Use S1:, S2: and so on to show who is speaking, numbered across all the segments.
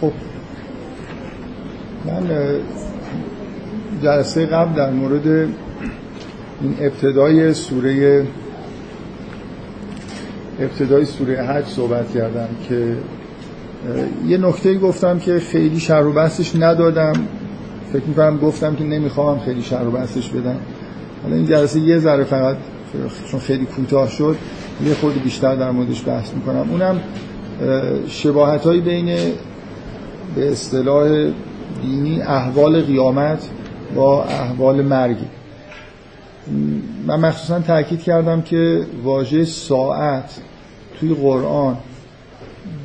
S1: خب من جلسه قبل در مورد این ابتدای سوره ابتدای سوره حج صحبت کردم که یه نکته گفتم که خیلی شر و بحثش ندادم. فکر می‌کنم گفتم که نمی‌خوام خیلی شر و بحثش بدم. حالا این جلسه یه ذره فقط چون خیلی کوتاه شد یه خود بیشتر در موردش بحث می‌کنم. اونم شباهت های بین به اصطلاح دینی احوال قیامت با احوال مرگی من مخصوصا تاکید کردم که واژه ساعت توی قرآن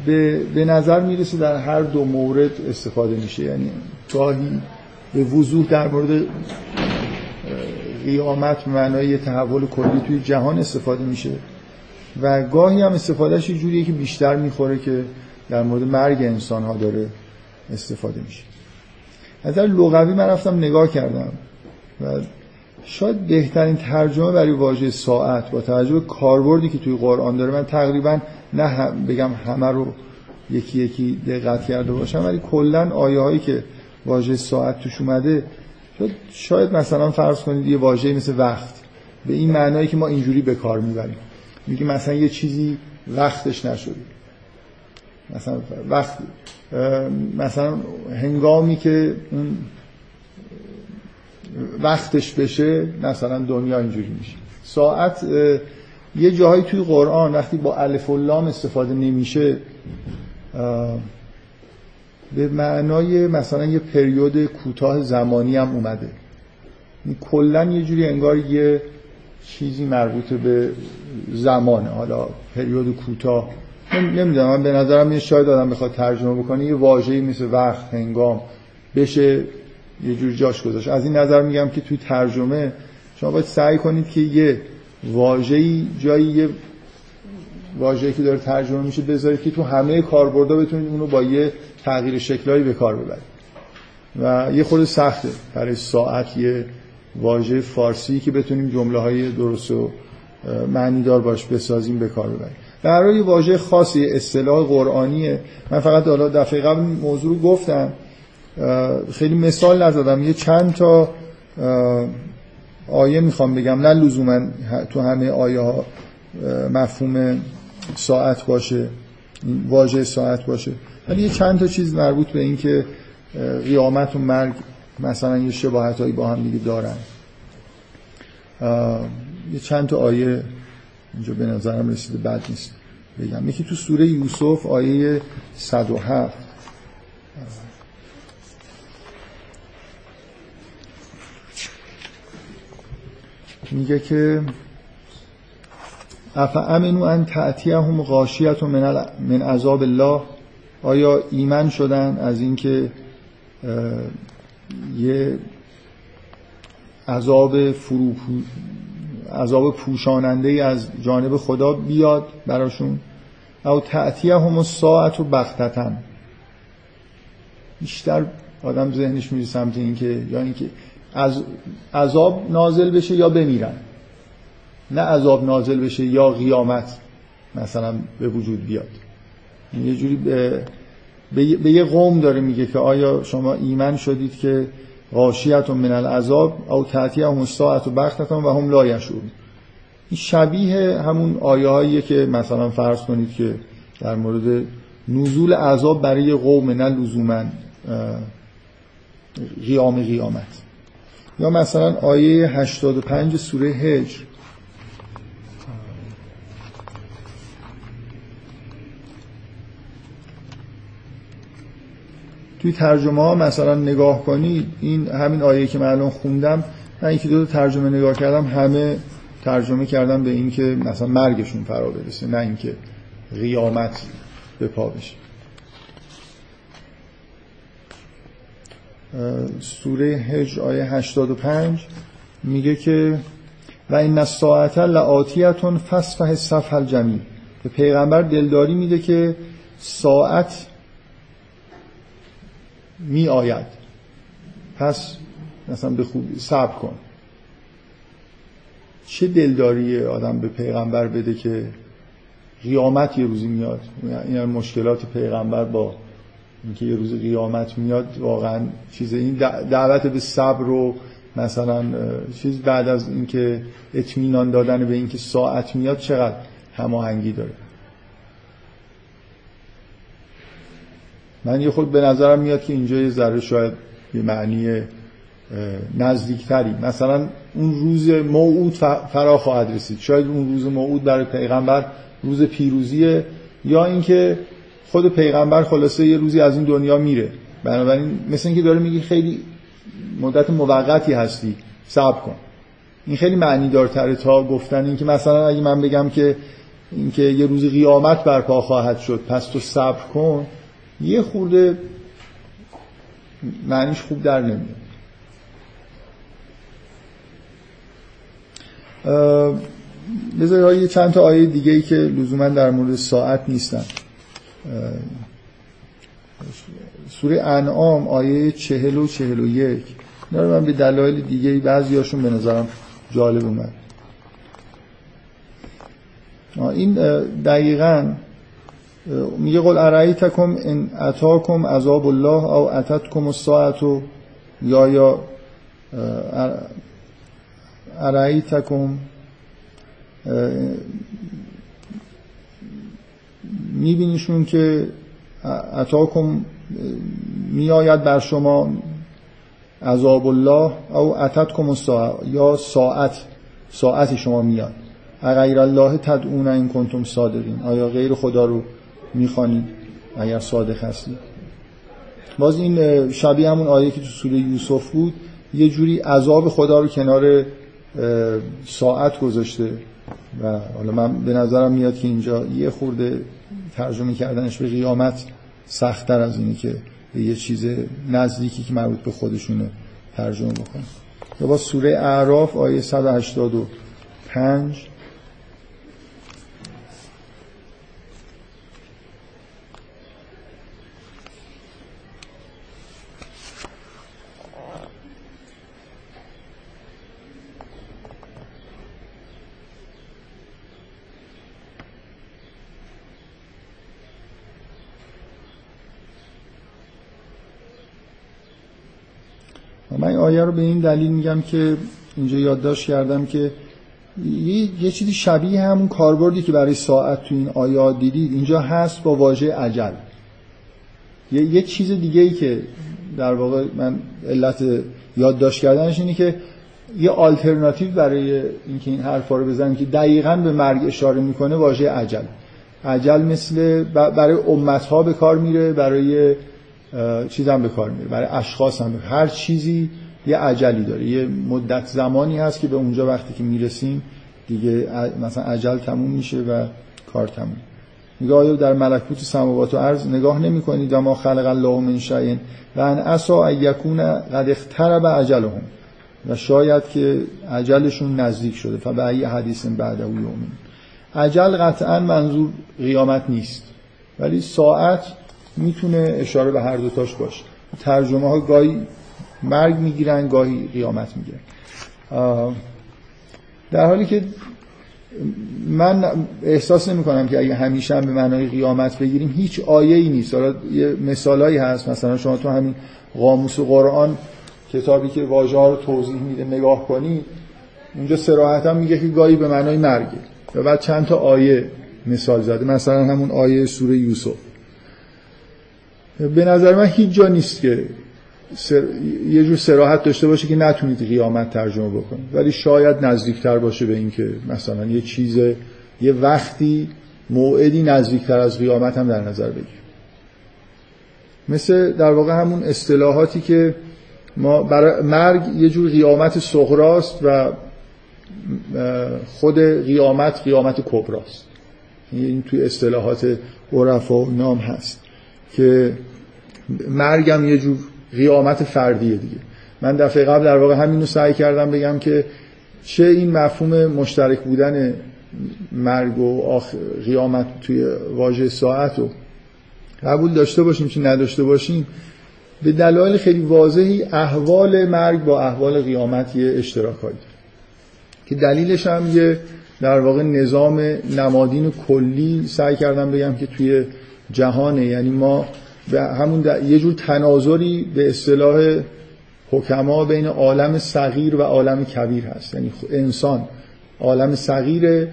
S1: به, به نظر می‌رسه در هر دو مورد استفاده میشه. یعنی گاهی به وضوح در مورد قیامت معنای تحول کلی توی جهان استفاده میشه و گاهی هم استفادهش جوریه که بیشتر می‌خوره که در مورد مرگ انسان ها داره استفاده میشه. از در لغوی من رفتم نگاه کردم و شاید بهترین ترجمه برای واژه ساعت با توجه کاربردی که توی قرآن داره من تقریبا نه بگم همه رو یکی یکی دقت کرده باشم ولی کلا آیه هایی که واژه ساعت توش اومده شاید, شاید مثلا فرض کنید یه واژه مثل وقت. به این معنایی که ما اینجوری به کار می‌بریم. میگه مثلا یه چیزی وقتش نشده مثلا وقت مثلا هنگامی که وقتش بشه مثلا دنیا اینجوری میشه. ساعت یه جاهایی توی قرآن وقتی با الف و لام استفاده نمیشه به معنای مثلا یه پریود کوتاه زمانی هم اومده. کلا یه جوری انگار یه چیزی مربوط به زمانه. حالا پریود کوتاه نمی‌دونم من به نظرم یه شاید آدم بخواد ترجمه بکنه یه واژه‌ای مثل وقت هنگام بشه یه جور جاش گذاشت. از این نظر میگم که توی ترجمه شما باید سعی کنید که یه واژه‌ای جایی یه واژه‌ای که داره ترجمه میشه بذارید که تو همه کاربردها بتونید اونو با یه تغییر شکلایی به کار ببرید. و یه خود سخته برای ساعت یه واژه فارسی که بتونیم جمله های درست و معنیدار باش بسازیم به کار ببریم. یه واژه خاصی اصطلاح قرآنیه. من فقط حالا دفعه قبل موضوع رو گفتم. خیلی مثال نزدم. یه چند تا آیه می‌خوام بگم. نه لزوما تو همه آیه ها مفهوم ساعت باشه واژه ساعت باشه. ولی یه چند تا چیز مربوط به این که قیامت و مرگ مثلا یه شباهت هایی با هم دیگه دارن. یه چند تا آیه اینجا به نظرم رسیده بد نیست. بگم. یکی تو سوره یوسف آیه 107 میگه که امنو ان هم غاشیت من, من عذاب الله. آیا ایمن شدن از اینکه یه عذاب فرو عذاب پوشاننده از جانب خدا بیاد براشون. او هم ساعت و بختتن بیشتر آدم ذهنش میره سمت اینکه یا اینکه از عذاب نازل بشه یا بمیرن. نه عذاب نازل بشه یا قیامت مثلا به وجود بیاد. یه جوری به, به یه قوم داره میگه که آیا شما ایمان شدید که غاشیت من العذاب او تعتی هم ساعت و بختتان و هم لا این شبیه همون آیه هاییه که مثلا فرض کنید که در مورد نزول عذاب برای قوم نه لزوما قیام قیامت. یا مثلا آیه 85 سوره هجر. توی ترجمه ها مثلا نگاه کنید این همین آیه که من الان خوندم من یکی دو ترجمه نگاه کردم همه ترجمه کردم به اینکه مثلا مرگشون فرا برسه نه اینکه قیامت به پا بشه. سوره هج آیه 85 میگه که و این الساعت لآتیتون فسفه صفح الجمیل. به پیغمبر دلداری میده که ساعت می آید پس مثلا به خوبی صبر کن. چه دلداری آدم به پیغمبر بده که قیامت یه روزی میاد؟ این مشکلات پیغمبر با اینکه یه روز قیامت میاد واقعا چیز این دعوت به صبر و مثلا چیز بعد از اینکه اطمینان دادن به اینکه ساعت میاد چقدر هماهنگی داره؟ من یه خود به نظرم میاد که اینجا یه ذره شاید یه معنی نزدیکتری. مثلا اون روز موعود فرا خواهد رسید. شاید اون روز موعود برای پیغمبر روز پیروزیه یا اینکه خود پیغمبر خلاصه یه روزی از این دنیا میره. بنابراین مثل اینکه داره میگه خیلی مدت موقتی هستی صبر کن. این خیلی معنی دارتره تا گفتن اینکه مثلا اگه من بگم که اینکه یه روز قیامت برپا خواهد شد پس تو صبر کن. یه خورده معنیش خوب در نمیاد. بذار یه چند تا آیه دیگه ای که لزوما در مورد ساعت نیستن. سوره انعام آیه چهل و چهل و یک. من به دلایل دیگه بعضی هاشون به نظرم جالب اومد. این دقیقا میگه قل ارایتکم ان اتاکم عذاب الله او اتتکم الساعت یا یا ارایتکم میبینیشون که اتاکم میآید بر شما عذاب الله او اتتکم یا ساعت ساعت شما میاد. غیر الله تدعون این کنتم صادقین. آیا غیر خدا رو می‌خوانید اگر صادق هستید باز این شبیه همون آیه که تو سوره یوسف بود یه جوری عذاب خدا رو کنار ساعت گذاشته. و حالا من به نظرم میاد که اینجا یه خورده ترجمه کردنش به قیامت سختتر از اینه که یه چیز نزدیکی که مربوط به خودشونه ترجمه بکنه. یا با سوره اعراف آیه 185 من این آیه رو به این دلیل میگم که اینجا یادداشت کردم که یه, چیزی شبیه همون کاربردی که برای ساعت تو این آیات دیدید اینجا هست با واژه عجل. یه, یه چیز دیگه ای که در واقع من علت یادداشت کردنش اینه که یه آلترناتیو برای اینکه این حرفا رو بزنیم که دقیقا به مرگ اشاره می‌کنه واژه عجل. عجل مثل برای امت ها به کار میره برای چیز هم به کار میره. برای اشخاص هم. هر چیزی یه عجلی داره. یه مدت زمانی هست که به اونجا وقتی که می‌رسیم دیگه مثلا عجل تموم میشه و کار تموم. میگه آیا در ملکوت سماوات و عرض نگاه نمی کنید و ما خلق الله من شیء. و ان اسا یکون قد اقترب عجلهم. و شاید که عجلشون نزدیک شده. فبه ای حدیث بعد او یومین عجل قطعا منظور قیامت نیست. ولی ساعت می‌تونه اشاره به هر دوتاش باشه. ترجمه ها گاهی مرگ می‌گیرن گاهی قیامت می‌گیرن. در حالی که من احساس نمی کنم که اگه همیشه هم به معنای قیامت بگیریم هیچ آیه ای نیست. حالا یه مثالایی هست. مثلا شما تو همین قاموس قرآن کتابی که واژه ها رو توضیح میده نگاه کنی اونجا سراحتا میگه که گاهی به معنای مرگه. و بعد چند تا آیه مثال زده. مثلا همون آیه سوره یوسف. به نظر من هیچ جا نیست که سر... یه جور سراحت داشته باشه که نتونید قیامت ترجمه بکنید. ولی شاید نزدیکتر باشه به اینکه مثلا یه چیز یه وقتی موعدی نزدیکتر از قیامت هم در نظر بگیر مثل در واقع همون اصطلاحاتی که ما برای مرگ یه جور قیامت صغراست و خود قیامت قیامت کبراست. این توی اصطلاحات عرفا نام هست. که مرگم یه جور قیامت فردیه دیگه. من دفعه قبل در واقع همین رو سعی کردم بگم که چه این مفهوم مشترک بودن مرگ و قیامت توی واژه ساعت رو قبول داشته باشیم چه نداشته باشیم به دلایل خیلی واضحی احوال مرگ با احوال قیامت یه اشتراکایی که دلیلش هم یه در واقع نظام نمادین کلی سعی کردم بگم که توی جهانه. یعنی ما به همون یه جور تناظری به اصطلاح حکما بین عالم صغیر و عالم کبیر هست. یعنی انسان. عالم صغیره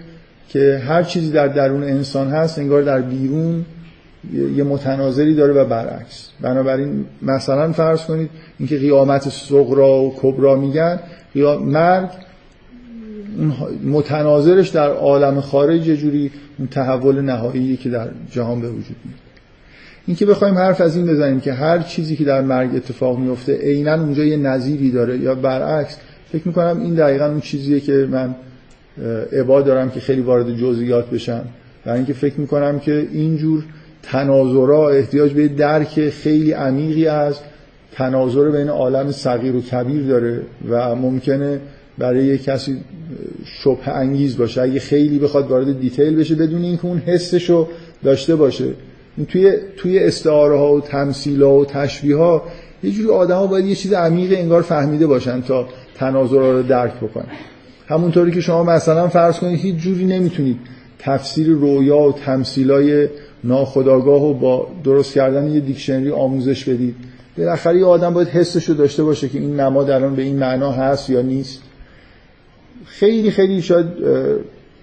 S1: که هر چیزی در درون انسان هست انگار در بیرون یه متناظری داره و برعکس. بنابراین مثلا فرض کنید اینکه قیامت صغرا و کبرا میگن یا مرگ متناظرش در عالم خارج یه جوری اون تحول نهایی که در جهان به وجود میاد. این که بخوایم حرف از این بزنیم که هر چیزی که در مرگ اتفاق میفته عینا اونجا یه نظیری داره یا برعکس فکر می‌کنم این دقیقا اون چیزیه که من عبا دارم که خیلی وارد جزئیات بشم و اینکه فکر می‌کنم که اینجور تناظرها احتیاج به درک خیلی عمیقی از تناظر بین عالم صغیر و کبیر داره و ممکنه برای یک کسی شبه انگیز باشه. اگه خیلی بخواد وارد دیتیل بشه بدون اینکه اون حسش رو داشته باشه. توی توی استعاره ها و تمثیل ها و تشبیه ها یه جوری آدم ها باید یه چیز عمیق انگار فهمیده باشن تا تناظر رو درک بکنن. همونطوری که شما مثلا فرض کنید هیچ جوری نمی‌تونید تفسیر رویا و تمثیلای ناخداگاه و با درست کردن یه دیکشنری آموزش بدید. بالاخره یه آدم باید حسش رو داشته باشه که این نما الان به این معنا هست یا نیست. خیلی خیلی شاید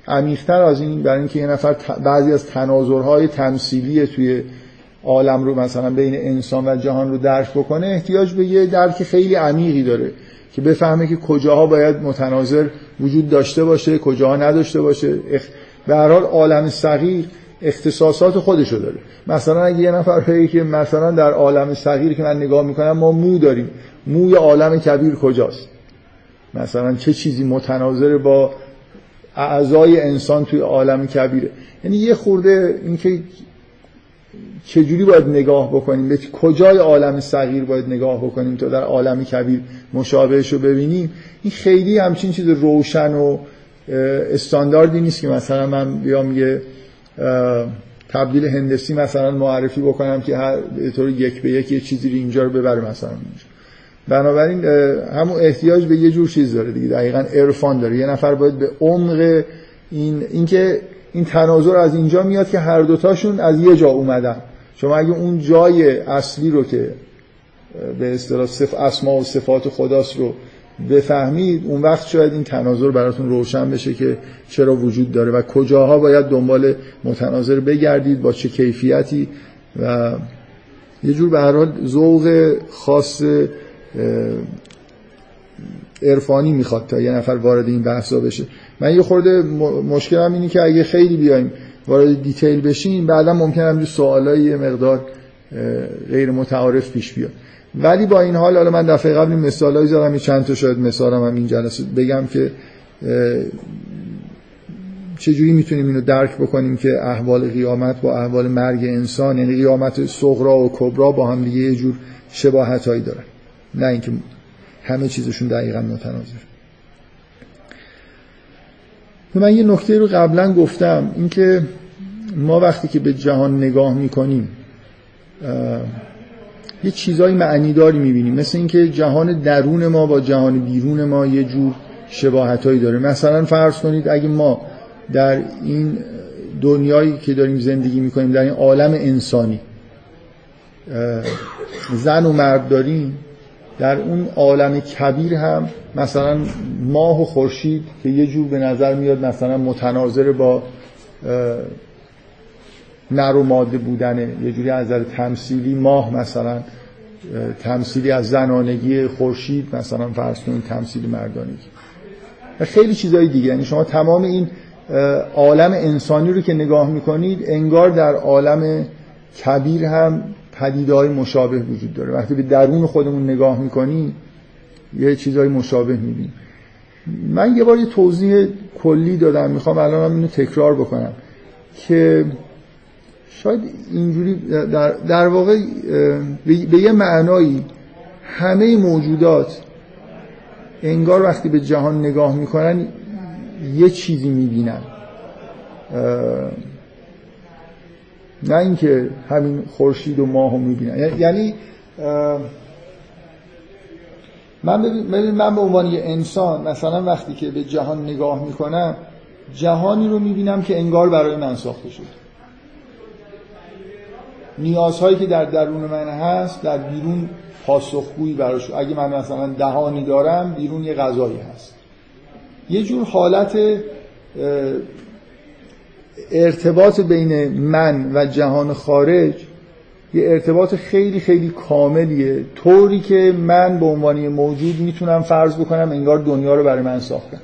S1: عمیق‌تر از این برای اینکه یه نفر بعضی از تناظرهای تمثیلی توی عالم رو مثلا بین انسان و جهان رو درک بکنه احتیاج به یه درک خیلی عمیقی داره که بفهمه که کجاها باید متناظر وجود داشته باشه کجاها نداشته باشه. به هر حال عالم صغیر اختصاصات خودشو داره. مثلا اگه یه نفر که مثلا در عالم صغیر که من نگاه می‌کنم ما مو داریم. موی عالم کبیر کجاست؟ مثلا چه چیزی متناظر با اعضای انسان توی عالم کبیره. یعنی یه خورده اینکه چجوری باید نگاه بکنیم به کجای عالم صغیر باید نگاه بکنیم تا در عالم کبیر مشابهش رو ببینیم. این خیلی همچین چیز روشن و استانداردی نیست که مثلا من بیام یه تبدیل هندسی مثلا معرفی بکنم که هر به طور یک به یک یه چیزی رو اینجا رو ببره مثلا اینجا بنابراین همون احتیاج به یه جور چیز داره دیگه. دقیقا عرفان داره. یه نفر باید به عمق این اینکه این تناظر از اینجا میاد که هر دوتاشون از یه جا اومدن. شما اگه اون جای اصلی رو که به اصطلاح صف اسما و صفات خداست رو بفهمید اون وقت شاید این تناظر براتون روشن بشه که چرا وجود داره و کجاها باید دنبال متناظر بگردید با چه کیفیتی و یه جور به هر حال ذوق خاص عرفانی می‌خواد تا یه نفر وارد این بحثا بشه. من یه خورده مشکلم اینه که اگه خیلی بیایم وارد دیتیل بشیم بعدا ممکن هم سوالای یه مقدار غیر متعارف پیش بیاد. ولی با این حال حالا من دفعه قبل این مثالایی زدم چند تا شاید مثالم هم این جلسه بگم که چجوری می‌تونیم اینو درک بکنیم که احوال قیامت با احوال مرگ انسان یعنی قیامت صغرا و کبرا با هم دیگه یه جور شباهت هایی دارن. نه اینکه همه چیزشون دقیقا متناظر. من یه نکته رو قبلا گفتم اینکه ما وقتی که به جهان نگاه می‌کنیم یه چیزای معنیداری می‌بینیم. مثل اینکه جهان درون ما با جهان بیرون ما یه جور شباهتایی داره. مثلا فرض کنید اگه ما در این دنیایی که داریم زندگی می‌کنیم در این عالم انسانی زن و مرد داریم در اون عالم کبیر هم مثلا ماه و خورشید که یه جور به نظر میاد مثلا متناظر با نر و ماده بودنه. یه جوری از نظر تمثیلی ماه مثلا تمثیلی از زنانگی خورشید مثلا فرض کنید تمثیلی مردانگی. و خیلی چیزهای دیگه. یعنی شما تمام این عالم انسانی رو که نگاه می‌کنید انگار در عالم کبیر هم پدیدهای مشابه وجود داره. وقتی به درون خودمون نگاه می‌کنیم یه چیزهای مشابه می‌بینیم. من یه بار یه توضیح کلی دادم. می‌خوام الان هم اینو تکرار بکنم که شاید اینجوری در, در واقع به یه معنایی همه موجودات انگار وقتی به جهان نگاه می‌کنن یه چیزی می‌بینن. نه اینکه همین خورشید و ماه رو می‌بینن. یعنی من من به عنوان یه انسان مثلا وقتی که به جهان نگاه می‌کنم جهانی رو می‌بینم که انگار برای من ساخته شد نیازهایی که در درون من هست در بیرون پاسخگویی براش. اگه من مثلا دهانی دارم بیرون یه غذایی هست. یه جور حالت ارتباط بین من و جهان خارج یه ارتباط خیلی خیلی کاملیه. طوری که من به عنوان موجود می‌تونم فرض بکنم انگار دنیا رو برای من ساختم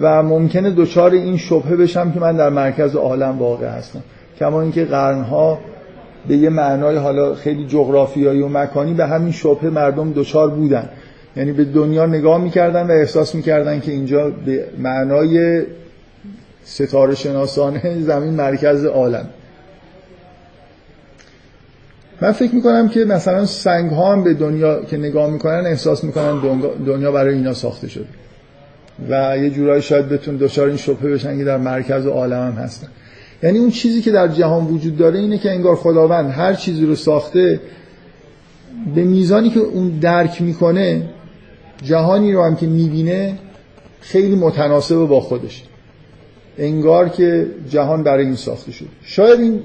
S1: و ممکنه دچار این شبهه بشم که من در مرکز عالم واقع هستم. کما اینکه قرنها به یه معنای حالا خیلی جغرافیایی و مکانی به همین شبهه مردم دچار بودن. یعنی به دنیا نگاه می‌کردن و احساس می‌کردن که اینجا به معنای ستاره شناسانه زمین مرکز عالم. من فکر می‌کنم که مثلا سنگ ها هم به دنیا که نگاه می‌کنن احساس می‌کنن دنیا برای اینا ساخته شده. و یه جورایی شاید بتون دچار این شبهه بشن که در مرکز عالم هم هستن. یعنی اون چیزی که در جهان وجود داره اینه که انگار خداوند هر چیزی رو ساخته به میزانی که اون درک می‌کنه جهانی رو هم که می‌بینه خیلی متناسب با خودش انگار که جهان برای این ساخته شد شاید این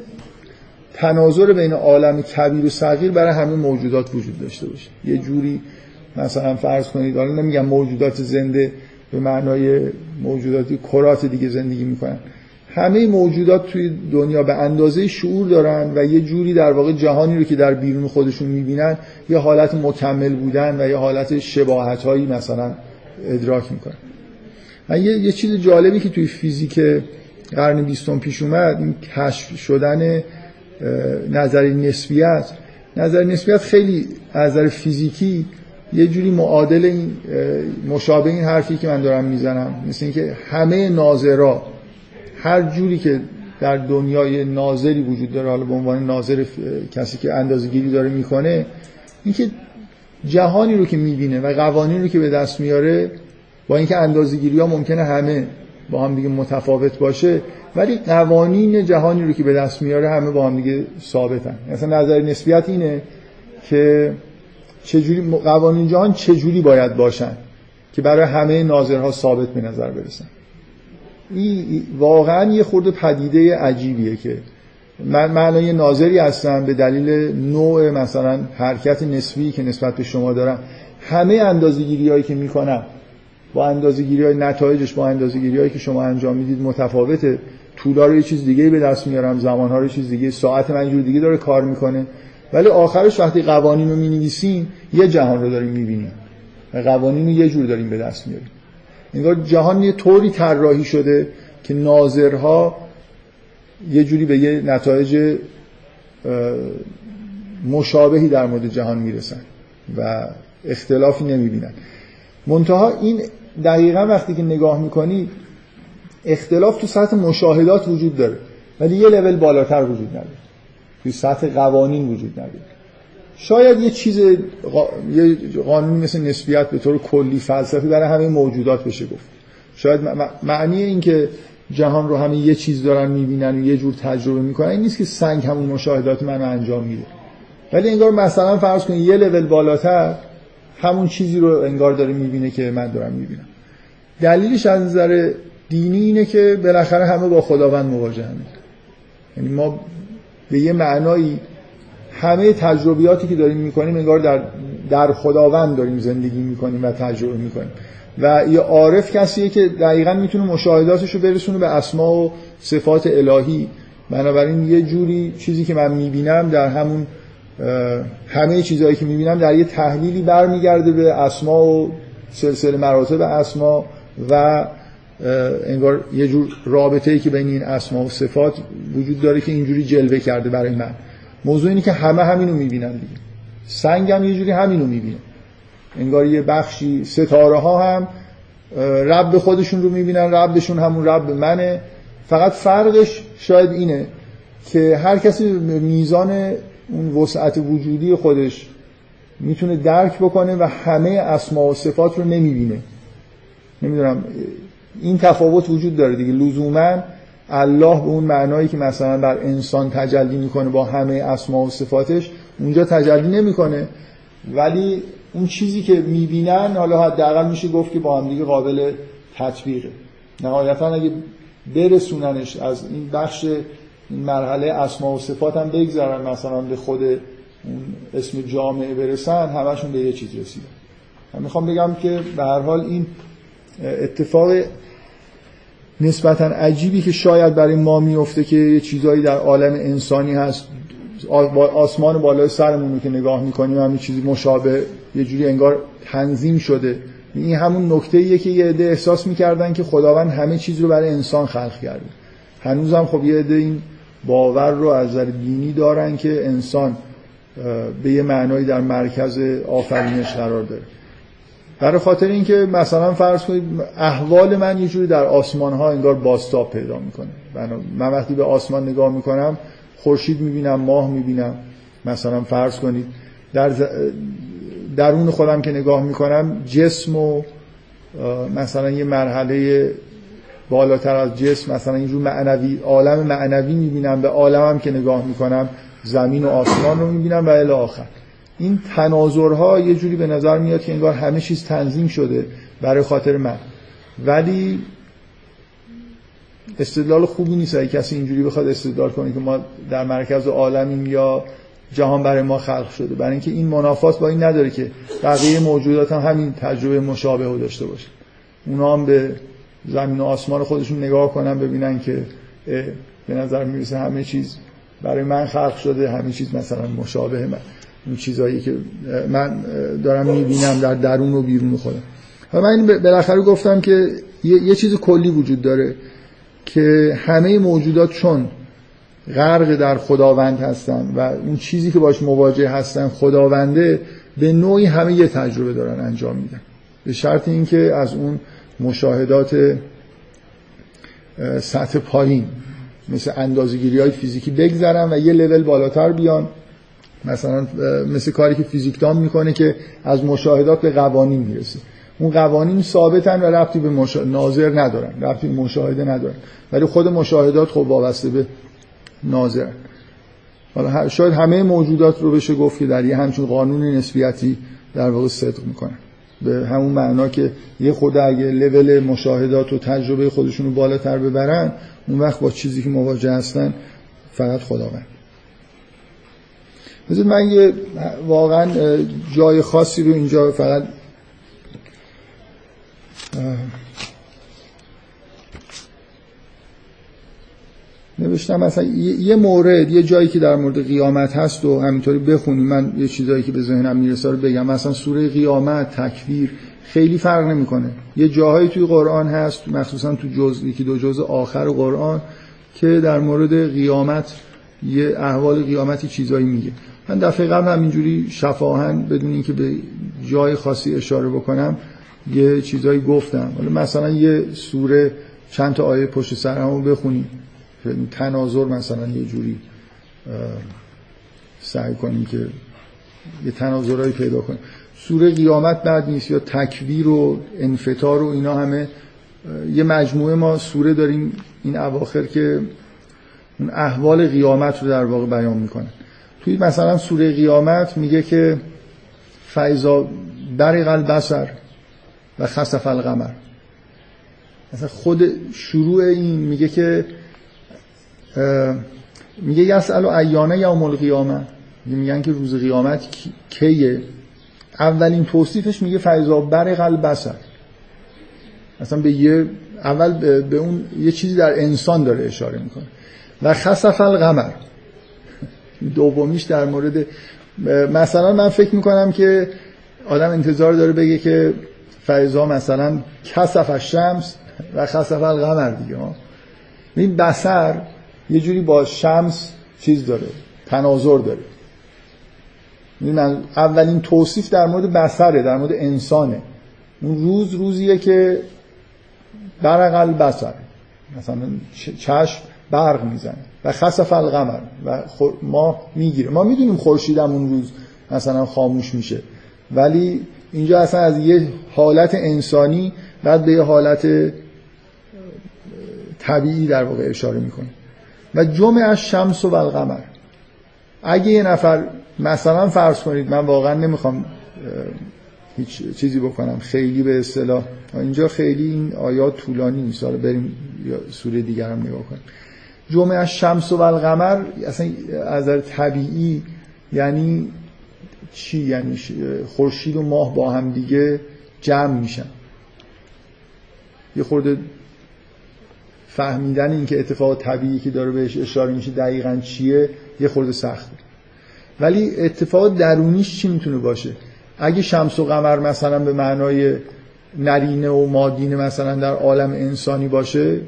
S1: تناظر بین عالم کبیر و صغیر برای همه موجودات وجود داشته باشه. یه جوری مثلا فرض کنید حالا نمیگم موجودات زنده به معنای موجوداتی کرات دیگه زندگی می‌کنن. همه موجودات توی دنیا به اندازه شعور دارن و یه جوری در واقع جهانی رو که در بیرون خودشون می‌بینن یه حالت مکمل بودن و یه حالت شباهت هایی مثلا ادراک می‌کنن. من یه, یه چیز جالبی که توی فیزیک قرن بیستم پیش اومد این کشف شدن نظری نسبیت. نظر نسبیت خیلی از نظر فیزیکی یه جوری معادل این مشابه این حرفی که من دارم می‌زنم. مثل اینکه همه ناظرا هر جوری که در دنیای ناظری وجود داره حالا به عنوان ناظر کسی که اندازه‌گیری داره می‌کنه اینکه جهانی رو که می‌بینه و قوانین رو که به دست میاره با اینکه اندازه‌گیری ها ممکنه همه با هم دیگه متفاوت باشه ولی قوانین جهانی رو که به دست میاره همه با هم دیگه ثابتن. مثلا نظر نسبیت اینه که چجوری قوانین جهان چجوری باید باشن که برای همه ناظرها ثابت به نظر برسن. این واقعا یه خورده پدیده عجیبیه که من ناظری هستم به دلیل نوع مثلا حرکت نسبی که نسبت به شما دارم. همه اندازه‌گیری هایی که می‌کنم با اندازه‌گیری های نتایجش با اندازه‌گیری هایی که شما انجام می‌دید متفاوته طولا رو یه چیز دیگه به دست میارم زمان ها رو چیز دیگه ساعت من جور دیگه داره کار می‌کنه. ولی آخرش وقتی قوانین رو می‌نویسیم یه جهان رو داریم می‌بینیم. و قوانین رو یه جور داریم به دست میاریم. انگار جهان یه طوری طراحی شده که ناظرها یه جوری به یه نتایج مشابهی در مورد جهان می‌رسن و اختلافی نمی‌بینن. منتها این دقیقا وقتی که نگاه می‌کنی اختلاف تو سطح مشاهدات وجود داره ولی یه لول بالاتر وجود نداره. توی سطح قوانین وجود نداره. شاید یه چیز یه قانونی مثل نسبیت به طور کلی فلسفی برای همه موجودات بشه گفت. شاید معنی این که جهان رو همه یه چیز دارن می‌بینن و یه جور تجربه می‌کنن این نیست که سنگ همون مشاهدات من رو انجام میده. ولی انگار مثلا فرض کنید یه لول بالاتر همون چیزی رو انگار داره می‌بینه که من دارم می‌بینم. دلیلش از نظر دینی اینه که بالاخره همه با خداوند مواجهن یعنی ما به یه معنایی همه تجربیاتی که داریم می‌کنیم انگار در در خداوند داریم زندگی می‌کنیم و تجربه می‌کنیم. و یه عارف کسیه که دقیقا می‌تونه مشاهداتش رو برسونه به اسما و صفات الهی. بنابراین یه جوری چیزی که من می‌بینم در همون همه چیزهایی که می‌بینم در یه تحلیلی برمیگرده به اسما و سلسله مراتب اسما و انگار یه جور رابطه ای که بین این اسما و صفات وجود داره که اینجوری جلوه کرده برای من. موضوع اینه که همه همینو می‌بینن دیگه. سنگ هم یه جوری همینو می‌بینه. انگار یه بخشی ستاره ها هم رب خودشون رو می‌بینن ربشون همون رب منه. فقط فرقش شاید اینه که هر کسی میزان اون وسعت وجودی خودش می‌تونه درک بکنه و همه اسما و صفات رو نمی‌بینه. نمی‌دونم این تفاوت وجود داره دیگه. لزوما الله به اون معنایی که مثلا بر انسان تجلی می‌کنه با همه اسما و صفاتش اونجا تجلی نمی‌کنه. ولی اون چیزی که می‌بینن حالا حداقل میشه گفت که با هم دیگه قابل تطبیقه. نهایتا اگه برسوننش از این بخش این مرحله اسما و صفات هم بگذارن مثلا به خود اسم جامعه برسن همشون به یه چیز رسیدن. من می‌خوام بگم که به هر حال این اتفاق نسبتا عجیبی که شاید برای ما میفته که یه چیزایی در عالم انسانی هست آسمان بالای سرمون که نگاه می‌کنیم همین چیزی مشابه یه جوری انگار تنظیم شده. این همون نکته ایه که یه عده احساس می‌کردن که خداوند همه چیز رو برای انسان خلق کرده. هنوزم خب یه عده این باور رو از نظر دینی دارن که انسان به یه معنایی در مرکز آفرینش قرار داره. برای خاطر اینکه مثلا فرض کنید احوال من یه جوری در آسمان ها انگار باستاب پیدا می‌کنه. من وقتی به آسمان نگاه می‌کنم خورشید می‌بینم ماه می‌بینم. مثلا فرض کنید در درون خودم که نگاه می‌کنم جسم و مثلا یه مرحله بالاتر از جسم مثلا اینجور معنوی عالم معنوی می‌بینم به عالمم که نگاه می‌کنم زمین و آسمان رو می‌بینم و الی آخر. این تناظرها یه جوری به نظر میاد که انگار همه چیز تنظیم شده برای خاطر من. ولی استدلال خوبی نیست. اگه کسی اینجوری بخواد استدلال کنه که ما در مرکز عالمیم یا جهان برای ما خلق شده. برای اینکه این منافات با این نداره که بقیه موجودات هم همین تجربه مشابه رو داشته باشه اونا هم به زمین و آسمان خودشون نگاه کنن ببینن که به نظر می‌رسه همه چیز برای من خلق شده همه چیز مثلا مشابه من. این چیزایی که من دارم می‌بینم در درون و بیرون خودم. حالا من بالاخره گفتم که یه چیز کلی وجود داره که همه موجودات چون غرق در خداوند هستن و اون چیزی که باش مواجه هستن خداونده به نوعی همه یه تجربه دارن انجام میدن. به شرط اینکه از اون مشاهدات سطح پایین مثل اندازگیری های فیزیکی بگذرن و یه لول بالاتر بیان. مثلا مثل کاری که فیزیکدان می‌کنه که از مشاهدات به قوانین می‌رسه. اون قوانین ثابتن و رفتی به مشا... ناظر ندارن رفتی به مشاهده ندارن. ولی خود مشاهدات خب وابسته به ناظرن حالا شاید همه موجودات رو بشه گفت که در یه همچون قانون نسبیتی در واقع صدق می‌کنن. به همون معنا که یه خود اگه لول مشاهدات و تجربه خودشون بالاتر ببرن اون وقت با چیزی که مواجه هستن فقط خداوند. مثل من یه واقعا جای خاصی رو اینجا فقط نوشتم مثلا یه مورد یه جایی که در مورد قیامت هست و همینطوری بخونیم. من یه چیزایی که به ذهنم می‌رسه رو بگم. مثلا سوره قیامت تکویر خیلی فرق نمی‌کنه. یه جاهایی توی قرآن هست مخصوصا تو جزء یکی دو جزء آخر قرآن که در مورد قیامت یه احوال قیامتی چیزایی میگه. من دفعه قبل همینجوری شفاهن بدون اینکه به جای خاصی اشاره بکنم یه چیزایی گفتم. مثلا یه سوره چند تا آیه پشت سر همو بخونیم. تناظر مثلا یه جوری سعی کنیم که یه تناظرهایی پیدا کنیم. سوره قیامت بعد نیست یا تکویر و انفتار و اینا همه یه مجموعه ما سوره داریم این اواخر که اون احوال قیامت رو در واقع بیان می‌کنه. توی مثلا سوره قیامت میگه که فیضا برق البصر و خسف القمر. مثلا خود شروع این میگه که میگه یسأل ایانه یا القیامه. میگن که روز قیامت کیه؟ اولین توصیفش میگه فیضا برق البصر. مثلا به یه اول به اون یه چیزی در انسان داره اشاره می‌کنه. و خسف القمر. دومیش در مورد مثلا من فکر می‌کنم که آدم انتظار داره بگه که فیضا مثلا کسف شمس و خسف القمر دیگه این بسر یه جوری با شمس چیز داره تناظر داره. من اولین توصیف در مورد بسره در مورد انسانه. اون روز روزیه که برقل بسر مثلا چشم برق می‌زنه و خسف القمر و ما می‌گیره ما می‌دونیم خورشیدم اون روز مثلا خاموش میشه. ولی اینجا اصلا از یه حالت انسانی بعد به یه حالت طبیعی در واقع اشاره می‌کنه. و جمع از شمس و القمر اگه یه نفر مثلا فرض کنید من واقعا نمی‌خوام هیچ چیزی بکنم. خیلی به اصطلاح. اینجا خیلی این آیات طولانی نیست. حالا بریم سوره دیگر هم نگاه کنیم. جمعه شمس و القمر اصلا از طبیعی یعنی چی؟ یعنی خورشید و ماه با هم دیگه جمع میشن. یه خورده فهمیدن این که اتفاق طبیعی که داره بهش اشاره میشه دقیقا چیه یه خورده سخته ولی اتفاق درونیش چی می‌تونه باشه؟ اگه شمس و قمر مثلا به معنای نرینه و مادینه مثلا در عالم انسانی باشه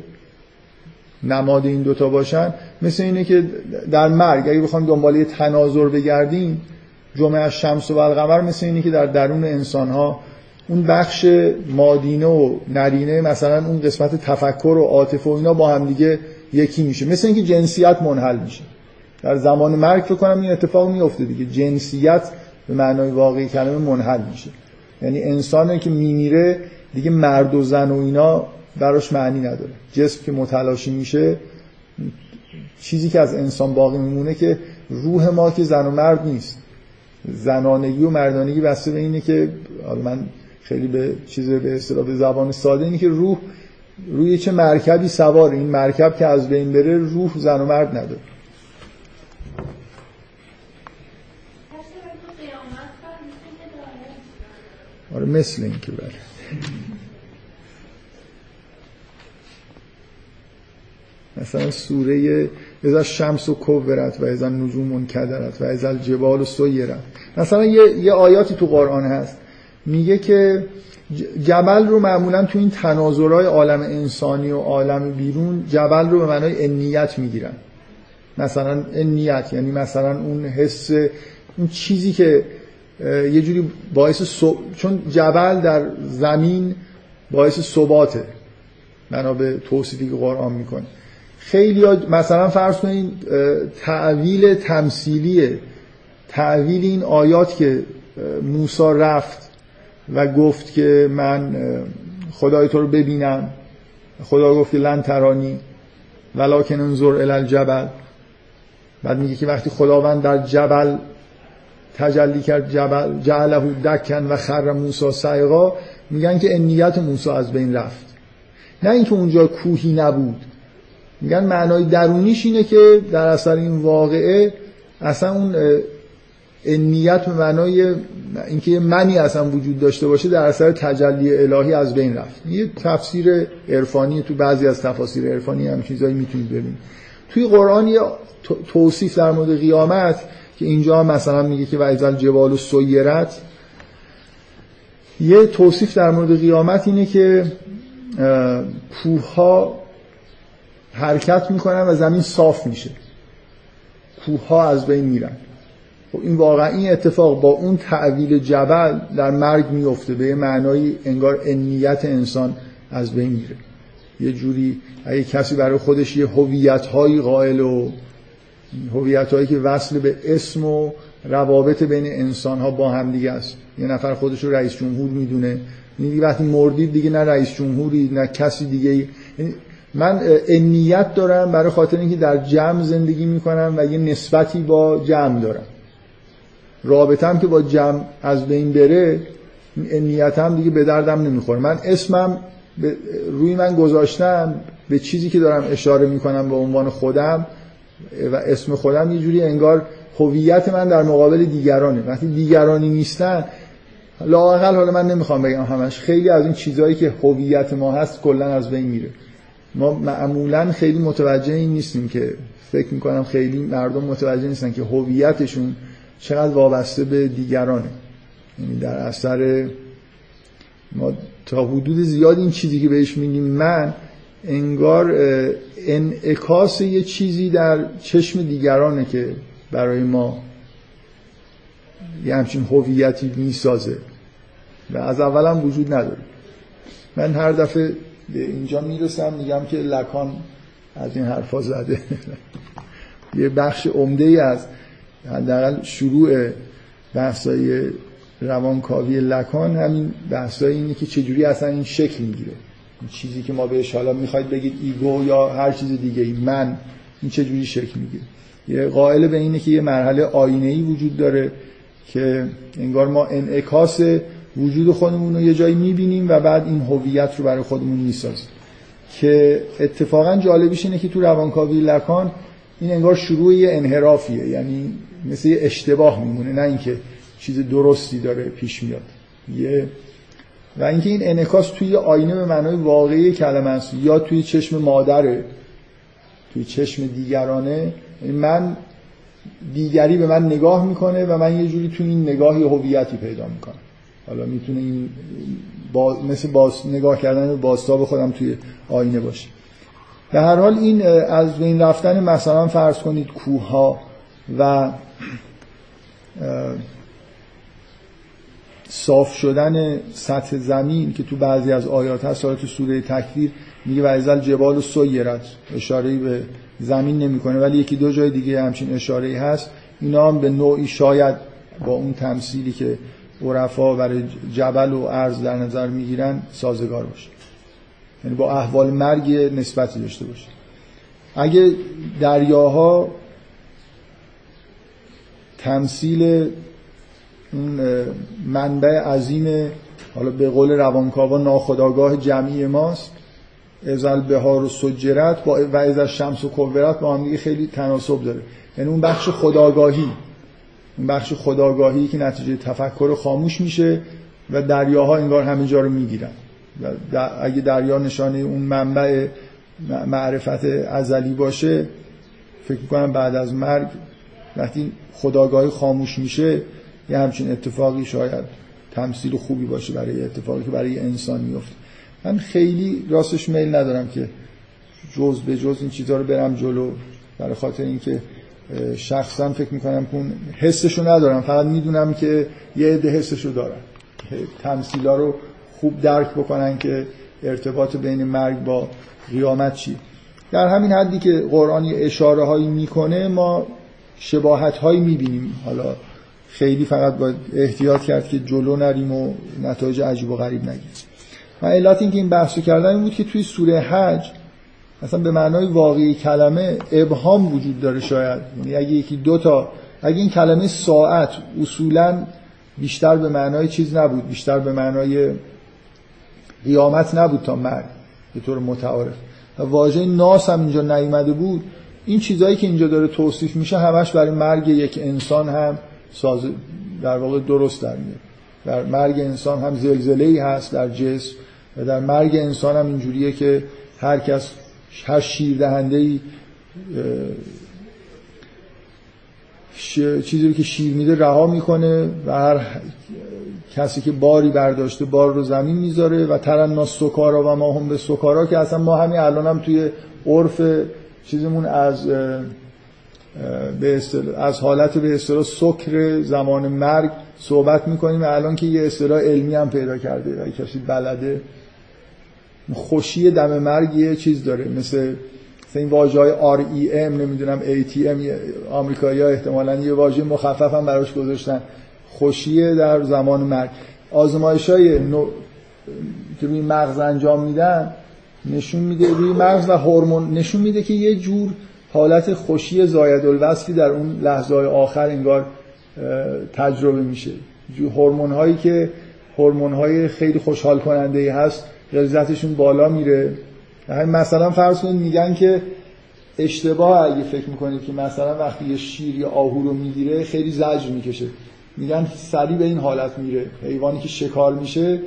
S1: نماد این دوتا باشن مثل اینه که در مرگ اگه بخوام دنباله تناظر بگردیم جمعه شمس و القمر مثل اینه که در درون انسان ها اون بخش مادینه و نرینه مثلا اون قسمت تفکر و عاطفه و اینا با هم دیگه یکی میشه. مثل اینکه جنسیت منحل میشه. در زمان مرگ فکر کنم این اتفاق میفته دیگه. جنسیت به معنای واقعی کلمه منحل میشه. یعنی انسانی که میمیره دیگه مرد و زن و اینا براش معنی نداره. جسم که متلاشی میشه چیزی که از انسان باقی میمونه که روح ما که زن و مرد نیست. زنانگی و مردانگی بسته به اینه که من خیلی به چیز به اصطلاح به زبان ساده اینه که روح روی چه مرکبی سوار این مرکب که از بین بره روح زن و مرد نداره. آره مثل این که بله. مثلا سوره ازا شمس و کبرت و ازا نجوم کدرت و ازا الجبال و سیرت. مثلا یه،, یه آیاتی تو قرآن هست. میگه که جبل رو معمولا تو این تناظرهای عالم انسانی و عالم بیرون جبل رو به معنای انیت می‌گیرن. مثلا انیت یعنی مثلا اون حس اون چیزی که یه جوری باعث چون جبل در زمین باعث ثباته. بنا به توصیفی که قرآن می‌کنه. خیلی مثلا فرض کنید تعویل تمثیلیه تعویل این آیات که موسی رفت و گفت که من خدای تو رو ببینم. خدا گفت که لن ترانی ولکن انظر الی الجبل. بعد میگه که وقتی خداوند در جبل تجلی کرد جبل جعله دکن و خر موسی سایقا میگن که انیت موسی از بین رفت. نه اینکه اونجا کوهی نبود. میگن معنای درونیش اینه که در اثر این واقعه اصلا اون نیت به معنای اینکه یه منی اصلا وجود داشته باشه در اثر تجلی الهی از بین رفت. یه تفسیر عرفانی تو بعضی از تفاسیر عرفانی هم چیزایی می‌تونید ببینید. توی قرآن یه توصیف در مورد قیامت که اینجا مثلا میگه که وعیزل جبال و سیرت یه توصیف در مورد قیامت اینه که کوه حرکت می‌کنن و زمین صاف میشه. کوه از بین میرن. خب این واقعا این اتفاق با اون تعویل جبل در مرگ میفته به معنای انگار انیت انسان از بین میره. یه جوری اگه کسی برای خودش یه هویت هایی قائل و هویت هایی که وصل به اسم و روابط بین انسان ها با هم دیگه است. یه نفر خودش رو رئیس جمهور می‌دونه. دیگه وقتی مردید دیگه نه رئیس جمهوری نه کسی دیگه من انیت دارم برای خاطر اینکه در جمع زندگی می‌کنم و یه نسبتی با جمع دارم. رابطم که با جمع از بین بره نیتم دیگه به دردم نمی‌خوره. من اسمم روی من گذاشتم به چیزی که دارم اشاره می‌کنم به عنوان خودم و اسم خودم یه جوری انگار هویت من در مقابل دیگرانه. وقتی دیگرانی نیستن لااقل حالا من نمی‌خوام بگم همش خیلی از این چیزهایی که هویت ما هست کلا از بین میره. ما معمولا خیلی متوجه این نیستیم که فکر می‌کنم خیلی مردم متوجه نیستن که هویتشون چقدر وابسته به دیگرانه. یعنی در اثر ما تا حدود زیاد این چیزی که بهش میگیم من انگار انعکاس یه چیزی در چشم دیگرانه که برای ما یه همچین هویتی می‌سازه. و از اولم وجود نداره. من هر دفعه به اینجا می‌رسم میگم که لکان از این حرفا زده. یه بخش عمده ای از حداقل شروع بحثای روانکاوی لکان همین بحثای اینه که چجوری اصلا این شکل می‌گیره. این چیزی که ما بهش حالا می‌خواید بگید ایگو یا هر چیز دیگه ای من این چجوری شکل می‌گیره. یه قائل به اینه که یه مرحله آینه ای وجود داره که انگار ما انعکاس وجود خودمون رو یه جایی می‌بینیم و بعد این هویت رو برای خودمون می‌سازیم. که اتفاقا جالبیش اینه که تو روانکاوی لکان این انگار شروع یه انحرافیه یعنی مثل یه اشتباه میمونه نه اینکه چیز درستی داره پیش میاد. یه و اینکه این انعکاس توی آینه به معنای واقعی کلمه است یا توی چشم مادره توی چشم دیگرانه. یعنی من دیگری به من نگاه می‌کنه و من یه جوری توی این نگاهی هویتی پیدا می‌کنم. حالا می‌تونه این با... مثل باز... نگاه کردن باستاب خودم توی آینه باشه. به هر حال این از بین رفتن مثلا فرض کنید کوه ها و صاف شدن سطح زمین که تو بعضی از آیات هست تو سوره تکویر میگه و ازل جبال و سیرت اشاره به زمین نمی‌کنه ولی یکی دو جای دیگه همچین اشاره هست. اینا هم به نوعی شاید با اون تمثیلی که عرفا برای جبل و ارز در نظر می‌گیرن سازگار باشه. یعنی با احوال مرگ نسبتی داشته باشه. اگه دریاها تمثیل اون منبع عظیم حالا به قول روانکاوا ناخداگاه جمعی ماست ازل بهار و سجرت با و از شمس و کورت با هم خیلی تناسب داره. یعنی اون بخش خداگاهی اون بخش خداگاهی که نتیجه تفکر خاموش میشه و دریاها انگار همه جا رو می‌گیرن. اگه دریا نشانه اون منبع معرفت ازلی باشه فکر کنم بعد از مرگ وقتی خداگاهی خاموش میشه یه همچین اتفاقی شاید تمثیل خوبی باشه برای اتفاقی که برای انسان میفته من خیلی راستش میل ندارم که جز به جز این چیزها رو برم جلو. برای خاطر اینکه شخصا فکر می‌کنم که حسشو ندارم. فقط می‌دونم که یه عده حسشو دارم تمثیلا رو خوب درک بکنن که ارتباط بین مرگ با قیامت چی. در همین حدی که قرآن اشاره هایی می‌کنه ما شباهت هایی می‌بینیم. حالا خیلی فقط باید احتیاط کرد که جلو نریم و نتایج عجیب و غریب نگیریم و علت اینکه این بحثو کردن این بود که توی سوره حج مثلا به معنای واقعی کلمه ابهام وجود داره شاید. یعنی اگه یکی دو تا اگه این کلمه ساعت اصولا بیشتر به معنای چیز نبود بیشتر به معنای قیامت نبود تا مرگ. به طور متعارف. و واژه ناس هم اینجا نیومده بود. این چیزهایی که اینجا داره توصیف میشه همش برای مرگ یک انسان هم ساز در واقع درست در میاد. در مرگ انسان هم زلزله ای هست در جسم و در مرگ انسان هم اینجوریه که هر کس هر شیر دهنده ای چیزی که شیر میده رها می‌کنه و هر کسی که باری برداشته بار رو زمین می‌ذاره و ترنا سکارا و ما هم به سکارا که اصلا ما همین الان هم توی عرف چیزمون از به از حالت به اصطلاح سکر زمان مرگ صحبت می‌کنیم. الان که یه اصطلاح علمی هم پیدا کرده و کسی بلده خوشی دم مرگ یه چیز داره. مثل مثل این واژه های REM نمی‌دونم ATM آمریکایی ها احتمالا یه واژه مخفف هم براش گذاشتن. خوشی در زمان مرگ. آزمایش های نو... که روی مغز انجام میدن نشون میده روی مغز و هورمون نشون میده که یه جور حالت خوشی زاید الوصفی در اون لحظه های آخر انگار تجربه میشه. هورمون هایی که هورمون های خیلی خوشحال کننده ای هست غلظتشون بالا میره. مثلا فرض کنید میگن که اشتباه اگه فکر می‌کنید که مثلا وقتی یه شیر یا آهو رو می‌گیره خیلی زجر می‌کشه. میگن سریع به این حالت میره. حیوانی که شکار میشه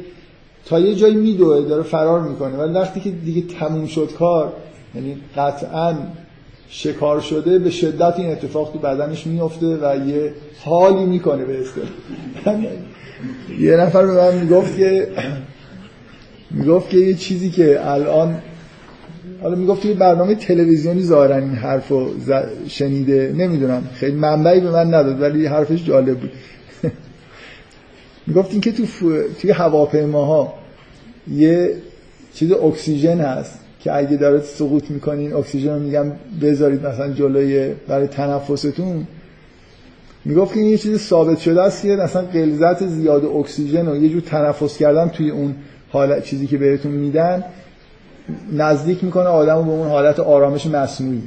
S1: تا یه جایی میدوه داره فرار می‌کنه. ولی وقتی که دیگه تموم شد کار یعنی قطعا شکار شده به شدت این اتفاق تو بدنش میفته و یه حالی می‌کنه به یه نفر به من می‌گفت که می‌گفت که یه چیزی که الان حالا می‌گفت یه برنامه تلویزیونی ظاهرا این حرفو شنیده نمی‌دونم خیلی منبعی به من نداد ولی حرفش جالب بود. می‌گفت این که تو توی هواپیماها یه چیز اکسیژن هست که اگه داره سقوط می‌کنین اکسیژن رو میگم بذارید مثلا جلوی برای تنفستون. می‌گفت که این یه چیز ثابت شده است که مثلا غلظت زیاد اکسیژن و یه جور تنفس کردن توی اون حالت چیزی که بهتون میدن نزدیک می‌کنه آدمو به اون حالت آرامش مصنوعی.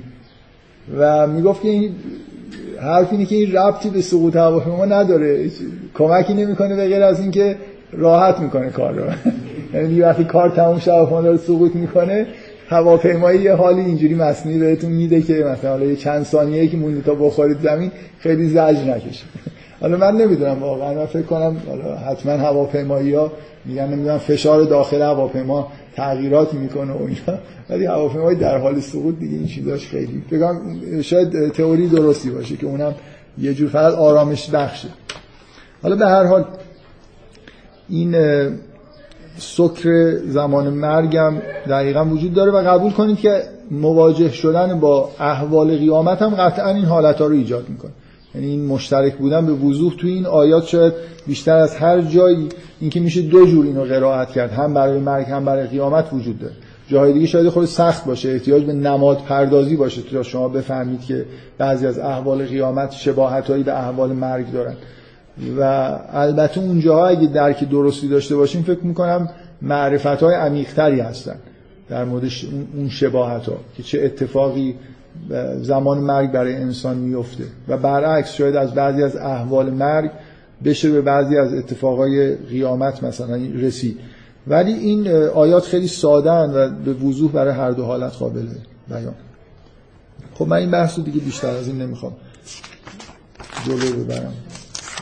S1: و می‌گفت که این حرف اینه که این ربطی به سقوط هواپیما نداره. کمکی نمی‌کنه به غیر از اینکه راحت می‌کنه کار رو. یعنی وقتی کار تموم شد هواپیما داره سقوط می‌کنه هواپیمایی یه حالی اینجوری مصنوعی بهتون میده که مثلا یه چند ثانیه که مونده تا بخورید زمین خیلی زجر نکشید حالا من نمی‌دونم واقعا من فکر کنم حالا حتما هواپیمایی ها میگن نمی‌دونم فشار داخل هواپیما تغییرات می‌کنه و اینا. ولی هواپیمای در حال سقوط دیگه این چیزاش خیلی. بگم شاید تئوری درستی باشه که اونم یه جور فقط آرامش بخشه. حالا به هر حال این سکر زمان مرگم دقیقا وجود داره و قبول کنید که مواجه شدن با احوال قیامت هم قطعا این حالت ها رو ایجاد می‌کنه. یعنی این مشترک بودن به وضوح تو این آیات شاید بیشتر از هر جایی اینکه میشه دو جور اینو قرائت کرد هم برای مرگ هم برای قیامت وجود داره. جای دیگه شاید خود سخت باشه احتیاج به نماد پردازی باشه. تا شما بفهمید که بعضی از احوال قیامت شباهتایی به احوال مرگ دارن. و البته اونجاها اگه درک درستی داشته باشیم فکر می‌کنم معرفت های عمیقتری هستن در مورد اون شباهت ها که چه اتفاقی زمان مرگ برای انسان میفته و برعکس شاید از بعضی از احوال مرگ بشه به بعضی از اتفاقای قیامت مثلا رسید. ولی این آیات خیلی ساده و به وضوح برای هر دو حالت قابل بیان. خب من این بحث دیگه بیشتر از این نمی‌خوام. جلو ببرم.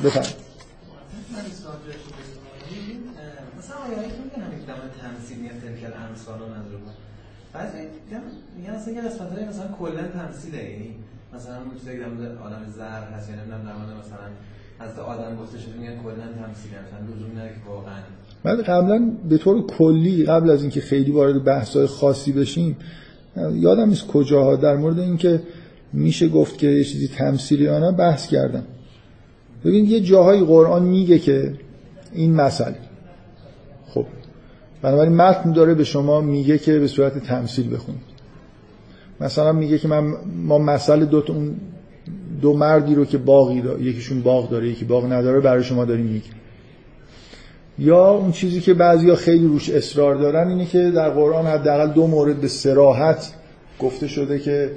S1: بفهم
S2: مثلا که میگن تمثیلی تلکل بعضی میگن اصلا یه قسمت های مثلا کلا تمثیله. یعنی مثلا اون چیزایی که آدم زر هست یا نمی‌دونم در مثلا از آدم گفته شده میگن کلا تمثیله. مثلا لزومی نداره که واقعا
S1: بعد قبلا به طور کلی قبل از اینکه خیلی وارد بحث‌های خاصی بشیم یادم نیست کجاها در مورد اینکه میشه گفت که یه چیزی تمثیلی یا نه بحث کردم. ببین یه جاهای قرآن میگه که این مسئله. بنابراین متن داره به شما میگه که به صورت تمثیل بخونید مثلا میگه که من ما مسئله دو اون دو مردی رو که باقی داره یکیشون باغ داره یکی باغ نداره برای شما داریم میگه یا اون چیزی که بعضیا خیلی روش اصرار دارن اینه که در قرآن حداقل دو مورد به سراحت گفته شده که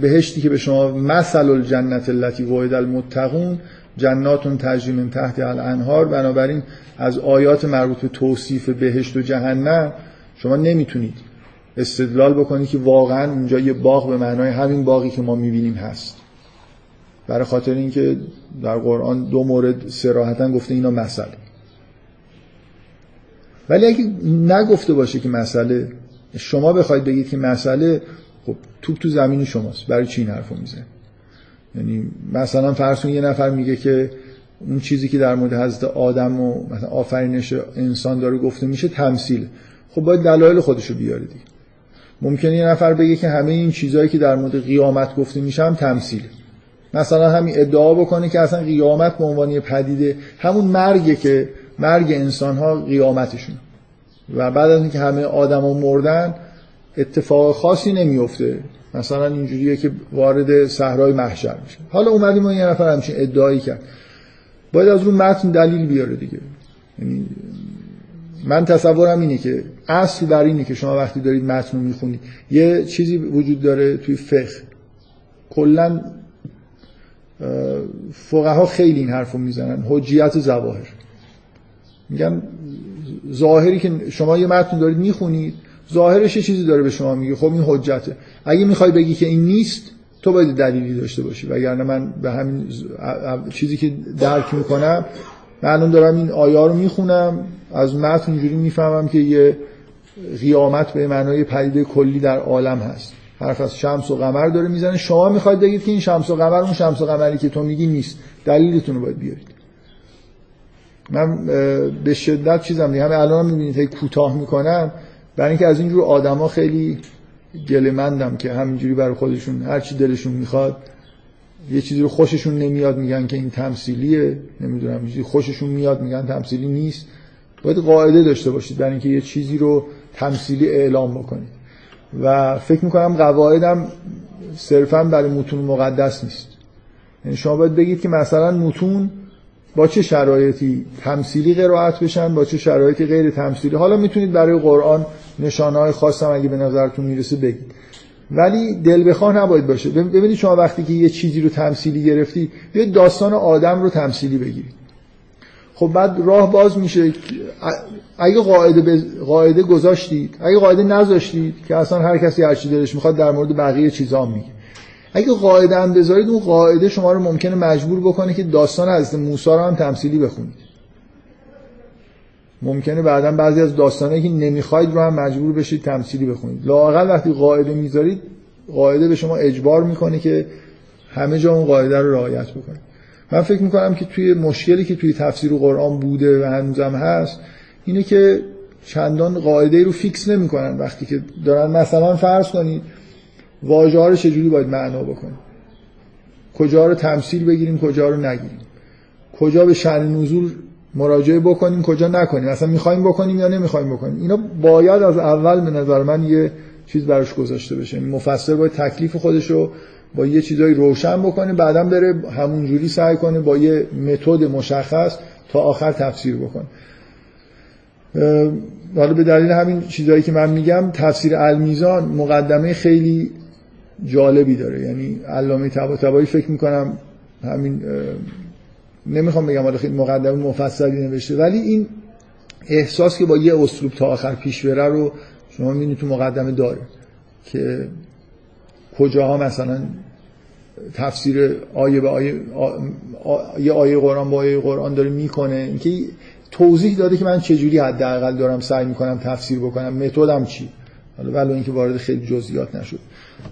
S1: بهشتی که به شما مثل الجنت التي وعد المتقون جناتون تجری من تحت الانهار. بنابراین از آیات مربوط به توصیف بهشت و جهنم شما نمی‌تونید استدلال بکنید که واقعا اونجا یه باغ به معنای همین باقی که ما می‌بینیم هست. برای خاطر اینکه در قرآن دو مورد سراحتا گفته اینا مسئله. ولی اگه نگفته باشه که مسئله شما بخواید بگید که مسئله خب توپ تو زمین شماست. برای چی این حرفو می‌زنید؟ یعنی مثلا فرض یه نفر میگه که اون چیزی که در مورد حضرت آدم و مثلا آفرینش انسان داره گفته میشه تمثیل. خب باید دلایل خودشو بیاره دیگه ممکنه یه نفر بگه که همه این چیزهایی که در مورد قیامت گفته میشه هم تمثیله مثلا همین ادعا بکنه که اصلا قیامت به عنوان پدیده همون مرگه که مرگ انسان ها قیامتشون. و بعد از اینکه همه آدما مردن اتفاق خاصی نمیفته مثلا اینجوریه که وارد صحرای محشر میشه. حالا اومدیم و یه نفر همچین ادعایی کرد. باید از اون متن دلیل بیاره دیگه. یعنی من تصورم اینه که اصل بر اینه که شما وقتی دارید متن رو می‌خونید یه چیزی وجود داره توی فقه. کلا فقها خیلی این حرف رو می‌زنن. حجیت زواهر. میگن ظاهری که شما یه متن دارید می‌خونید ظاهرش یه چیزی داره به شما میگه. خب این حجته. اگه می‌خوای بگی که این نیست تو باید دلیلی داشته باشی. وگرنه من به همین چیزی که درک می‌کنم من دارم این آیا رو می‌خونم. از متن اینجوری می‌فهمم که یه قیامت به معنای پدیده کلی در عالم هست. حرف از شمس و قمر داره می‌زنه. شما می‌خواید بگید که این شمس و قمر اون شمس و قمری که تو میگی نیست. دلیلتون رو باید بیارید. من به شدت چیزم دیگه. همه الان می‌بینید کوتاه می‌کنم. برای اینکه از اینجور آدما خیلی گلمندم که همینجوری برای خودشون هر چی دلشون می‌خواد یه چیزی رو خوششون نمیاد میگن که این تمثیلیه نمی‌دونم چیزی خوششون میاد میگن تمثیلی نیست. باید قاعده داشته باشید برای اینکه یه چیزی رو تمثیلی اعلام بکنید. و فکر می‌کنم قواعدم صرفا برای متون مقدس نیست. یعنی شما باید بگید که مثلا متون با چه شرایطی تمثیلی قرائت بشن با چه شرایطی غیر تمثیلی. حالا می‌تونید برای قرآن نشانه های خاص هم اگه به نظرتون می‌رسه بگید. ولی دل بخواه نباید باشه. ببینید شما وقتی که یه چیزی رو تمثیلی گرفتی یه داستان آدم رو تمثیلی بگیرید. خب بعد راه باز میشه. اگه قاعده به قاعده گذاشتید اگه قاعده نذاشتید که اصلا هر کسی هر چی دلش می‌خواد در مورد بقیه چیزا میگه. اگه قاعده هم بذارید اون قاعده شما رو ممکنه مجبور بکنه که داستان حضرت موسی رو هم تمثیلی بخونید. ممکنه بعدا بعضی از داستانایی که نمی‌خواید رو هم مجبور بشید تمثیلی بخونید. لااقل وقتی قاعده می‌ذارید قاعده به شما اجبار می‌کنه که همه جا اون قاعده رو رعایت بکنید. من فکر می‌کنم که توی مشکلی که توی تفسیر قرآن بوده و هنوزم هست اینه که چندان قاعده رو فیکس نمی‌کنن وقتی که دارن مثلا فرض کنید واژه ها رو چجوری باید معنا بکنیم؟ کجا رو تمثیل بگیریم کجا رو نگیریم؟ کجا به شأن نزول مراجعه بکنیم کجا نکنیم؟ اصلا می‌خوایم بکنیم یا نمی‌خوایم بکنیم؟ اینا باید از اول به نظر من یه چیز براش گذاشته بشه. یعنی مفسر باید تکلیف خودش رو با یه چیزایی روشن بکنه بعدا بره همونجوری سعی کنه با یه متد مشخص تا آخر تفسیر بکنه. حالا به دلیل همین چیزهایی که من میگم تفسیر المیزان مقدمه خیلی جالبی داره. یعنی علامه طباطبایی فکر می‌کنم همین نمی‌خوام بگم حالا خیلی مقدمه مفصلی نوشته ولی این احساس که با یه اسلوب تا آخر پیش بره رو شما می‌بینید تو مقدمه داره که کجاها مثلا تفسیر آیه به آیه یه آیه قرآن با آیه قرآن داره می‌کنه. اینکه توضیح داده که من چجوری حداقل دارم سعی می‌کنم تفسیر بکنم متدم چی؟ حالا ولو اینکه وارد خیلی جزئیات نشد.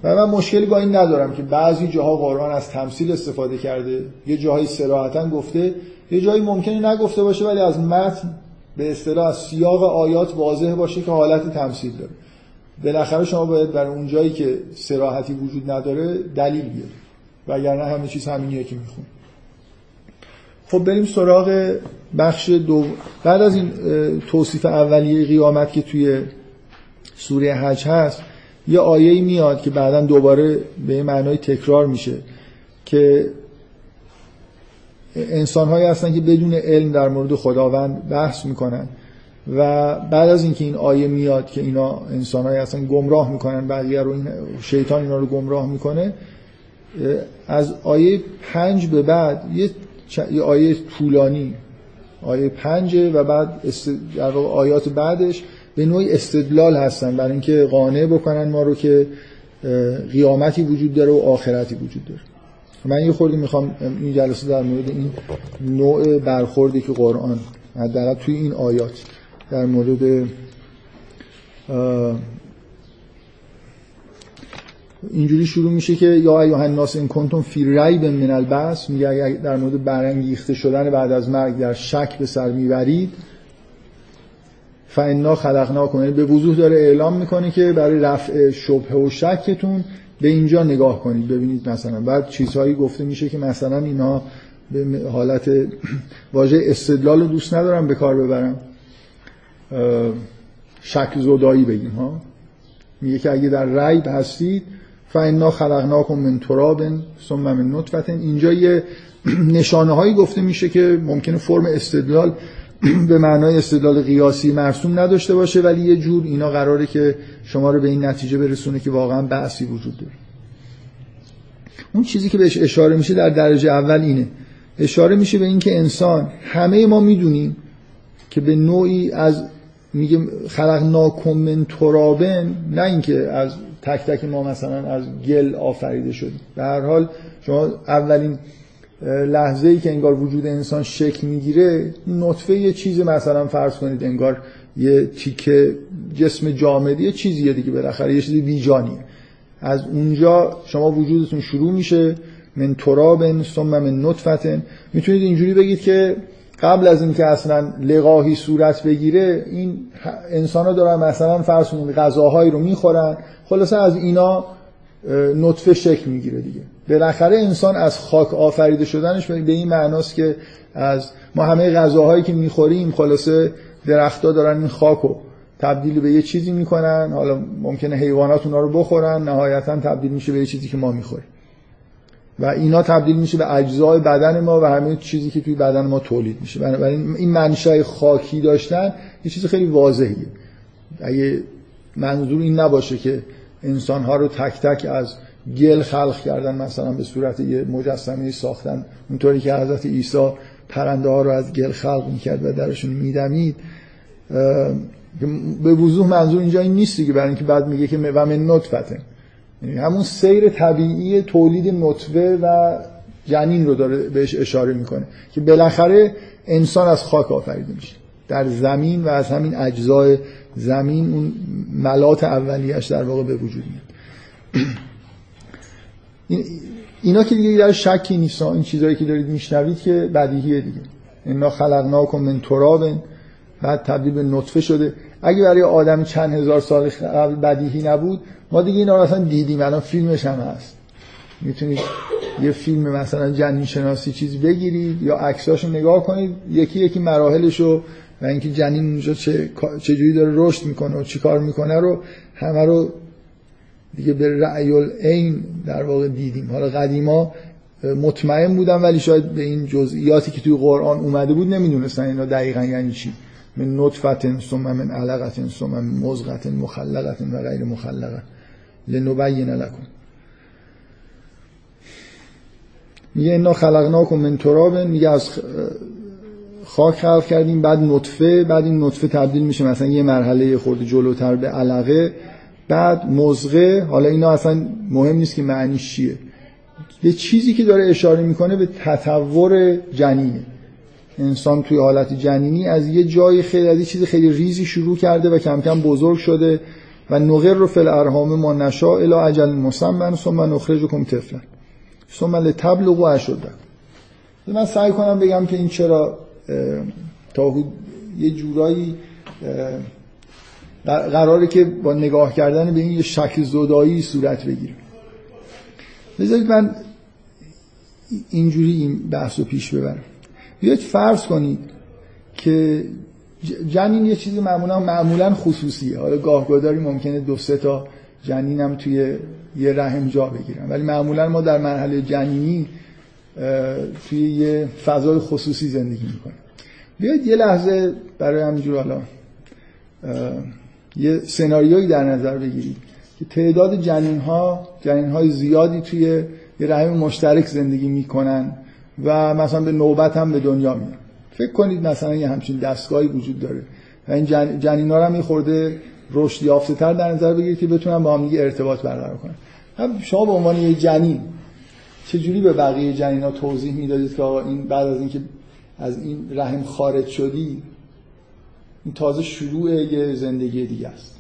S1: و من مشکلی با این ندارم که بعضی جاها قرآن از تمثیل استفاده کرده. یه جاهایی صراحتا گفته یه جایی ممکنه نگفته باشه ولی از متن به اصطلاح از سیاق آیات واضح باشه که حالت تمثیل داره. بالاخره شما باید در اون جایی که سراحتی وجود نداره دلیل بیارید وگرنه همه چیز همینیه که میخون خب بریم سراغ بخش دو. بعد از این توصیف اولیه قیامت که توی سوره حج هست یه آیه میاد که بعدا دوباره به معنای تکرار میشه که انسان هایی هستن که بدون علم در مورد خداوند بحث می‌کنن و بعد از اینکه این آیه میاد که اینا انسان هایی هستن گمراه می‌کنن بقیه رو این شیطان اینا رو گمراه می‌کنه از آیه پنج به بعد یه, آیه طولانی آیه پنج و بعد است... آیات بعدش به نوعی استدلال هستن برای اینکه قانع بکنن ما رو که قیامتی وجود داره و آخرتی وجود داره. من یه خوردی می‌خوام این جلسه در مورد این نوع برخوردی که قرآن حداقل توی این آیات در مورد اینجوری شروع میشه که یا ایها الناس ان کنتم فی ریب من البعث میگه اگر در مورد برانگیخته شدن بعد از مرگ در شک به سر می‌برید فانا خلقناکم. یعنی به وضوح داره اعلام می‌کنه که برای رفع شبهه و شکتون به اینجا نگاه کنید. ببینید مثلا بعد چیزهایی گفته میشه که مثلا اینا به حالت واژه استدلال رو دوست ندارم به کار ببرم. شک زدایی بگیم ها؟ میگه که اگه در ریب هستید فانا خلقناکم من تراب ثم من نطفه اینجا یه نشانه هایی گفته میشه که ممکنه فرم استدلال به معنای استدلال قیاسی مرسوم نداشته باشه ولی یه جور اینا قراره که شما رو به این نتیجه برسونه که واقعا بحثی وجود داره. اون چیزی که بهش اشاره میشه در درجه اول اینه. اشاره میشه به اینکه انسان همه ما می‌دونیم که به نوعی از میگه خلق ناکم ترابن نه اینکه از تک تک ما مثلا از گل آفریده شدیم. به هر حال شما اولین لحظه ای که انگار وجود انسان شکل می‌گیره نطفه یه چیز مثلا فرض کنید انگار یه تیکه جسم جامدی یه چیزیه دیگه بالاخره یه چیزی بیجانیه از اونجا شما وجودتون شروع میشه من ترابن ثم من نطفتن. می‌تونید اینجوری بگید که قبل از اینکه اصلا لقاهی صورت بگیره این انسان ها دارن مثلا فرض کنید غذاهایی رو می‌خورن خلاصه از اینا نطفه شکل می‌گیره دیگه. بالاخره انسان از خاک آفریده شدنش به این معناست که از ما همه غذاهایی که می‌خوریم خلاصه درختها دارن این خاکو تبدیل به یه چیزی می‌کنن. حالا ممکنه حیوانات اونا رو بخورن نهایتا تبدیل میشه به یه چیزی که ما می‌خوریم. و اینا تبدیل میشه به اجزای بدن ما و همه چیزی که توی بدن ما تولید میشه. بنابراین این منشأ خاکی داشتن یه چیز خیلی واضحیه. اگه منظور این نباشه که انسان ها رو تک تک از گل خلق کردن مثلا به صورت یه مجسمه ساختن. اونطوری که حضرت عیسی پرنده ها رو از گل خلق می‌کرد و درشون میدمید. به وضوح منظور اینجا این نیست که برای اینکه بعد میگه که و من نطفته. یعنی همون سیر طبیعی تولید نطفه و جنین رو داره بهش اشاره می‌کنه که بالاخره انسان از خاک آفریده میشه. در زمین و از همین اجزای زمین اون ملات اولیش در واقع به وجود میاد. اینا که دیگه در شکی نیست این چیزایی که دارید میشنوید که بدیهیه دیگه. اینا خلقناکم من تراب بعد تبدیل به نطفه شده. اگه برای آدم چند هزار سال قبل بدیهی نبود ما دیگه اینا اصلا دیدیم. الان فیلمش هم هست. می‌تونید یه فیلم مثلا جنین شناسی چیز بگیرید یا عکساشو نگاه کنید. یکی یکی مراحلشو و اینکه جنین اونجا چه چجوری داره رشد می‌کنه و چی کار می‌کنه رو همه رو دیگه به رأی این در واقع دیدیم. حالا قدیما مطمئن بودم ولی شاید به این جزئیاتی که توی قرآن اومده بود نمی‌دونستن اینا دقیقا یعنی چی. من نطفت ثم من علقت ثم من مزغت مخلقت و غیر مخلقه. لنبین لکن میگه اینا خلقناکم من تراب میگه از خاک خلق کردیم بعد نطفه بعد این نطفه تبدیل میشه مثلا یه مرحله خورده جلوتر به علقه. بعد مزغه حالا اینا اصلا مهم نیست که معنیش چیه. یه چیزی که داره اشاره می‌کنه به تطور جنینه. انسان توی حالت جنینی از یه جای خیلی از یه چیز خیلی ریزی شروع کرده و کم کم بزرگ شده و نغر رو فل ارهام ما نشا الا عجل مسمن ثم نخرجکم طفلا. ثم لتبلغوا اشدکم من سعی کنم بگم که این چرا تا یه جورایی قراره که با نگاه کردن به این یه شکل زدایی صورت بگیره. بذارید من اینجوری این بحث رو پیش ببرم. بیاید فرض کنید که جنین یه چیزی معمولا معمولا خصوصیه. حالا گاهگداری ممکنه دو سه تا جنینم توی یه رحم جا بگیرن. ولی معمولا ما در مرحله جنینی توی یه فضای خصوصی زندگی می‌کنیم. بیاید یه لحظه برای همینجور حالا یه سناریویی در نظر بگیرید که تعداد جنین ها جنین های زیادی توی یه رحم مشترک زندگی می‌کنن و مثلا به نوبت هم به دنیا میان. فکر کنید مثلا یه همچین دستگاهی وجود داره و این جن... جنین ها رو هم خورده رشد یافته تر در نظر بگیرید که بتونن با هم ارتباط برقرار کنن. هم شما به عنوان یه جنین چجوری به بقیه جنین ها توضیح می‌دادید که آقا این بعد از اینکه از این رحم خارج شدی این تازه شروع یه زندگی دیگه است.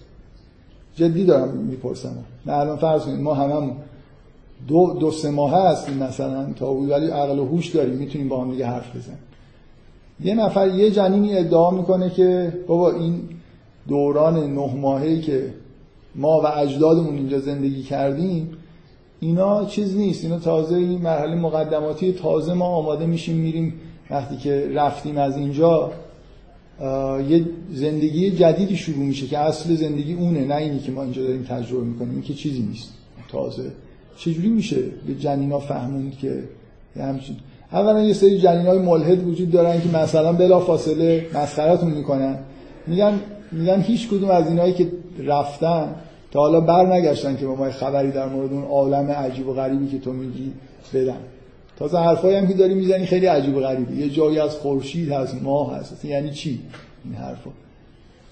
S1: جدی دارم می‌پرسم. نه الان فرض کنید ما همم دو دو سه ماه هستیم مثلا تا ولی عقل و هوش داریم می‌تونیم با هم دیگه حرف بزنیم. یه نفر یه جنینی ادعا می‌کنه که بابا این دوران نه ماهه که ما و اجدادمون اینجا زندگی کردیم اینا چیز نیست. اینا تازه این مرحله مقدماتی تازه ما آماده میشیم میریم. وقتی که رفتیم از اینجا یه زندگی جدیدی شروع میشه که اصل زندگی اونه نه اینی که ما اینجا داریم تجربه می‌کنیم. این که چیزی نیست. تازه. چجوری میشه به جنینا فهموند که همچین اولا یه سری جنین های ملحد وجود دارن که مثلا بلا فاصله مسخرتون می‌کنن. میگن میگن هیچ کدوم از اینایی که رفتن تا حالا بر نگشتن که با ما خبری در مورد اون عالم عجیب و غریبی که تو میگی بدن تازه حرفایی هم که داری می‌زنی خیلی عجیب و غریبه. یه جایی از خورشید هست ماه هست. یعنی چی این حرفا؟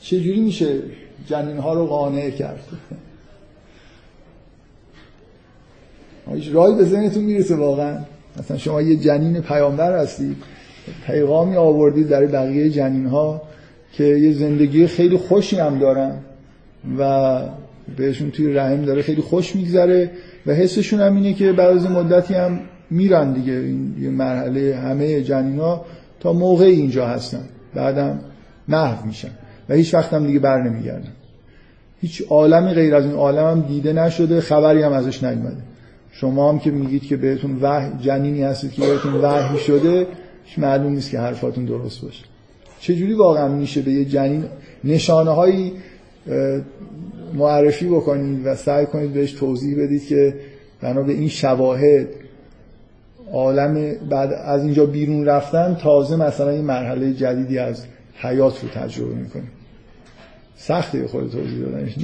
S1: چجوری میشه جنین ها رو قانع کرد؟ هیچ راهی به ذهنتون می‌رسه واقعا؟ مثلا شما یه جنین پیامبر هستید پیغامی آوردید برای بقیه جنین ها که یه زندگی خیلی خوشی هم دارن و بهشون توی رحم داره خیلی خوش میگذره و حسشون هم اینه که بعد از مدتی هم میرن دیگه این یه مرحله همه جنینا تا موقع اینجا هستن. بعدم محو میشن. و هیچ وقت هم دیگه بر نمیگردن. هیچ عالمی غیر از این عالم هم دیده نشده خبری هم ازش نیومده. شما هم که میگید که بهتون وحی جنینی هستید که بهتون وحی شده هیچ معلوم نیست که حرفاتون درست باشه. چجوری واقعا میشه به یه جنین نشانه هایی معرفی بکنید و سعی کنید بهش توضیح بدید که بنا به این شواهد عالم بعد از اینجا بیرون رفتن تازه مثلا این مرحله جدیدی از حیات رو تجربه می‌کنیم. سخته خود توضیح دادنش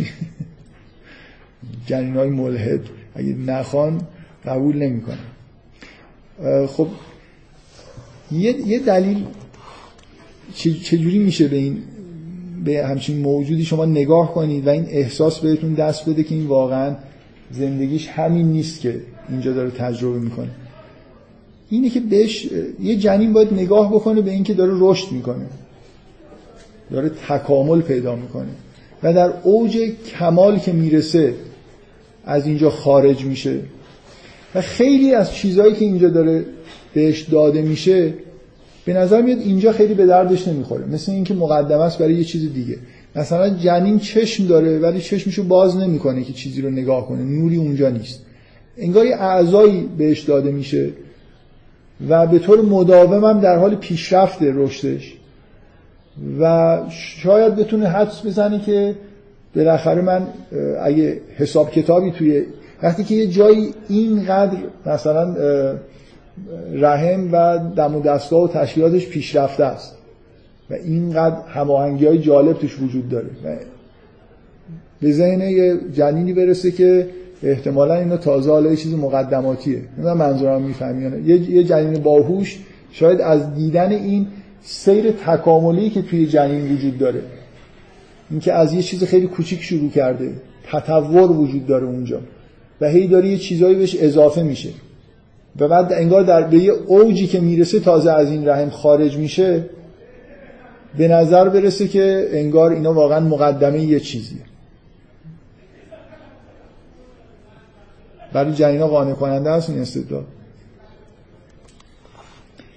S1: جنین های ملحد اگه نخوان قبول نمی‌کنن. خب یه, یه دلیل چجوری میشه به این به همچین موجودی شما نگاه کنید و این احساس بهتون دست بده که این واقعا زندگیش همین نیست که اینجا داره تجربه می‌کنه. اینه که بهش یه جنین باید نگاه بکنه به اینکه داره رشد می‌کنه. داره تکامل پیدا می‌کنه. و در اوج کمال که می‌رسه از اینجا خارج میشه. و خیلی از چیزهایی که اینجا داره بهش داده میشه به نظر میاد اینجا خیلی به دردش نمی‌خوره. مثل اینکه مقدمه است برای یه چیز دیگه. مثلا جنین چشم داره ولی چشمشو باز نمی‌کنه که چیزی رو نگاه کنه. نوری اونجا نیست. انگار یه اعضایی بهش داده میشه. و به طور مداوم هم در حال پیشرفت رشدش. و شاید بتونه حدس بزنه که بالاخره من اگه حساب کتابی توی وقتی که یه جایی اینقدر مثلا رحم و دم و دستگاه و تشکیلاتش پیشرفته است و اینقدر هماهنگی های جالب توش وجود داره. به ذهن یه جنینی برسه که احتمالا اینا تازه حالا یه چیز مقدماتیه. من منظورم می‌فهمی یه جنین باهوش شاید از دیدن این سیر تکاملی که توی جنین وجود داره. اینکه از یه چیز خیلی کوچیک شروع کرده. تطور وجود داره اونجا. و هی داره یه چیزایی بهش اضافه میشه. و بعد انگار در به یه اوجی که می‌رسه تازه از این رحم خارج میشه به نظر برسه که انگار اینا واقعا مقدمه یه چیزیه. برای جنینا قانع کننده هست این استدلال.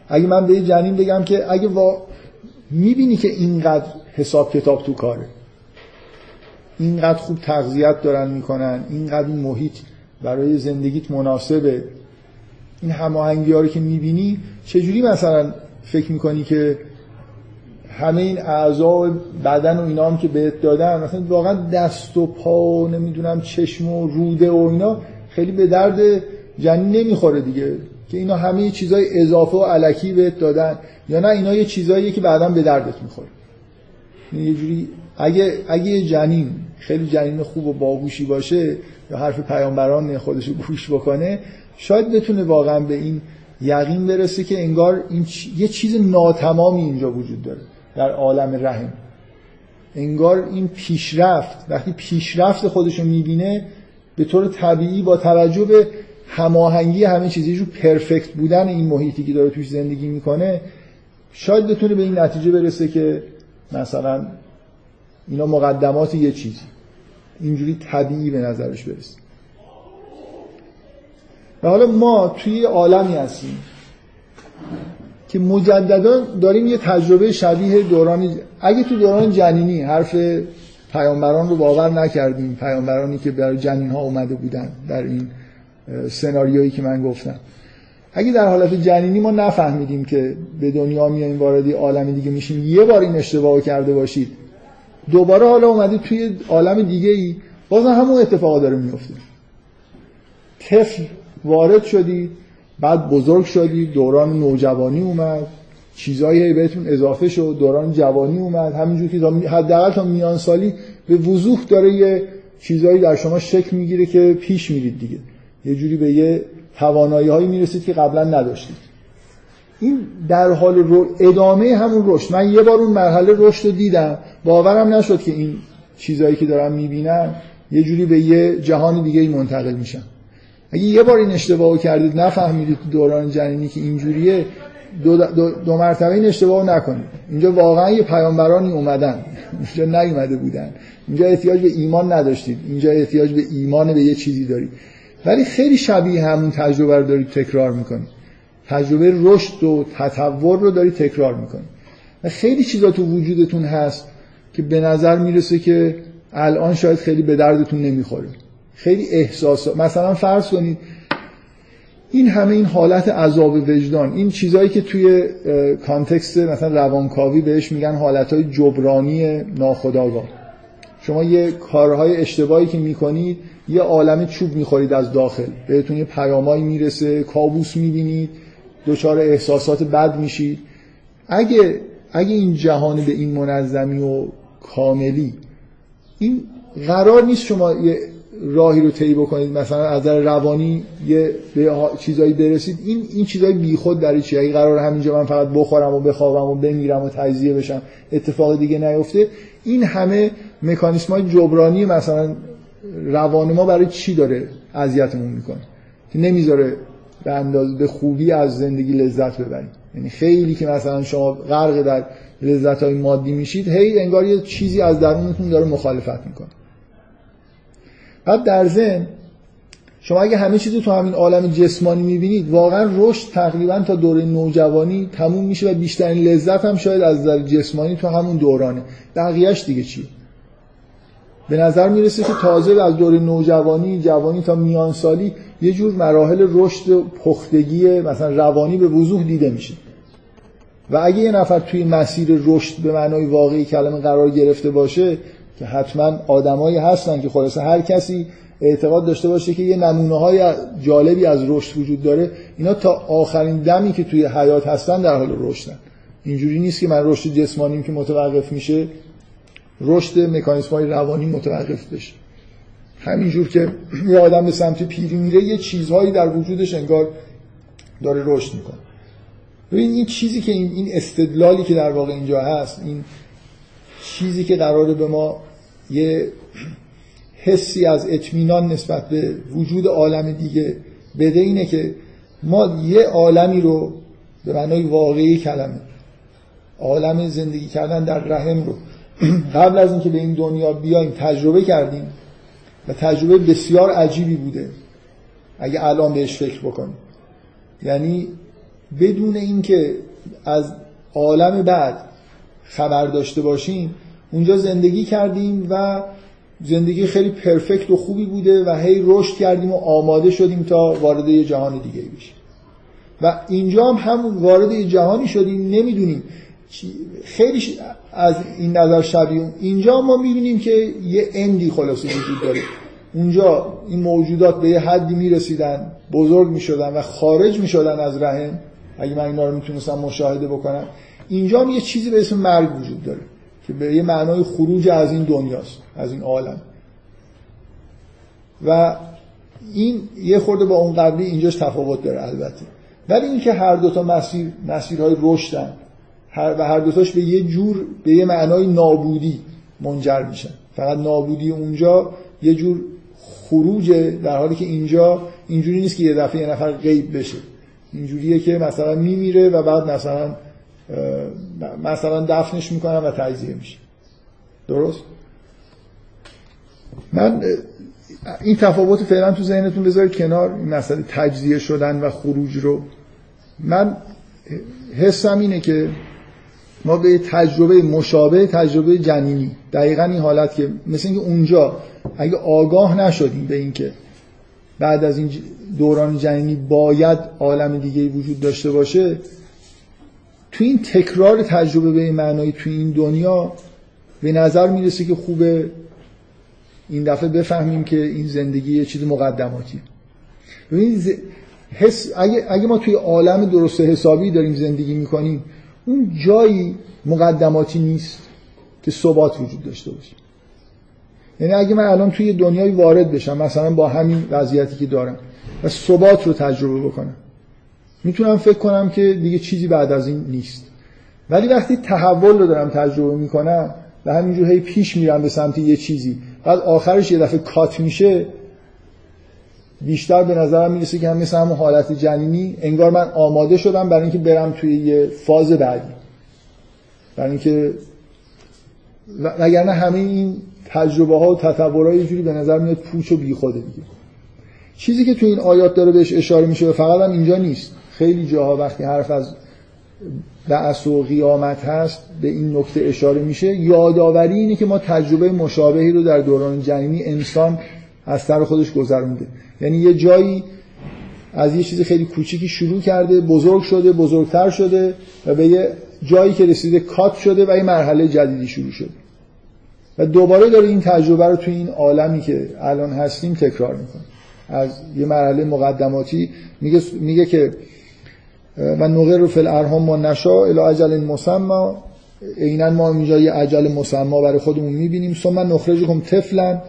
S1: اگه من به جنین بگم که اگه وا... می‌بینی که اینقدر حساب کتاب تو کاره. اینقدر خوب تغذیت دارن می‌کنن اینقدر این محیط برای زندگیت مناسبه. این هماهنگی ها رو که می‌بینی چجوری مثلا فکر می‌کنی که همه این اعضا بدن و اینا هم که بهت دادن مثلا واقعا دست و پا و نمی‌دونم چشم و روده و اینا خیلی به درد جنین نمی‌خوره دیگه که اینا همه چیزای اضافه و علکی بهت دادن. یا نه اینا یه چیزاییه که بعدا به دردت می‌خوره. یه جوری اگه اگه جنین خیلی جنین خوب و باهوشی باشه یا حرف پیامبران خودش رو گوش بکنه شاید بتونه واقعا به این یقین برسه که انگار این یه چیز ناتمامی اینجا وجود داره در عالم رحم. انگار این پیشرفت وقتی پیشرفت خودش رو می‌بینه به طور طبیعی با توجه به هماهنگی همه چیزی جو پرفکت بودن این محیطی که داره توش زندگی می‌کنه شاید بتونه به این نتیجه برسه که مثلا اینا مقدمات یه چیزی اینجوری طبیعی به نظرش برسه. و حالا ما توی عالمی هستیم که مجددا داریم یه تجربه شبیه دوران اگه تو دوران جنینی حرف پیامبران رو باور نکردیم. پیامبرانی که برای جنین ها اومده بودن در این سناریویی که من گفتم. اگه در حالت جنینی ما نفهمیدیم که به دنیا میاییم واردی عالم دیگه میشیم یه بار این اشتباه کرده باشید. دوباره حالا اومدید توی عالم دیگه ای باز همون اتفاقا داره میفته طفل وارد شدید بعد بزرگ شدید دوران نوجوانی اومد. چیزایی بهتون اضافه شد دوران جوانی اومد همینجور که حداقل تا میان سالی به وضوح داره یه چیزایی در شما شکل می‌گیره که پیش میرید دیگه. یه جوری به یه توانایی هایی می‌رسید که قبلا نداشتید. این در حال رو ادامه همون رشد. من یه بار اون مرحله رشد رو دیدم. باورم نشد که این چیزایی که دارم می‌بینم یه جوری به یه جهان دیگه منتقل میشن اگه یه بار این اشتباهو کردید نفهمیدید دوران جنینی که اینجوریه دو, دو, دو مرتبه این اشتباه نکنید. اینجا واقعا یه پیامبرانی اومدن. اینجا نیومده بودن. اینجا احتیاج به ایمان نداشتید. اینجا احتیاج به ایمان به یه چیزی دارید. ولی خیلی شبیه همون تجربه رو دارید تکرار می‌کنید. تجربه رشد و تطور رو دارید تکرار می‌کنید. و خیلی چیزا تو وجودتون هست که به نظر می‌رسه که الان شاید خیلی به دردتون نمی‌خوره. خیلی احساس مثلا فرض کنید این همه این حالت عذاب وجدان این چیزهایی که توی کانتکست مثلا روانکاوی بهش میگن حالتهای جبرانی ناخودآگاه. شما یه کارهای اشتباهی که می‌کنید یه عالم چوب می‌خورید از داخل. بهتون یه پیامایی می‌رسه کابوس می‌بینید دچار احساسات بد میشید. اگه اگه این جهان به این منظمی و کاملی این قرار نیست شما یه راهی رو طی بکنید. مثلا از نظر روانی یه چیزایی برسید. این این چیزای بیخود در چیه اگه قرار همینجا من فقط بخورم و بخوابم و بمیرم و تجزیه بشم. اتفاق دیگه نیفته. این همه مکانیسم های جبرانی مثلا روان ما برای چی داره اذیتمون می‌کنه؟ که نمی‌ذاره به اندازه به خوبی از زندگی لذت ببریم. یعنی خیلی که مثلا شما غرق در لذت های مادی میشید هی انگار یه چیزی از درونتون داره مخالفت می‌کنه. بعد در ذهن شما اگه همه چیز تو همین عالم جسمانی می‌بینید واقعا رشد تقریبا تا دوره نوجوانی تموم میشه و بیشترین لذت هم شاید از نظر جسمانی تو همون دورانه. بقیهش دیگه چیه به نظر می‌رسه که تازه از دوره نوجوانی جوانی تا میان سالی یه جور مراحل رشد و پختگی مثلا روانی به وضوح دیده میشه. و اگه یه نفر توی مسیر رشد به معنای واقعی کلمه قرار گرفته باشه که حتما آدمایی هستن که خلاصه هر کسی اعتقاد داشته باشه که یه نمونه های جالبی از رشد وجود داره. اینا تا آخرین دمی که توی حیات هستن در حال رشدن. اینجوری نیست که من رشد جسمانیم که متوقف میشه رشد مکانیسم های روانی متوقف بشه. همینجور که یه آدم به سمت پیری میره یه چیزهایی در وجودش انگار داره رشد می‌کنه. ببین این چیزی که این, این استدلالی که در واقع اینجا هست این چیزی که قراره به ما یه حسی از اطمینان نسبت به وجود عالم دیگه بده اینه که ما یه عالمی رو به معنای واقعی کلمه عالم زندگی کردن در رحم رو. قبل از اینکه به این دنیا بیایم تجربه کردیم و تجربه بسیار عجیبی بوده. اگه الان بهش فکر بکنیم یعنی بدون اینکه از عالم بعد خبر داشته باشیم اونجا زندگی کردیم و زندگی خیلی پرفکت و خوبی بوده و هی رشد کردیم و آماده شدیم تا وارد یه جهان دیگه بشیم. و اینجا هم همون وارد یه جهانی شدیم نمی‌دونیم خیلی از این نظر شبیه اینجا ما می‌بینیم که یه اندی خلاصه وجود داره. اونجا این موجودات به یه حدی می‌رسیدن بزرگ می‌شدن و خارج می‌شدن از رحم. اگه من اینا رو می‌تونستم مشاهده بکنم. اینجا هم یه چیزی به اسم مرگ وجود داره. که به یه معنای خروج از این دنیاست از این عالم. و این یه خورده با اون قبلی اینجاش تفاوت داره البته. ولی اینکه هر دوتا مسیر مسیرهای رشدن هر و هر دوتاش به یه جور به یه معنای نابودی منجر میشن. فقط نابودی اونجا یه جور خروجه در حالی که اینجا اینجوری نیست که یه دفعه یه نفر غیب بشه. اینجوریه که مثلا میمیره و بعد مثلا مثلا دفنش می‌کنن و تجزیه میشه. درست؟ من این تفاوت فعلا تو ذهنتون بذارید کنار این مسئله تجزیه شدن و خروج رو. من حسم اینه که ما به تجربه مشابه تجربه جنینی. دقیقا این حالت که مثل اینکه اونجا اگه آگاه نشدیم به اینکه بعد از این دوران جنینی باید عالم دیگه وجود داشته باشه تو این تکرار تجربه به این معنایی تو این دنیا به نظر می‌رسه که خوبه این دفعه بفهمیم که این زندگی یه چیز مقدماتی. ببینید حس اگه, اگه ما توی عالم درست حسابی داریم زندگی می‌کنیم اون جایی مقدماتی نیست که ثبات وجود داشته باشه. یعنی اگه من الان توی دنیای وارد بشم مثلا با همین وضعیتی که دارم و ثبات رو تجربه بکنم می‌تونم فکر کنم که دیگه چیزی بعد از این نیست. ولی وقتی تحول رو دارم تجربه می‌کنم و همینجور هی پیش میرم به سمت یه چیزی بعد آخرش یه دفعه کات میشه بیشتر به نظرم می‌رسه که هم مثل همون حالت جنینی انگار من آماده شدم برای اینکه برم توی یه فاز بعدی. برای اینکه وگرنه همه این تجربه ها و تصورها یه جوری به نظر میاد پوچ و بیخوده دیگه. چیزی که تو این آیات داره بهش اشاره میشه و فقط هم اینجا نیست. خیلی جاها وقتی حرف از بعث و قیامت هست به این نکته اشاره میشه. یادآوری اینه که ما تجربه مشابهی رو در دوران جنینی انسان از سر خودش گذرونده. یعنی یه جایی از یه چیز خیلی کوچیکی شروع کرده بزرگ شده بزرگتر شده و به یه جایی که رسیده کات شده و یه مرحله جدیدی شروع شده. و دوباره داره این تجربه رو توی این عالمی که الان هستیم تکرار می‌کنه. از یه مرحله مقدماتی میگه, میگه که و رو فل ارهام ما نشا الی اجل مسمى. عینا ما اینجا یه اجل مسمى برای خودمون می‌بینیم. ثم نخرجکم طفلا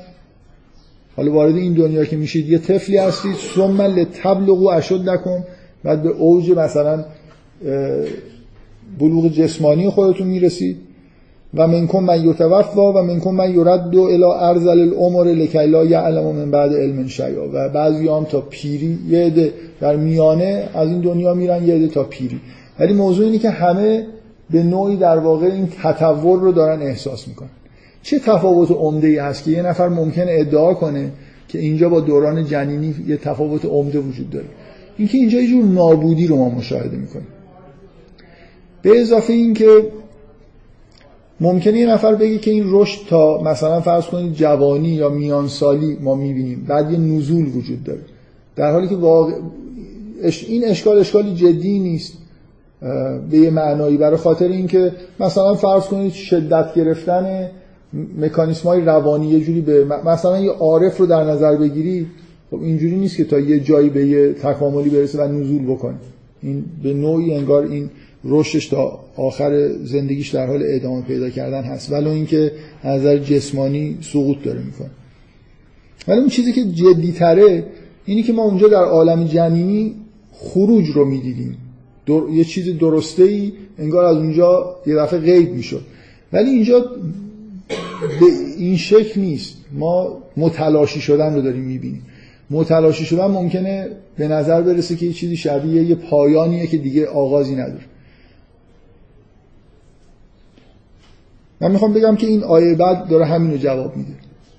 S1: حالا وارد این دنیا که میشید یه طفلی هستید. ثم لتبلغوا اشدکم. بعد به اوج مثلا بلوغ جسمانی خودتون می‌رسید. و منکم من یتوفا و منکم من یرد الى ارزل الامر لکی لا یعلم من بعد علم شیء. و بعضی هم تا پیری یه عده در میانه از این دنیا میرن یه عده تا پیری. ولی موضوع اینه که همه به نوعی در واقع این تطور رو دارن احساس می‌کنن. چه تفاوت عمده ای هست که یه نفر ممکنه ادعا کنه که اینجا با دوران جنینی یه تفاوت عمده وجود داره. اینکه اینجا یه جور نابودی رو ما مشاهده می‌کنیم. به اضافه اینکه ممکنه یه نفر بگه که این رشد تا مثلا فرض کنید جوانی یا میانسالی ما می‌بینیم. بعد یه نزول وجود داره. در حالی که واقع این اشکال اشکالی جدی نیست. به یه معنایی. برای خاطر اینکه مثلا فرض کنید شدت گرفتن مکانیسم های روانی یه جوری به مثلا یه عارف رو در نظر بگیری خب اینجوری نیست که تا یه جایی به یه تکاملی برسه و نزول بکنه این به نوعی انگار این رشدش تا آخر زندگیش در حال ادامه پیدا کردن هست. ولی اینکه از نظر جسمانی سقوط داره می‌کنه. ولی اون چیزی که جدی تره اینی که ما اونجا در عالم جنینی خروج رو می‌دیدیم. یه چیز درسته ای انگار از اونجا یه دفعه غیب می‌شد. ولی اینجا به این شکل نیست. ما متلاشی شدن رو داریم می‌بینیم. متلاشی شدن ممکنه به نظر برسه که یه چیزی شبیه یه پایانیه که دیگه آغازی نداره. من می‌خوام بگم که این آیه بعد داره همین رو جواب میده.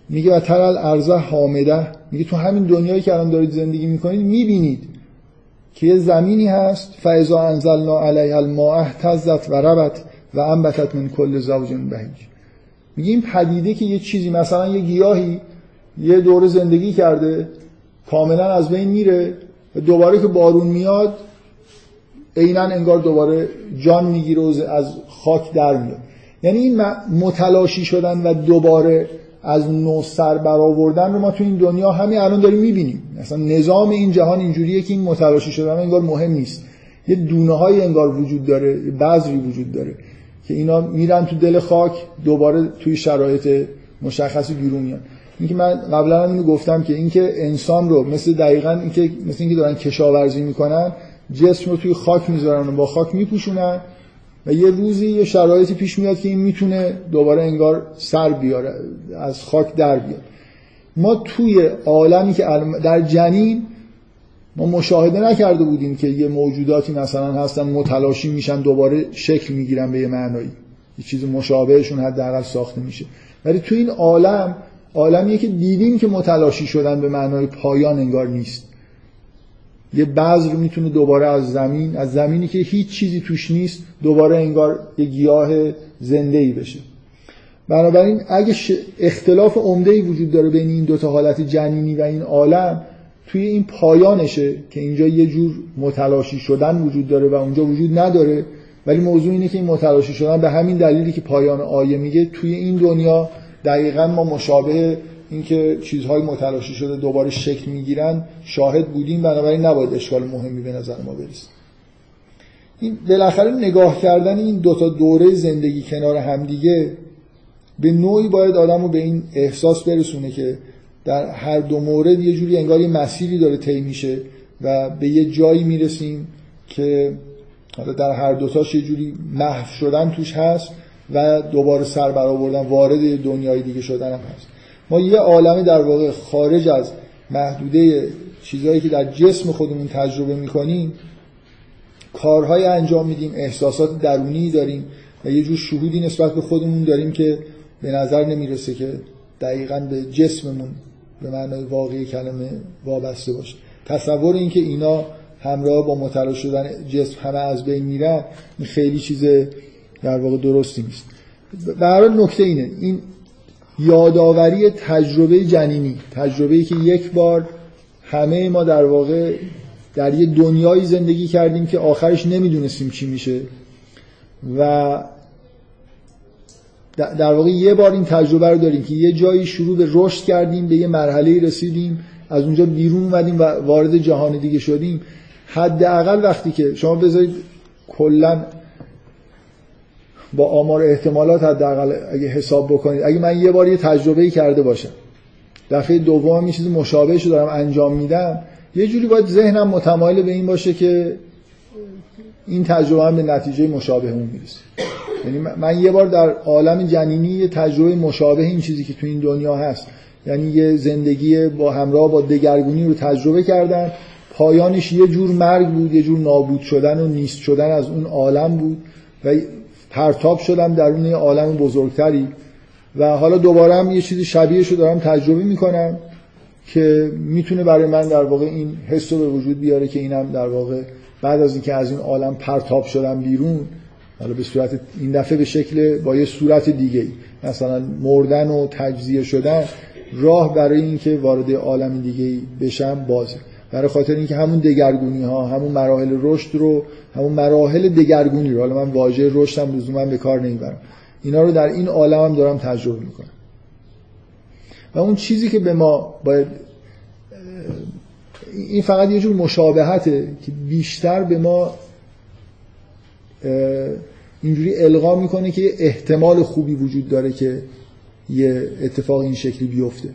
S1: میگه و ترال ارزه حامده. میگه تو همین دنیایی که الان دارید زندگی می‌کنید می‌بینید که یه زمینی هست فاذا انزلنا علیها الماء اهتزت و ربت و انبتت من کل زوج بهیج میگه این پدیده که یه چیزی مثلا یه گیاهی یه دوره زندگی کرده کاملا از بین میره و دوباره که بارون میاد عینا انگار دوباره جان می‌گیره از خاک در میاد. یعنی این متلاشی شدن و دوباره از نو سر برآوردن رو ما تو این دنیا همین الان داریم می‌بینیم. مثلا نظام این جهان اینجوریه که این متلاشی شدن انگار مهم نیست. یه دونه های انگار وجود داره بذری وجود داره که اینا میرن تو دل خاک دوباره توی شرایط مشخصی بیرون میان. اینکه من قبلا هم اینو گفتم که اینکه انسان رو مثل دقیقا اینکه مثل اینکه دارن کشاورزی می‌کنن جسم رو توی خاک می‌ذارن و با خاک میپوشونن و یه روزی یه شرایطی پیش میاد که این می‌تونه دوباره انگار سر بیاره از خاک در بیاد. ما توی عالمی که در جنین ما مشاهده نکرده بودیم که یه موجوداتی مثلا هستن متلاشی میشن دوباره شکل می‌گیرن به یه معنایی. یه چیز مشابهشون حداقل ساخته میشه. ولی توی این عالم عالمیه که دیدیم که متلاشی شدن به معنای پایان انگار نیست. یه بذر می‌تونه دوباره از زمین از زمینی که هیچ چیزی توش نیست دوباره انگار یه گیاه زنده ای بشه. بنابراین اگه اختلاف عمده ای وجود داره بین این دوتا حالت جنینی و این عالم توی این پایانشه که اینجا یه جور متلاشی شدن وجود داره و اونجا وجود نداره. ولی موضوع اینه که این متلاشی شدن به همین دلیلی که پایان آیه میگه توی این دنیا دقیقا ما مشابه اینکه چیزهای متلاشی شده دوباره شکل می‌گیرن شاهد بودیم بنابراین نباید اشکال مهمی به نظر ما برسه این بالاخره نگاه کردن این دوتا دوره زندگی کنار همدیگه به نوعی باید آدم رو به این احساس برسونه که در هر دو مورد یه جوری انگار یه مسیری داره طی میشه و به یه جایی می‌رسیم که حالا در هر دوتاش یه جوری محو شدن توش هست و دوباره سر برآوردن وارد دنیای دیگه شدن هم هست. ما یه عالمی در واقع خارج از محدوده چیزهایی که در جسم خودمون تجربه می‌کنیم کارهای انجام میدیم احساسات درونی داریم و یه جور شهودی نسبت به خودمون داریم که به نظر نمی‌رسه که دقیقا به جسممون به معنای واقعی کلمه وابسته باشه. تصور این که اینا همراه با مطلع شدن جسم همه از بین میرن خیلی چیز در واقع درستی نیست. برای نکته اینه. این یادآوری تجربه جنینی تجربه‌ای که یک بار همه ما در واقع در یه دنیایی زندگی کردیم که آخرش نمی‌دونستیم چی میشه. و در واقع یه بار این تجربه رو داریم که یه جایی شروع به رشد کردیم به یه مرحله رسیدیم از اونجا بیرون اومدیم و وارد جهان دیگه شدیم. حداقل وقتی که شما بذارید کلا با آمار احتمالات حداقل اگه حساب بکنید. اگه من یه بار یه تجربه کرده باشم. دفعه دوم یه چیز مشابهش رو دارم انجام میدم. یه جوری باید ذهنم متمایل به این باشه که این تجربه هم به نتیجه مشابه اون می‌رسه. یعنی من یه بار در عالم جنینی یه تجربه مشابه این چیزی که تو این دنیا هست. یعنی یه زندگی با همراه با دگرگونی رو تجربه کردم. پایانش یه جور مرگ بود یه جور نابود شدن و نیست شدن از اون عالم بود. و پرتاب شدم در اون عالم بزرگتری و حالا دوباره هم یه چیزی شبیهش رو دارم تجربه می‌کنم که می‌تونه برای من در واقع این حس رو به وجود بیاره که اینم در واقع بعد از اینکه از این عالم پرتاب شدم بیرون حالا به صورت این دفعه به شکل با یه صورت دیگه ای مثلا مردن و تجزیه شدن راه برای اینکه وارد عالم دیگه بشم بازه. برای خاطر اینکه همون دگرگونی ها همون مراحل رشد رو همون مراحل دگرگونی رو حالا من واژه رشدم لزوما به کار نمی‌برم. اینا رو در این عالم هم دارم تجربه می‌کنم. و اون چیزی که به ما باید این فقط یه جور مشابهته که بیشتر به ما اینجوری القا می‌کنه که احتمال خوبی وجود داره که یه اتفاق این شکلی بیفته.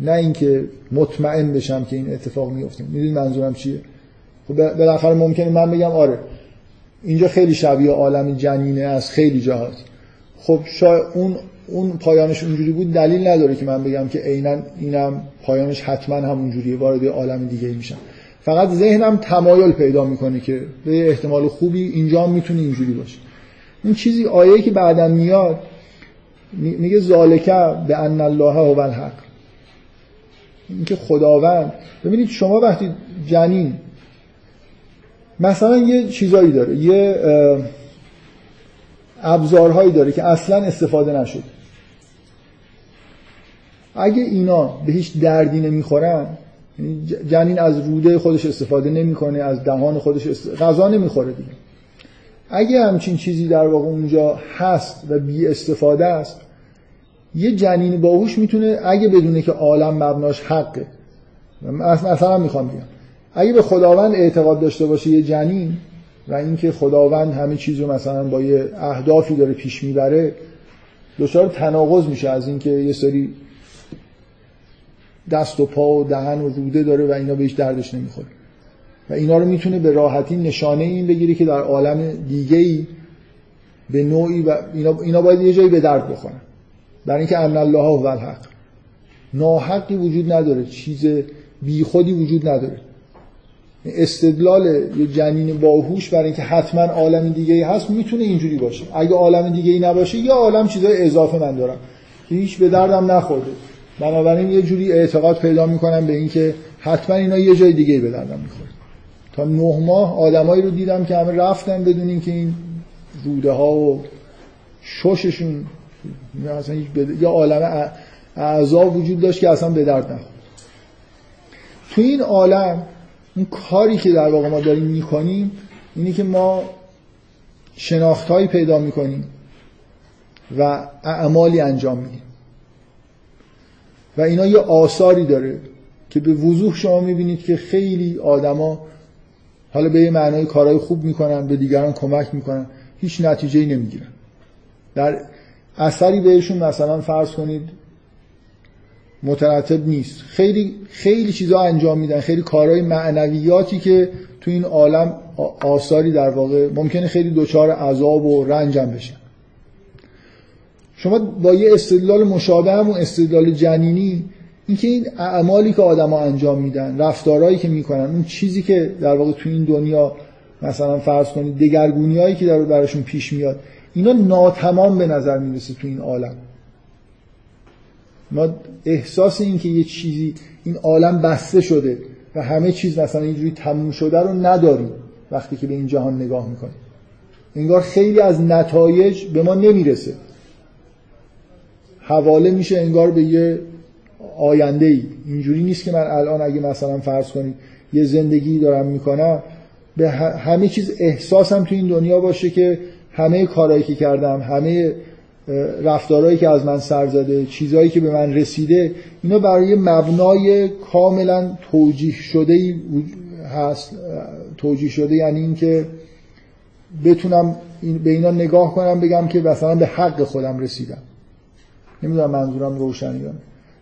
S1: نه اینکه مطمئن بشم که این اتفاق میفته می‌دونید منظورم چیه؟ خب بالاخره ممکنه من بگم آره اینجا خیلی شبیه عالم جنینه از خیلی جهات. خب شاید اون اون پایانش اونجوری بود دلیل نداره که من بگم که عینا اینم پایانش حتما همونجوریه وارد عالم دیگه میشم. فقط ذهنم تمایل پیدا می‌کنه که به احتمال خوبی اینجا می‌تونه اینجوری باشه. این چیزی آیه که بعدا میاد میگه ذالکه به ان الله هو الحق. اینکه خداوند ببینید شما وقتی جنین مثلا یه چیزایی داره یه ابزارهایی داره که اصلا استفاده نشد اگه اینا به هیچ دردی نمی‌خورن یعنی جنین از روده خودش استفاده نمی‌کنه از دهان خودش است... غذا نمی‌خوره دیگه. اگه همچین چیزی در واقع اونجا هست و بی استفاده است یه جنین باهوش می‌تونه اگه بدونه که عالم مبناش حقه. مثلا می‌خوام بگم. اگه به خداوند اعتقاد داشته باشه یه جنین و اینکه خداوند همه چیز رو مثلا با یه اهدافی داره پیش می‌بره دچار تناقض میشه از اینکه یه سری دست و پا و دهن و روده داره و اینا بهش دردش نمی‌خوره. و اینا رو می‌تونه به راحتی نشانه این بگیره که در عالم دیگه ای به نوعی و اینا, اینا باید یه جایی به درد بخورن. برای اینکه ان الله هو الحق. ناحقی وجود نداره چیز بیخودی وجود نداره. استدلال یه جنین باهوش برای اینکه حتما عالم دیگه هست می‌تونه اینجوری باشه. اگه عالم دیگه ای نباشه یا عالم چیزای اضافه من دارم. که هیچ به دردم نخورده. بنابراین یه جوری اعتقاد پیدا می‌کنم به اینکه حتما اینا یه جای دیگه به دردم می‌خوره. تا نه ماه آدمایی رو دیدم که همه رفتن بدون اینکه این روده ها و شششون اصلا یا عالم اعضا وجود داشت که اصلا به درد نخورد. تو این عالم اون کاری که در واقع ما داریم می‌کنیم اینه که ما شناختهایی پیدا می‌کنیم و اعمالی انجام میدیم. و اینا یه آثاری داره که به وضوح شما می‌بینید که خیلی آدما حالا به یه معنای کارهای خوب می‌کنن به دیگران کمک می‌کنن هیچ نتیجه نمی‌گیرن. در اثری بهشون مثلا فرض کنید مترتب نیست. خیلی خیلی چیزا انجام میدن خیلی کارهای معنویاتی که تو این عالم آثاری در واقع ممکنه خیلی دچار عذاب و رنجم بشن. شما با یه استدلال مشابه همون استدلال جنینی اینکه این اعمالی که آدما انجام میدن رفتارهایی که می‌کنن اون چیزی که در واقع تو این دنیا مثلا فرض کنید دگرگونی که در براشون پیش میاد اینا ناتمام به نظر می‌رسه تو این عالم. ما احساس این که یه چیزی این عالم بسته شده و همه چیز مثلا اینجوری تموم شده رو نداریم وقتی که به این جهان نگاه می‌کنیم. انگار خیلی از نتایج به ما نمی‌رسه. حواله میشه انگار به یه آینده ای اینجوری نیست که من الان اگه مثلا فرض کنید یه زندگی دارم می‌کنم به همه چیز احساسم تو این دنیا باشه که همه کارهایی که کردم همه رفتارهایی که از من سر زده چیزهایی که به من رسیده اینا برای مبنای کاملا توجیه شده هست. توجیه شده یعنی اینکه بتونم به اینا نگاه کنم بگم که مثلا به حق خودم رسیدم. نمی‌دونم منظورم روشنی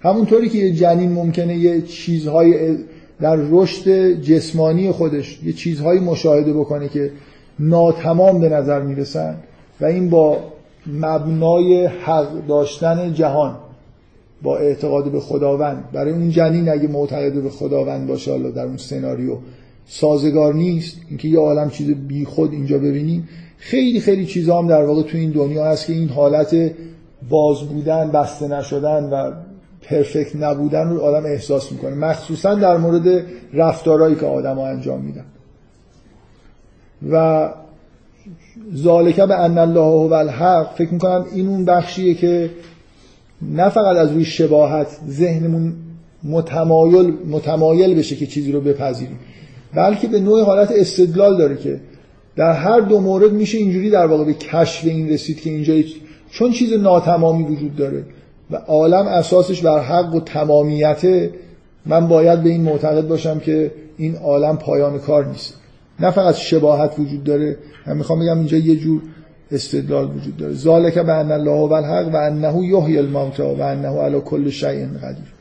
S1: همونطوری که یه جنین ممکنه یه چیزهای در رشد جسمانی خودش یه چیزهایی مشاهده بکنه که ناتمام به نظر می‌رسن و این با مبنای حق داشتن جهان با اعتقاد به خداوند. برای اون جنین اگه معتقد به خداوند باشه حالا در اون سناریو سازگار نیست. اینکه یه عالم چیز بی خود اینجا ببینیم. خیلی خیلی چیزا هم در واقع تو این دنیا هست که این حالت باز بودن بسته نشدن و پرفکت نبودن رو آدم احساس می‌کنه. مخصوصا در مورد رفتارهایی که آدم انجام میدن. و ذالکه به ان الله هو الحق فکر می‌کنم این اون بخشیه که نه فقط از روی شباهت ذهنمون متمایل متمایل بشه که چیزی رو بپذیریم بلکه به نوع حالت استدلال داره که در هر دو مورد میشه اینجوری در واقع به کشف این رسید که اینجا چون چیز ناتمامی وجود داره و عالم اساسش بر حق و تمامیت من باید به این معتقد باشم که این عالم پایان کار نیست. نه فقط شباهت وجود داره من می‌خوام بگم اینجا یه جور استدلال وجود داره. ذالک به ان الله و الحق و انه یحیی الموتى و انه علی کل شیء قدیر.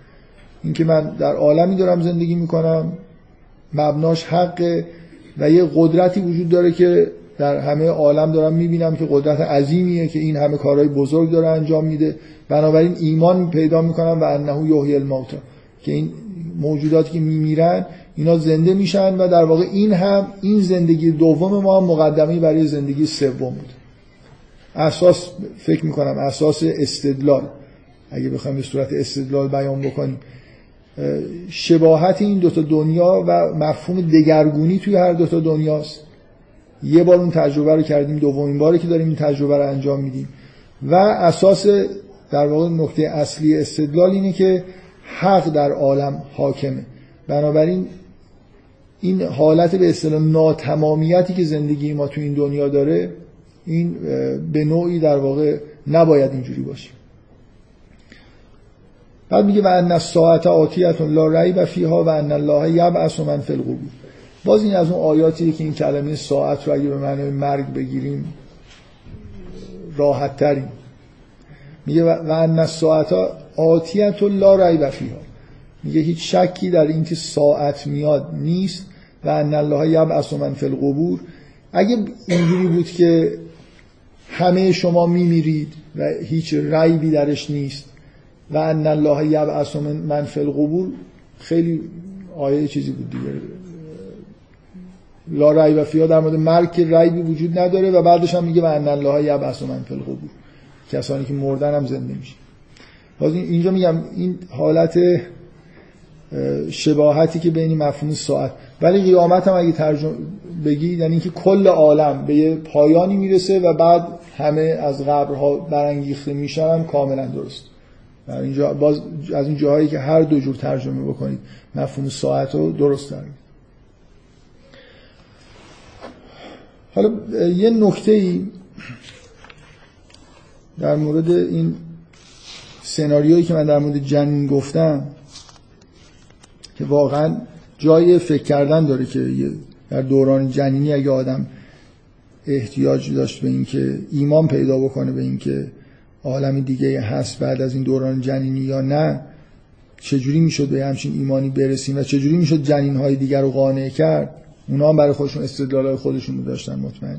S1: اینکه من در عالمی دارم زندگی می‌کنم مبناش حقه و یه قدرتی وجود داره که در همه عالم دارم می‌بینم که قدرت عظیمیه که این همه کارهای بزرگ داره انجام میده. بنابراین ایمان پیدا می‌کنم و انه یحیی الموتى که این موجوداتی که میمیرن اینا زنده میشن و در واقع این هم این زندگی دوم ما هم مقدمه برای زندگی سوم بود اساس فکر می‌کنم اساس استدلال. اگه بخوایم به صورت استدلال بیان بکنیم شباهت این دوتا دنیا و مفهوم دگرگونی توی هر دوتا دنیاست. یه بار اون تجربه رو کردیم دومین باری که داریم این تجربه رو انجام میدیم. و اساس در واقع نکته اصلی استدلال اینه که حق در عالم حاکمه. بنابراین این حالت به اصطلاح ناتمامیتی که زندگی ما تو این دنیا داره این به نوعی در واقع نباید اینجوری باشه. بعد میگه و ان الساعه آتیه لا ریب فیها و ان الله یبعث من فی القبور. باز این از اون آیاتی که این کلمه ساعت رو اگه به معنی مرگ بگیریم راحت تریم. میگه و ان الساعه آتیه لا ریب فیها. میگه هیچ شکی در اینکه ساعت میاد نیست. و ان الله یبعث من فی القبور. اگه اینجوری بود که همه شما میمیرید و هیچ ریبی درش نیست و ان الله یبعث من فی القبور خیلی آیه چیزی بود دیگه. لا ریب فیها در مورد مرگ ریبی وجود نداره و بعدش هم میگه و ان الله یبعث من فی القبور. کسانی که مردن هم زنده میشه باز اینجا میگم این حالت شباهتی که بین مفهوم ساعت ولی قیامت هم اگه ترجمه بگی یعنی اینکه کل عالم به یه پایانی می‌رسه و بعد همه از قبرها برانگیخته میشن کاملا درست. اینجا باز از این جاهایی که هر دو جور ترجمه بکنید مفهوم ساعت رو درست دارید. حالا یه نکته ای در مورد این سناریویی که من در مورد جنین گفتم که واقعا جای فکر کردن داره که در دوران جنینی اگه آدم احتیاج داشت به اینکه ایمان پیدا بکنه به اینکه عالم دیگه هست بعد از این دوران جنینی یا نه چجوری می‌شد به همچین ایمانی برسیم و چجوری می‌شد جنین های دیگر رو قانع کرد؟ اونا هم برای خودشون استدلال های خودشون رو داشتن مطمئن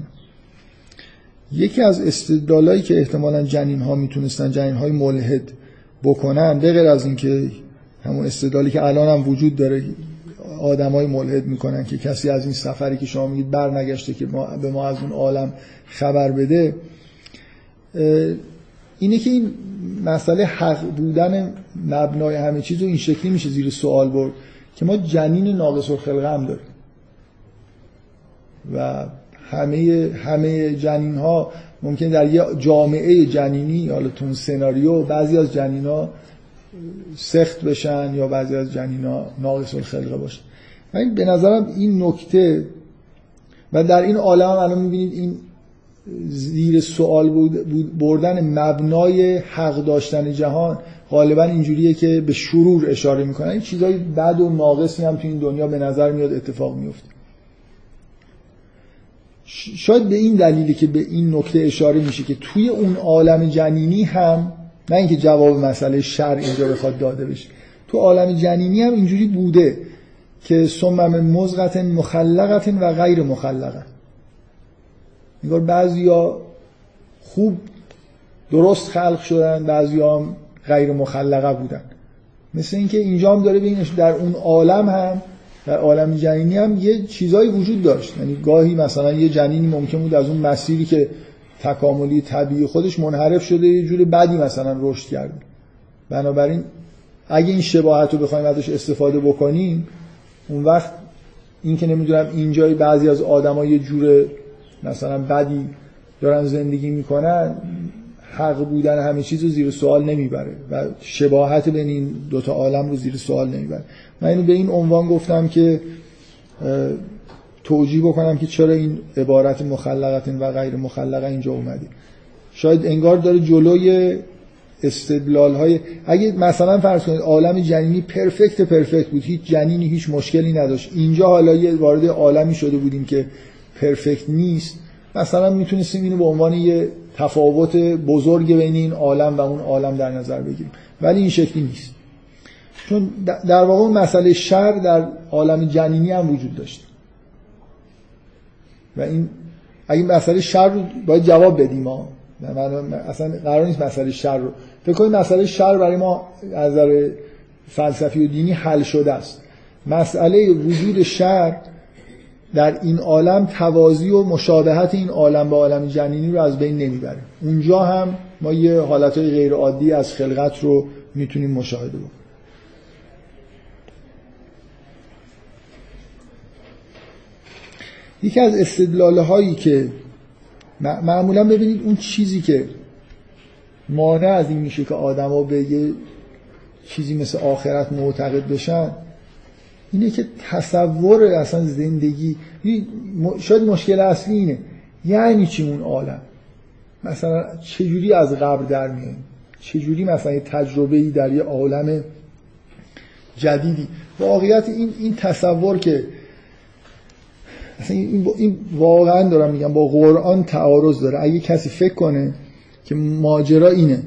S1: یکی از استدلالایی که احتمالا جنین ها می‌تونستن جنین های ملحد بکنن به غیر از اینکه همون استدلالی که الان هم وجود داره آدمای ملحد می‌کنن که کسی از این سفری که شما میگید برنگشته که ما به ما از اون عالم خبر بده اینه که این مسئله حق بودن مبنای همه چیز رو این شکلی میشه زیر سوال برد که ما جنین ناقص الخلقه هم داریم. و همه همه جنین ها ممکن در یه جامعه جنینی حالا تو سناریو بعضی از جنین ها سخت بشن یا بعضی از جنین ها ناقص الخلقه باشن. من به نظرم این نکته و در این عالم الان می‌بینید این زیر سوال بود بردن مبنای حق داشتن جهان غالبا اینجوریه که به شرور اشاره می‌کنن این چیزای بد و ناقصی هم تو این دنیا به نظر میاد اتفاق میفته شاید به این دلیلی که به این نکته اشاره میشه که توی اون عالم جنینی هم نه اینکه جواب مسئله شر اینجا بخواد داده بشه تو عالم جنینی هم اینجوری بوده. که سمم مزغت مخلقت و غیر مخلقه انگار بعضیا خوب درست خلق شدن بعضی هم غیر مخلقه بودن. مثل اینکه اینجا هم داره بینش در اون عالم هم در عالم جنینی هم یه چیزایی وجود داشت. یعنی گاهی مثلا یه جنینی ممکن بود از اون مسیری که تکاملی طبیعی خودش منحرف شده یه جور بدی مثلا رشد کرده. بنابراین اگه این شباهت رو بخوایم ازش استفاده بکنیم اون وقت این که نمی‌دونم اینجای بعضی از آدمای یه جور مثلا بدی دارن زندگی می‌کنن حق بودن همه چیز رو زیر سوال نمی‌بره و شباهت بین این دوتا عالم رو زیر سوال نمی‌بره. من به این عنوان گفتم که توجیه بکنم که چرا این عبارت مخلقت و غیر مخلقه اینجا اومده. شاید انگار داره جلوی استدلال های اگه مثلا فرض کنید عالم جنینی پرفکت پرفکت بود هیچ جنینی هیچ مشکلی نداشت. اینجا حالا یه وارد عالمی شده بودیم که پرفکت نیست. مثلا می‌تونستیم اینو به عنوان یه تفاوت بزرگ بین این عالم و اون عالم در نظر بگیریم. ولی این شکلی نیست. چون در واقع اون مسئله شر در عالم جنینی هم وجود داشت و این اگه مسئله شر رو باید جواب بدیم ما اصلا قرار نیست مسئله شر رو فکر کنید مسئله شر برای ما از نظر فلسفی و دینی حل شده است. مسئله وجود شر در این عالم توازی و مشابهت این عالم با عالم جنینی رو از بین نمی‌بره. اونجا هم ما یه حالت غیر عادی از خلقت رو می‌تونیم مشاهده بکنیم. یکی از استدلال هایی که معمولا ببینید اون چیزی که مانع از این میشه که آدما به یه چیزی مثل آخرت معتقد بشن اینه که تصور اصلا زندگی شاید مشکل اصلی اینه. یعنی چی اون عالم؟ مثلا چجوری از قبر در میاییم چجوری مثلا یه تجربه ای در یه عالم جدیدی؟ واقعیت این, این تصور که این, این واقعا دارم میگم با قرآن تعارض داره. اگه کسی فکر کنه که ماجرا اینه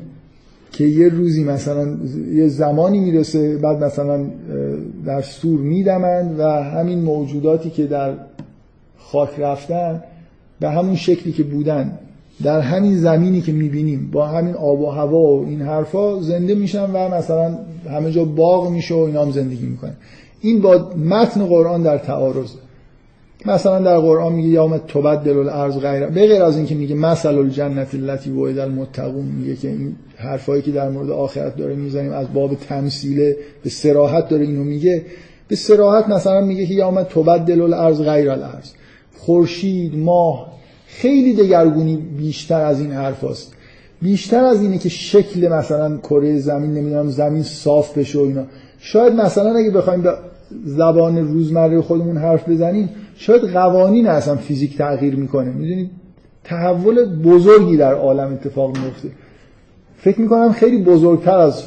S1: که یه روزی مثلا یه زمانی می‌رسه بعد مثلا در سور میدمند و همین موجوداتی که در خاک رفتن به همون شکلی که بودن در همین زمینی که می‌بینیم با همین آب و هوا و این حرفا زنده میشن و مثلا همه جا باغ میشه و اینا هم زندگی می‌کنن. این با متن قرآن در تعارض مثلا در قرآن میگه یوم تبدل الارض غیر به غیر از اینکه میگه مثل الجنت التي وعد المتقون میگه که این حرفایی که در مورد آخرت داره می‌زنیم از باب تمثیله به سراحت داره اینو میگه. به سراحت مثلا میگه که یوم تبدل الارض غیر الارض. خورشید ماه خیلی دگرگونی بیشتر از این حرفاست بیشتر از اینه که شکل مثلا کره زمین نمی‌دونم زمین صاف بشه و اینا. شاید مثلا اگه بخوایم زبان روزمره خودمون حرف بزنیم شاید قوانین اصلا فیزیک تغییر می‌کنه. می‌دونید تحول بزرگی در عالم اتفاق میفته فکر می‌کنم خیلی بزرگتر از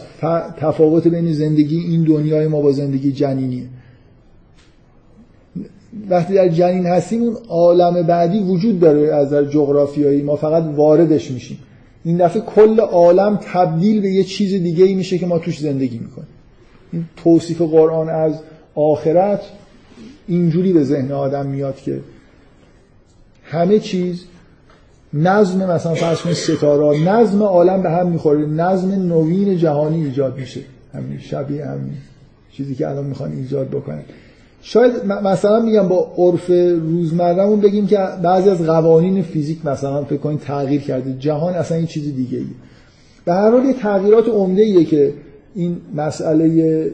S1: تفاوت بین زندگی این دنیای ما با زندگی جنینیه. وقتی در جنین هستیم اون عالم بعدی وجود داره از در جغرافیایی. ما فقط واردش میشیم. این دفعه کل عالم تبدیل به یه چیز دیگه ای میشه که ما توش زندگی می‌کنیم. این توصیف قرآن از آخرت اینجوری به ذهن آدم میاد که همه چیز نظم مثلا فرض کنید ستاره نظم عالم به هم می‌خوره نظم نوین جهانی ایجاد میشه. همین شبیه همین چیزی که الان می‌خوان ایجاد بکنن. شاید مثلا میگم با عرف روزمرهمون بگیم که بعضی از قوانین فیزیک مثلا فکر کنید تغییر کرده. جهان اصلا این چیز دیگه ایه به هر حال یه تغییرات عمده ایه که این مسئله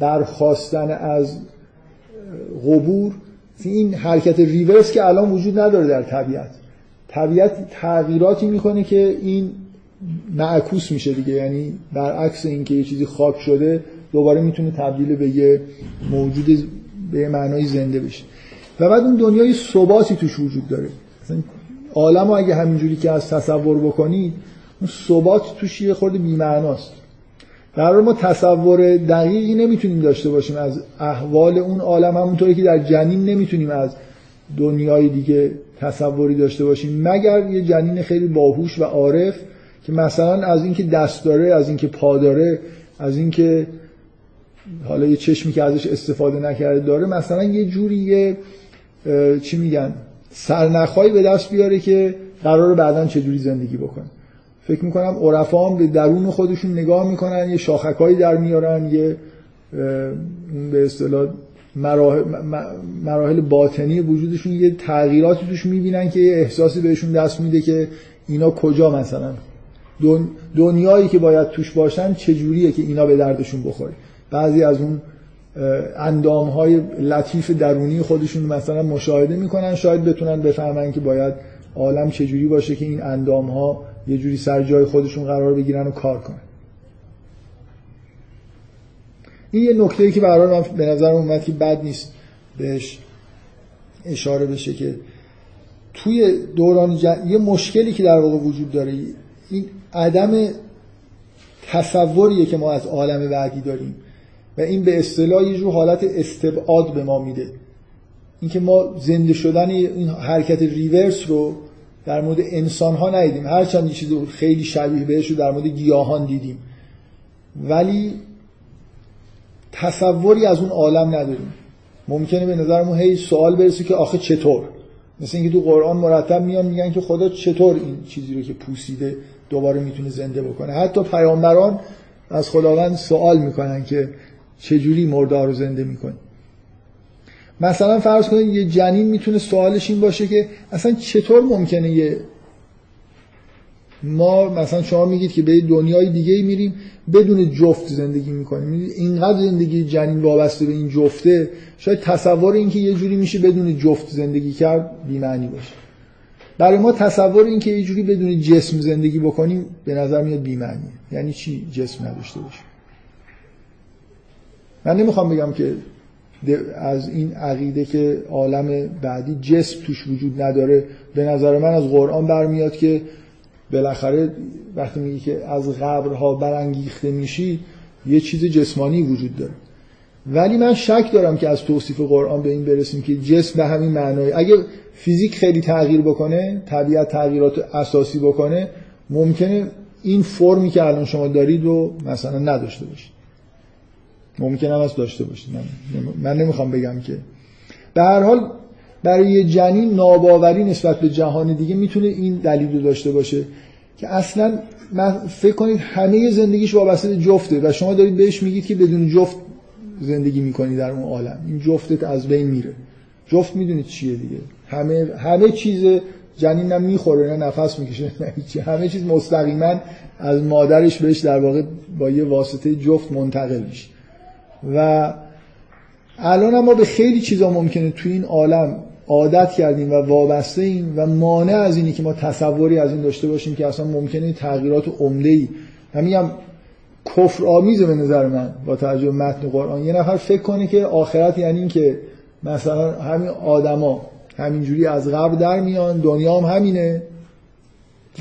S1: برخواستن از قبور این حرکت ریورس که الان وجود نداره در طبیعت. طبیعت تغییراتی می‌کنه که این معکوس میشه دیگه. یعنی برعکس اینکه یه چیزی خاک شده دوباره می‌تونه تبدیل به یه موجود به معنای زنده بشه. و بعد اون دنیای ثباتی توش وجود داره. عالم اگه همینجوری که از تصور بکنید اون ثبات توش یه خورده بی‌معناست. در ما تصور دقیقی نمی‌تونیم داشته باشیم از احوال اون عالم همونطوری که در جنین نمی‌تونیم از دنیای دیگه تصوری داشته باشیم مگر یه جنین خیلی باهوش و عارف که مثلا از اینکه دست داره از اینکه پا داره از اینکه حالا یه چشمی که ازش استفاده نکرده داره مثلا یه جوری یه چی میگن سرنخهایی به دست بیاره که قرار بعدا چجوری زندگی بکنه. فکر می‌کنم عرفا هم به درون خودشون نگاه می‌کنن یه شاخکایی در میارن یه به اصطلاح مراحل, مراحل باطنی وجودشون یه تغییراتی توش می‌بینن که یه احساسی بهشون دست میده که اینا کجا مثلا. دنیایی که باید توش باشن چجوریه که اینا به دردشون بخوره؟ بعضی از اون اندام های لطیف درونی خودشون مثلا مشاهده می‌کنن شاید بتونن بفهمن که باید عالم چجوری باشه که این اندام ها یه جوری سر جای خودشون قرار بگیرن و کار کنن. این یه نکته که برای من به نظر اومد که بد نیست بهش اشاره بشه که توی دوران یه مشکلی که در واقع وجود داره این عدم تصوریه که ما از عالم بعدی داریم و این به اصطلاح یه جور حالت استبعاد به ما میده. اینکه ما زنده شدن این حرکت ریورس رو در مورد انسان ها ندیدیم هرچند یه چیز خیلی شبیه بهش رو در مورد گیاهان دیدیم. ولی تصوری از اون عالم نداریم. ممکنه به نظرمون هی سوال برسه که آخه چطور؟ مثل اینکه تو قرآن مرتب میان میگن که خدا چطور این چیزی رو که پوسیده دوباره می‌تونه زنده بکنه. حتی پیامبران از خداوند سوال می‌کنن که چجوری مرده رو زنده می‌کنه مثلا فرض کنید یه جنین می‌تونه سوالش این باشه که اصلا چطور ممکنه یه ما مثلا شما میگید که به دنیای دیگه میریم بدون جفت زندگی می‌کنیم. اینقدر زندگی جنین وابسته به این جفته شاید تصور این که یه جوری میشه بدون جفت زندگی کرد بیمعنی باشه. برای ما تصور این که یه جوری بدون جسم زندگی بکنیم به نظر میاد بیمعنیه. یعنی چی جسم نداشته باشه من نمی‌خوام بگم که از این عقیده که عالم بعدی جسم توش وجود نداره به نظر من از قرآن برمیاد که بالاخره وقتی میگی که از قبرها برانگیخته میشی یه چیز جسمانی وجود داره. ولی من شک دارم که از توصیف قرآن به این برسیم که جسم به همین معنای. اگه فیزیک خیلی تغییر بکنه طبیعت تغییرات اساسی بکنه ممکنه این فرمی که الان شما دارید رو مثلا نداشته باشید. ممکنه هم از داشته باشید. من, من نمی‌خوام بگم که. به هر حال برای یه جنین ناباوری نسبت به جهان دیگه می‌تونه این دلیل رو داشته باشه که اصلا من فکر کنید همه زندگیش وابسته جفته و شما دارید بهش میگید که بدون جفت زندگی می‌کنی در اون عالم. این جفتت از بین میره. جفت می‌دونید چیه دیگه. همه همه چیز جنینم می‌خوره نه نفس می‌کشه نه همه چیز مستقیما از مادرش بهش در واقع با یه واسطه جفت منتقل میشه. و الان ما به خیلی چیزا ممکنه تو این عالم عادت کردیم و وابسته ایم و مانع از اینی که ما تصوری از این داشته باشیم که اصلا ممکنه تغییرات عمده ای من میگم کفر آمیزه به نظر من با توجه متن قرآن. یه نفر فکر کنه که آخرت یعنی این که مثلا همین آدما همینجوری از قبر در میان دنیا هم همینه.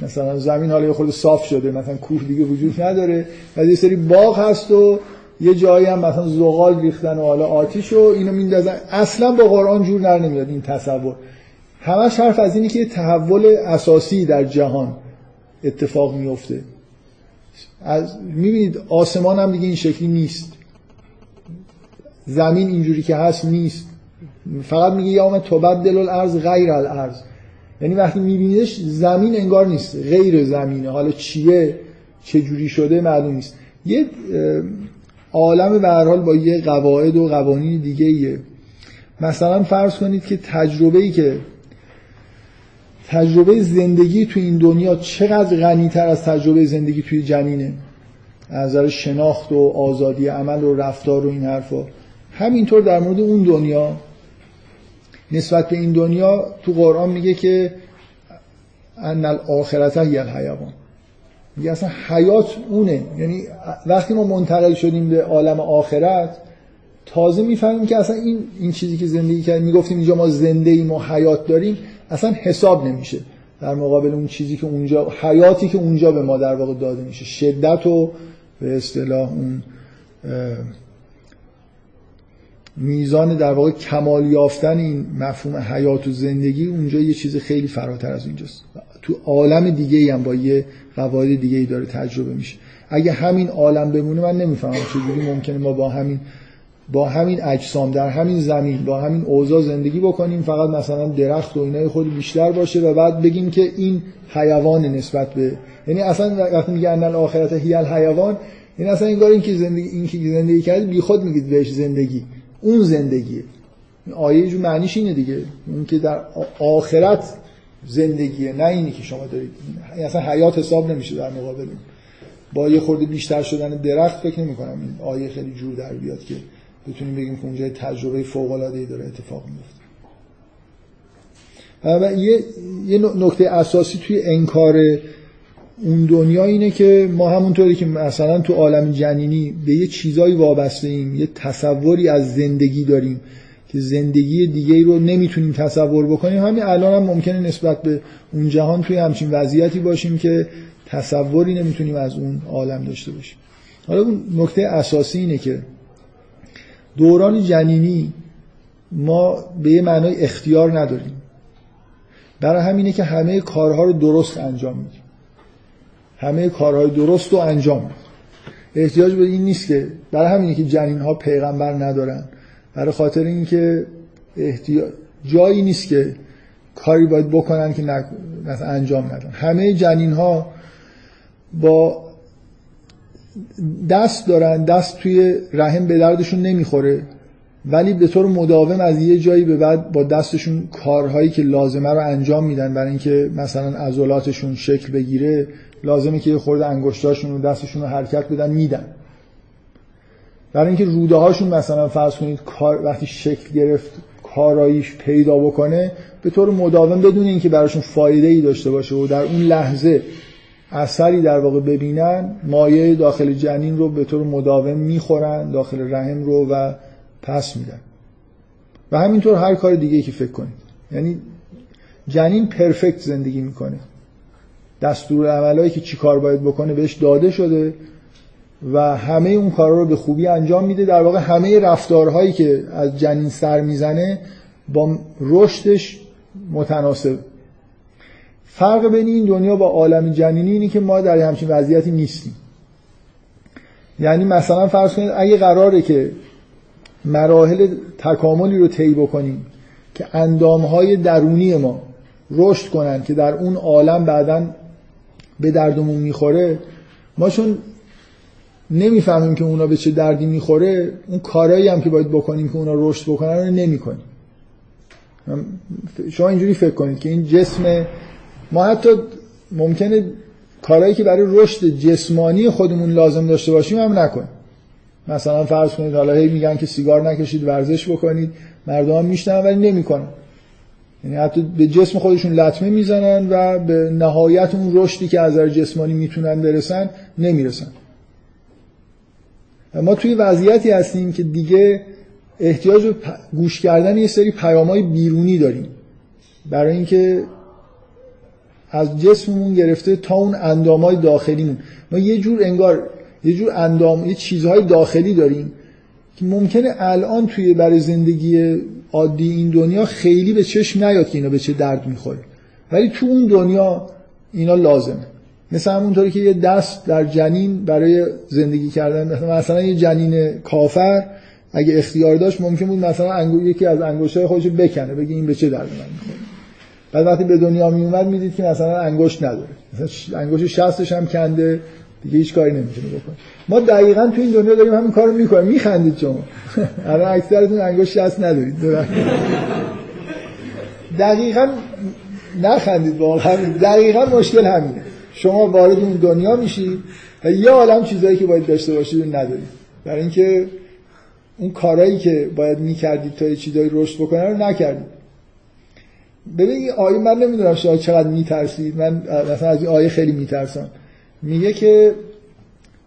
S1: مثلا زمین حالا خود صاف شده مثلا کوه دیگه وجود نداره. و یه سری باغ هست و یه جایی هم مثلا زغال ریختن و حالا آتیش و اینو میندازن. اصلا با قرآن جور در نمیاد این تصور. همش حرف از اینی که تحول اساسی در جهان اتفاق میفته. از می‌بینید آسمان هم دیگه این شکلی نیست. زمین اینجوری که هست نیست. فقط میگه یا من تبدل الارض غیر الارض. یعنی وقتی میبینیدش زمین انگار نیست. غیر زمینه. حالا چیه؟ چه جوری شده؟ معلوم نیست. یه عالم به هر حال با یه قواعد و قوانین دیگه ایه. مثلا فرض کنید که تجربه ای که تجربه زندگی تو این دنیا چقدر غنی تر از تجربه زندگی توی جنینه. از نظر شناخت و آزادی عمل و رفتار و این حرفا. همینطور در مورد اون دنیا. نسبت به این دنیا تو قرآن میگه که ان الاخرت هی الحیوان. میگه اصلا حیات اونه. یعنی وقتی ما منتقل شدیم به عالم آخرت تازه می‌فهمیم که اصلا این این چیزی که زندگی کردیم می‌گفتیم اینجا ما زنده ایم و حیات داریم اصلا حساب نمیشه. در مقابل اون چیزی که اونجا حیاتی که اونجا به ما در واقع داده میشه. شدت و به اصطلاح اون میزان در واقع کمال یافتن این مفهوم حیات و زندگی اونجا یه چیز خیلی فراتر از اینجاست. تو عالم دیگه هم با یه قواعد دیگه ای داره تجربه میشه. اگه همین عالم بمونه من نمی‌فهمم چجوری ممکنه ما با همین با همین اجسام در همین زمین با همین اوضاع زندگی بکنیم. فقط مثلا درخت و اینای خود بیشتر باشه و بعد بگیم که این حیوان نسبت به یعنی اصلا وقتی میگن آخرت هیل حیوان این اصلا انگار این که زندگی این که زندگی کرد بی خود میگید بهش زندگی. اون زندگیه. آیه جو معنیش اینه دیگه. اون که در آخرت زندگیه نه اینی که شما دارید. اصلا حیات حساب نمیشه در مقابل با یه خورده بیشتر شدن درخت فکر نمی کنم این آیه خیلی جور در بیاد که بتونیم بگیم که اونجا تجربه فوق العاده ای داره اتفاق میفته و یه یه نکته اساسی توی انکار اون دنیا اینه که ما همونطوری که مثلا تو عالم جنینی به یه چیزایی وابسته ایم یه تصوری از زندگی داریم. که زندگی دیگه رو نمی‌تونیم تصور بکنیم. همین الان هم ممکنه نسبت به اون جهان توی همچین وضعیتی باشیم که تصوری نمی‌تونیم از اون عالم داشته باشیم. حالا اون نکته اساسی اینه که دوران جنینی ما به یه معنای اختیار نداریم. برای همینه که همه کارها رو درست انجام میدیم. همه کارهای درست رو انجام میدیم. احتیاج به این نیست که برای همینه که جنین ها پیغمبر ندارن. برای خاطر اینکه احتیاج جایی نیست که کاری باید بکنن که نک... انجام ندن. همه جنین ها با دست دارن دست توی رحم به دردشون نمی‌خوره ولی به طور مداوم از یه جایی به بعد با دستشون کارهایی که لازمه رو انجام میدن برای اینکه مثلا عضلاتشون شکل بگیره لازمه که یه خورده انگشتاشون و دستشون رو حرکت بدن میدن. برای اینکه روده هاشون مثلا فرض کنید کار وقتی شکل گرفت کاراییش پیدا بکنه به طور مداوم بدون اینکه براشون فایده ای داشته باشه و در اون لحظه اثری در واقع ببینن مایه داخل جنین رو به طور مداوم می‌خورن داخل رحم رو و پس میدن. و همینطور هر کار دیگه که فکر کنید. یعنی جنین پرفکت زندگی می‌کنه. دستور عملایی که چی کار باید بکنه بهش داده شده. و همه اون کارا رو به خوبی انجام میده. در واقع همه رفتارهایی که از جنین سر می‌زنه با رشدش متناسب. فرق بین این دنیا با عالم جنینی اینه که ما در همچین وضعیتی نیستیم. یعنی مثلا فرض کنید اگه قراره که مراحل تکاملی رو طی بکنیم که اندامهای درونی ما رشد کنن که در اون عالم بعدا به دردمون می‌خوره ما چون نمی‌فهمیم که اونا به چه دردی می‌خوره. اون کارهایی هم که باید بکنیم که اونا رشد بکنن رو نمی‌کنیم. شما اینجوری فکر کنید که این جسم ما حتی ممکنه کارهایی که برای رشد جسمانی خودمون لازم داشته باشیم هم نکنیم. مثلا فرض کنید حالا هی میگن که سیگار نکشید ورزش بکنید مردم میشنن ولی نمی‌کنن. یعنی حتی به جسم خودشون لطمه می‌زنن و به نهایت اون رشدی که از جسمانی می‌تونن برسن نمی‌رسن. ما توی وضعیتی هستیم که دیگه احتیاج به گوش کردن یه سری پیامهای بیرونی داریم. برای اینکه از جسممون گرفته تا اون اندامهای داخلیمون. ما یه جور انگار یه جور اندام یه چیزهای داخلی داریم که ممکنه الان توی برای زندگی عادی این دنیا خیلی به چشم نیاد که اینا به چه درد می‌خوره. ولی تو اون دنیا اینا لازمه. مثل همونطوری که یه دست در جنین برای زندگی کردن مثلا یه جنین کافر اگه اختیار داشت ممکن بود مثلا انگو یکی از انگشتای خودش بکنه بگه این به چه درد من می‌خوره. بعد وقتی به دنیا می اومد می‌دید که مثلا انگشت نداره. مثلا انگشت شستش هم کنده دیگه هیچ کاری نمی‌تونه بکنه. ما دقیقا تو این دنیا داریم همین کارو می‌کنیم. میخندید شما. الان اکثرتون انگشت شست ندارید. دقیقا نخندید واقعا. دقیقا مشکل همینه. شما وارد اون دنیا میشید و یه عالم چیزایی که باید داشته باشید ندارید برای اینکه اون کارهایی که باید می‌کردید تا یه چیزایی رشد بکنه رو نکردید ببین این آیه من نمی‌دونم شما چقدر میترسید. من مثلا از این آیه خیلی میترسم. میگه که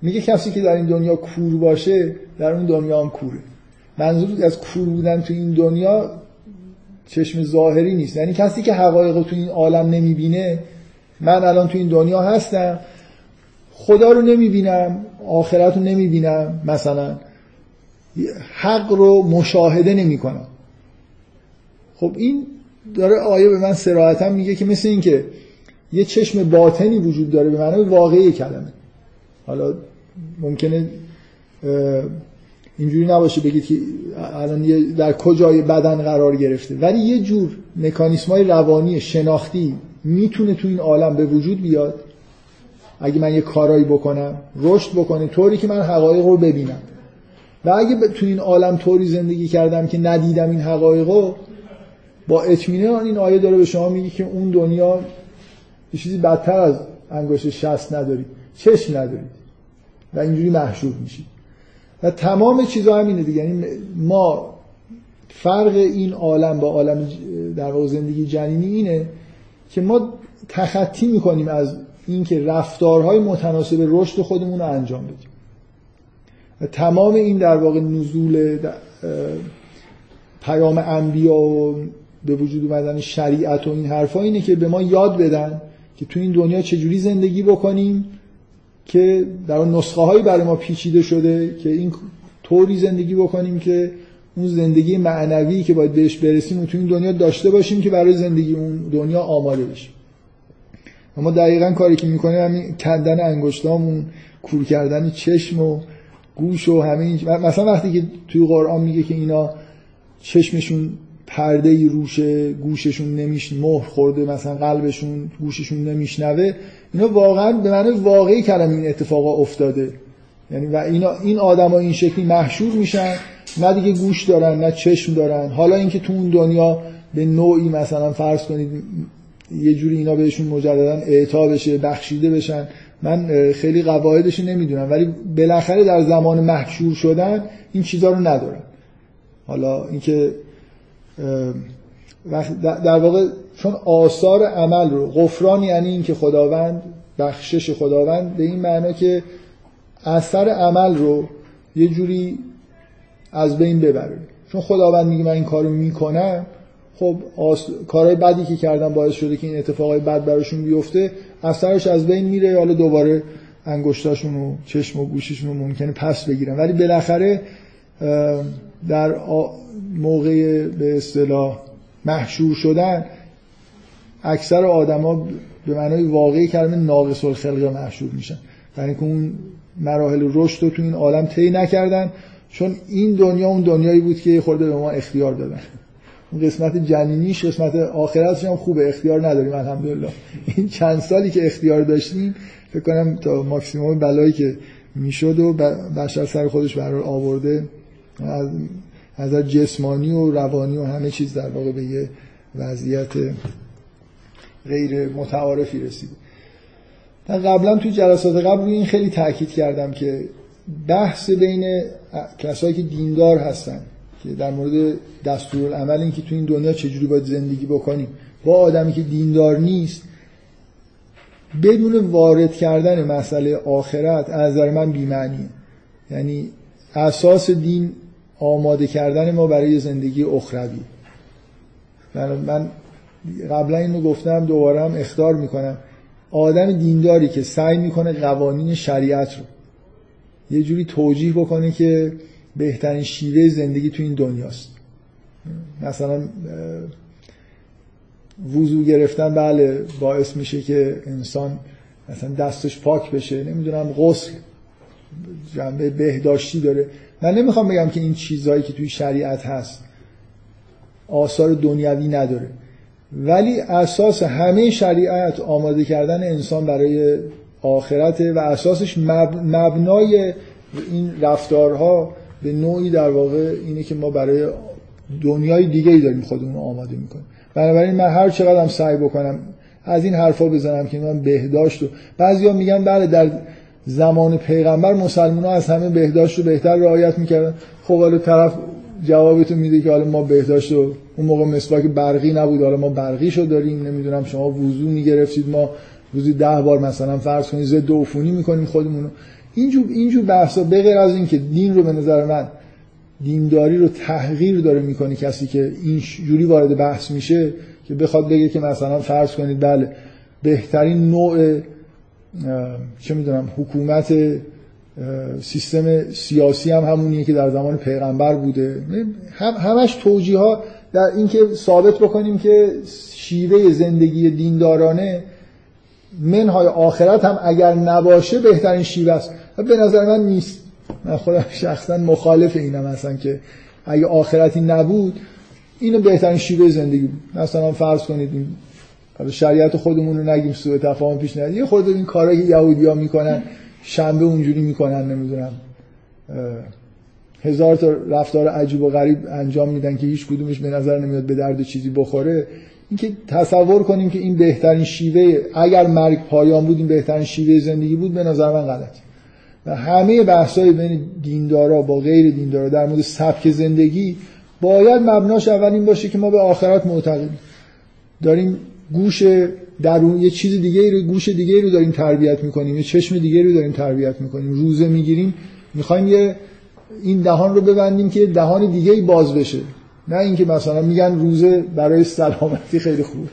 S1: میگه کسی که در این دنیا کور باشه در اون دنیا هم کوره. منظور از کور بودن تو این دنیا چشم ظاهری نیست. یعنی کسی که حقایق تو این عالم نمی‌بینه من الان تو این دنیا هستم خدا رو نمی‌بینم آخرت رو نمی‌بینم مثلا حق رو مشاهده نمی‌کنم. خب این داره آیه به من سراحتا میگه که مثل این که یه چشم باطنی وجود داره به معنای واقعی کلمه. حالا ممکنه اینجوری نباشه بگید که الان در کجای بدن قرار گرفته. ولی یه جور مکانیسم های روانی شناختی می‌تونه تو این عالم به وجود بیاد؟ اگه من یه کارایی بکنم رشد بکنه طوری که من حقایق رو ببینم. و اگه تو این عالم طوری زندگی کردم که ندیدم این حقایق رو با اطمینان این آیه داره به شما میگه که اون دنیا یه چیزی بدتر از انگشت شست نداری چشم نداری و اینجوری محشور میشید و تمام چیزا همینه دیگه. یعنی ما فرق این عالم با عالم در واقع زندگی جنینی اینه که ما تخطی می‌کنیم از اینکه رفتارهای متناسب رشد خودمون رو انجام بدیم. و تمام این در واقع نزول پیام انبیا و به وجود اومدن شریعت و این حرفا اینه که به ما یاد بدن که تو این دنیا چجوری زندگی بکنیم که در نسخه هایی برای ما پیچیده شده که این طوری زندگی بکنیم که اون زندگی معنوی که باید بهش برسیم و تو این دنیا داشته باشیم که برای زندگی اون دنیا آماده بشیم. اما دقیقا کاری که می‌کنیم همین کندن انگشتامون کور کردن چشم و گوش و همه مثلا وقتی که توی قرآن میگه که اینا چشمشون پرده روشه گوششون نمیش مهر خورده مثلا قلبشون گوششون نمیشنوه اینا واقعا به معنی واقعی کلمه این اتفاقا افتاده. یعنی و اینا این آدما این شکلی محشور میشن نه دیگه گوش دارن نه چشم دارن. حالا اینکه تو اون دنیا به نوعی مثلا فرض کنید یه جوری اینا بهشون مجددا اعطا بشه بخشیده بشن من خیلی قواعدش نمی‌دونم. ولی بالاخره در زمان محشور شدن این چیزها رو ندارن. حالا اینکه در واقع چون آثار عمل رو غفران یعنی اینکه خداوند بخشش خداوند به این معنا که اثر عمل رو یه جوری از بین ببره. چون خداوند میگه من این کارو می‌کنم خب آس... کارهای بدی که کردم باعث شده که این اتفاقای بد براشون بیفته اثرش از بین میره حالا دوباره انگشتاشون و چشم و گوششون رو ممکنه پس بگیرن. ولی بالاخره در موقع به اصطلاح محشور شدن اکثر آدما به معنای واقعی کلمه ناقص الخلقه محشور میشن. برای اینکه اون مراحل رشد رو تو این عالم طی نکردن چون این دنیا اون دنیایی بود که خورده به ما اختیار دادن. اون قسمت جنینیش قسمت آخرتش هم خوبه اختیار نداریم الحمدلله. این چند سالی که اختیار داشتیم فکر کنم تا ماکسیموم بلایی که می‌شد و بشر سر خودش برای آورده از از جسمانی و روانی و همه چیز در واقع به یه وضعیت غیر متعارفی رسید قبلا توی جلسات قبل روی این خیلی تاکید کردم که بحث بین کسایی که دیندار هستن که در مورد دستور عمل این که تو این دنیا چجوری باید زندگی بکنیم. با آدمی که دیندار نیست بدون وارد کردن مسئله آخرت از نظر من بیمعنیه. یعنی اساس دین آماده کردن ما برای زندگی اخروی من قبلا اینو گفتم دوباره هم اختار می‌کنم. آدم دینداری که سعی می‌کنه قوانین شریعت رو یه جوری توجیه بکنه که بهترین شیوه زندگی تو این دنیاست. مثلا وضو گرفتن بله باعث میشه که انسان مثلا دستش پاک بشه. نمی‌دونم غسل جنبه بهداشتی داره. من نمی‌خوام بگم که این چیزهایی که توی شریعت هست آثار دنیوی نداره. ولی اساس همه شریعت آماده کردن انسان برای آخرت و اساسش مبنای این رفتارها به نوعی در واقع اینه که ما برای دنیای دیگه ای داریم خودمون رو آماده می‌کنیم. بنابراین من هر چقدر سعی بکنم از این حرفا بزنم که من بهداشت و بعضیا میگن بله در زمان پیغمبر مسلمان ها از همه بهداشت رو بهتر رعایت می‌کردن. خب حالا طرف جوابتون میده که حالا ما بهداشت و اون موقع مسواک برقی نبود حالا ما برقی شو داریم نمی‌دونم شما وضو می‌گرفتید ما روزی ده بار مثلا فرض کنید ضد عفونی می‌کنیم خودمون اینجور اینجور بحثا به غیر از اینکه دین رو به نظر من دینداری رو تحقیر داره می‌کنه کسی که این جوری وارد بحث میشه که بخواد بگه که مثلا فرض کنید بله بهترین نوع چه می‌دونم حکومت سیستم سیاسی هم همونیه که در زمان پیغمبر بوده. هم همش توجیه ها در اینکه ثابت بکنیم که شیوه زندگی دیندارانه منهای آخرت هم اگر نباشه بهترین شیوه است. به نظر من نیست. من خودم شخصا مخالف اینم هستم که اگه آخرتی نبود اینو بهترین شیوه زندگی بود. مثلا فرض کنید این شریعت خودمون رو نگیم سوء تفاهم پیش نیاد. یه خود این کارهایی که یهودیا می‌کنن شنبه اونجوری می‌کنن نمی‌دونم هزار تا رفتار عجیب و غریب انجام میدن که هیچ کدومش به نظر نمیاد به درد چیزی بخوره. اینکه تصور کنیم که این بهترین شیوه اگر مرگ پایان بود این بهترین شیوه زندگی بود به نظر من غلط و همه بحث‌های بین دیندارا با غیر دیندارا در مورد سبک زندگی باید مبناش اول این باشه که ما به آخرت معتقدیم. داریم گوش درون یه چیز دیگه رو گوش دیگه رو داریم تربیت می‌کنیم یه چشم دیگه رو داریم تربیت می‌کنیم روزه می‌گیریم می‌خوایم یه این دهان رو ببندیم که دهان دیگه باز بشه. نه اینکه مثلا میگن روزه برای سلامتی خیلی خوب.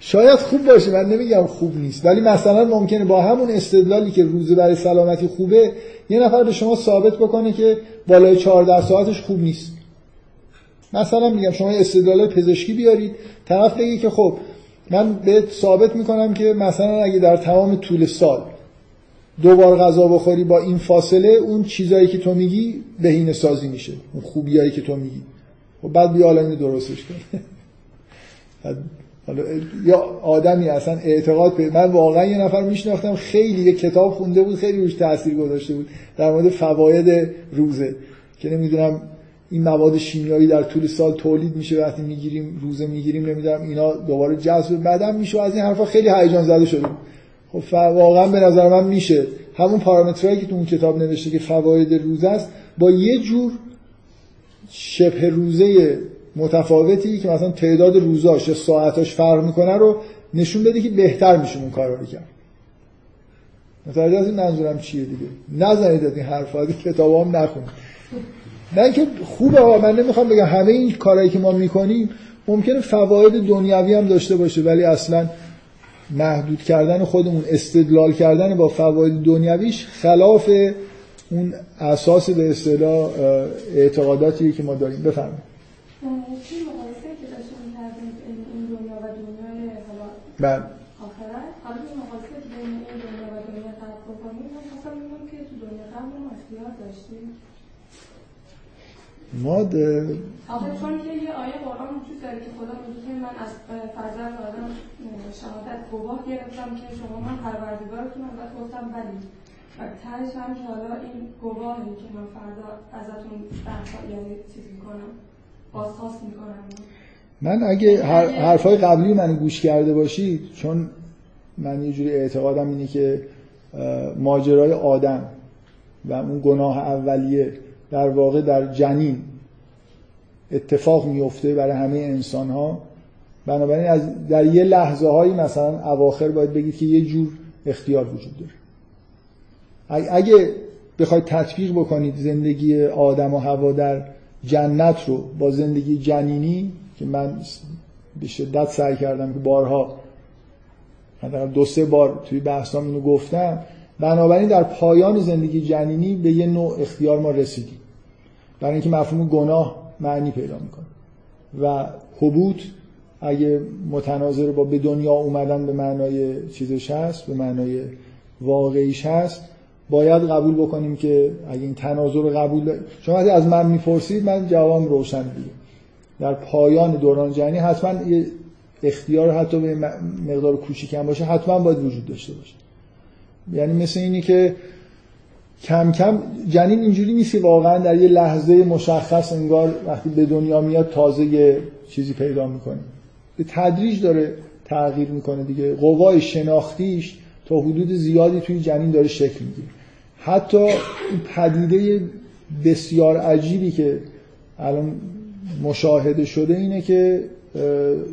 S1: شاید خوب باشه من نمیگم خوب نیست ولی مثلا ممکنه با همون استدلالی که روزه برای سلامتی خوبه یه نفر به شما ثابت بکنه که بالای 14 ساعتش خوب نیست. مثلا میگم شما استدلال پزشکی بیارید طرف بگی که خب من بهت ثابت می‌کنم که مثلا اگه در تمام طول سال دو بار غذا بخوری با این فاصله اون چیزایی که تو میگی بهینه سازی میشه. اون خوبیایی که تو میگی. خب بعد بیا الان درستش کن. حالا یا آدمی اصلا اعتقاد به من واقعا یه نفر میشناختم خیلی یه کتاب خونده بود خیلی روش تاثیر گذاشته بود. در مورد فواید روزه. که نمی‌دونم این مواد شیمیایی در طول سال تولید میشه وقتی می‌گیریم روزه می‌گیریم نمی‌دونم اینا دوباره جذب بدن میشه و از این حرفا خیلی هیجان زده شده خب واقعا به نظر من میشه. همون پارامترهایی که تو اون کتاب نوشته که فواید روزه است با یه جور شبه روزه متفاوتی که مثلا تعداد روزاش یا ساعتاش فرق می‌کنه رو نشون بده که بهتر میشه اون کارا رو کرد. متوجه از این منظورم چیه دیگه؟ نزنید از این حرفا کتاب هم نخونید نه که خوبه من نمی‌خوام بگم همه این کارهایی که ما می‌کنیم ممکنه فواید دنیوی هم داشته باشه ولی اصلا محدود کردن خودمون استدلال کردن با فواید دنیویش خلاف اون اساس به اصطلاح اعتقاداتی که ما داریم. بفرمایید.
S3: چی مقایسه که داشتیم کردیم این دنیا و دنیای حالا
S1: بله
S3: آخرت حالا این مقایسه که بین این دنیا و دنیا قبل بکنیم من خواستم بگم که تو دنیا قبل ما اختیار داشتیم
S1: ما
S3: آخه چون که یه آیه قرآن وجود داره که خدا میگه که من از فرزند آدم شهادت گواه گرفتم که شما من پروردگارتونم. و گفتم ولی و تهش هم که حالا این گواهی که من فردا ازتون درخواست یعنی چیز می‌کنم بازخواست می‌کنم.
S1: من اگه حرفای قبلی من گوش کرده باشید چون من یه جوری اعتقادم اینه که ماجرای آدم و اون گناه اولیه در واقع در جنین اتفاق میفته برای همه انسان ها بنابراین از در یه لحظه هایی مثلا اواخر باید بگید که یه جور اختیار وجود داره. اگه بخواید تطبیق بکنید زندگی آدم و هوا در جنت رو با زندگی جنینی که من به شدت سعی کردم که بارها دو سه بار توی بحثام اینو گفتم بنابراین در پایان زندگی جنینی به یه نوع اختیار ما رسیدیم. برای اینکه مفهوم گناه معنی پیدا می‌کنه. و حبوط اگه متناظر با به دنیا اومدن به معنای چیزش هست به معنای واقعیش هست باید قبول بکنیم که اگه این تناظر قبول شما از من می‌پرسید من جوابم روشن دیگه در پایان دوران جنینی حتما یه اختیار حتی به مقدار کوچیک باشه حتما باید وجود داشته باشه. یعنی مثل اینی که کم کم جنین اینجوری نیست که واقعا در یه لحظه مشخص انگار وقتی به دنیا میاد تازه یه چیزی پیدا می‌کنه. به تدریج داره تغییر می‌کنه دیگه. قوای شناختیش تا حدود زیادی توی جنین داره شکل می‌گیره. حتی این پدیده بسیار عجیبی که الان مشاهده شده اینه که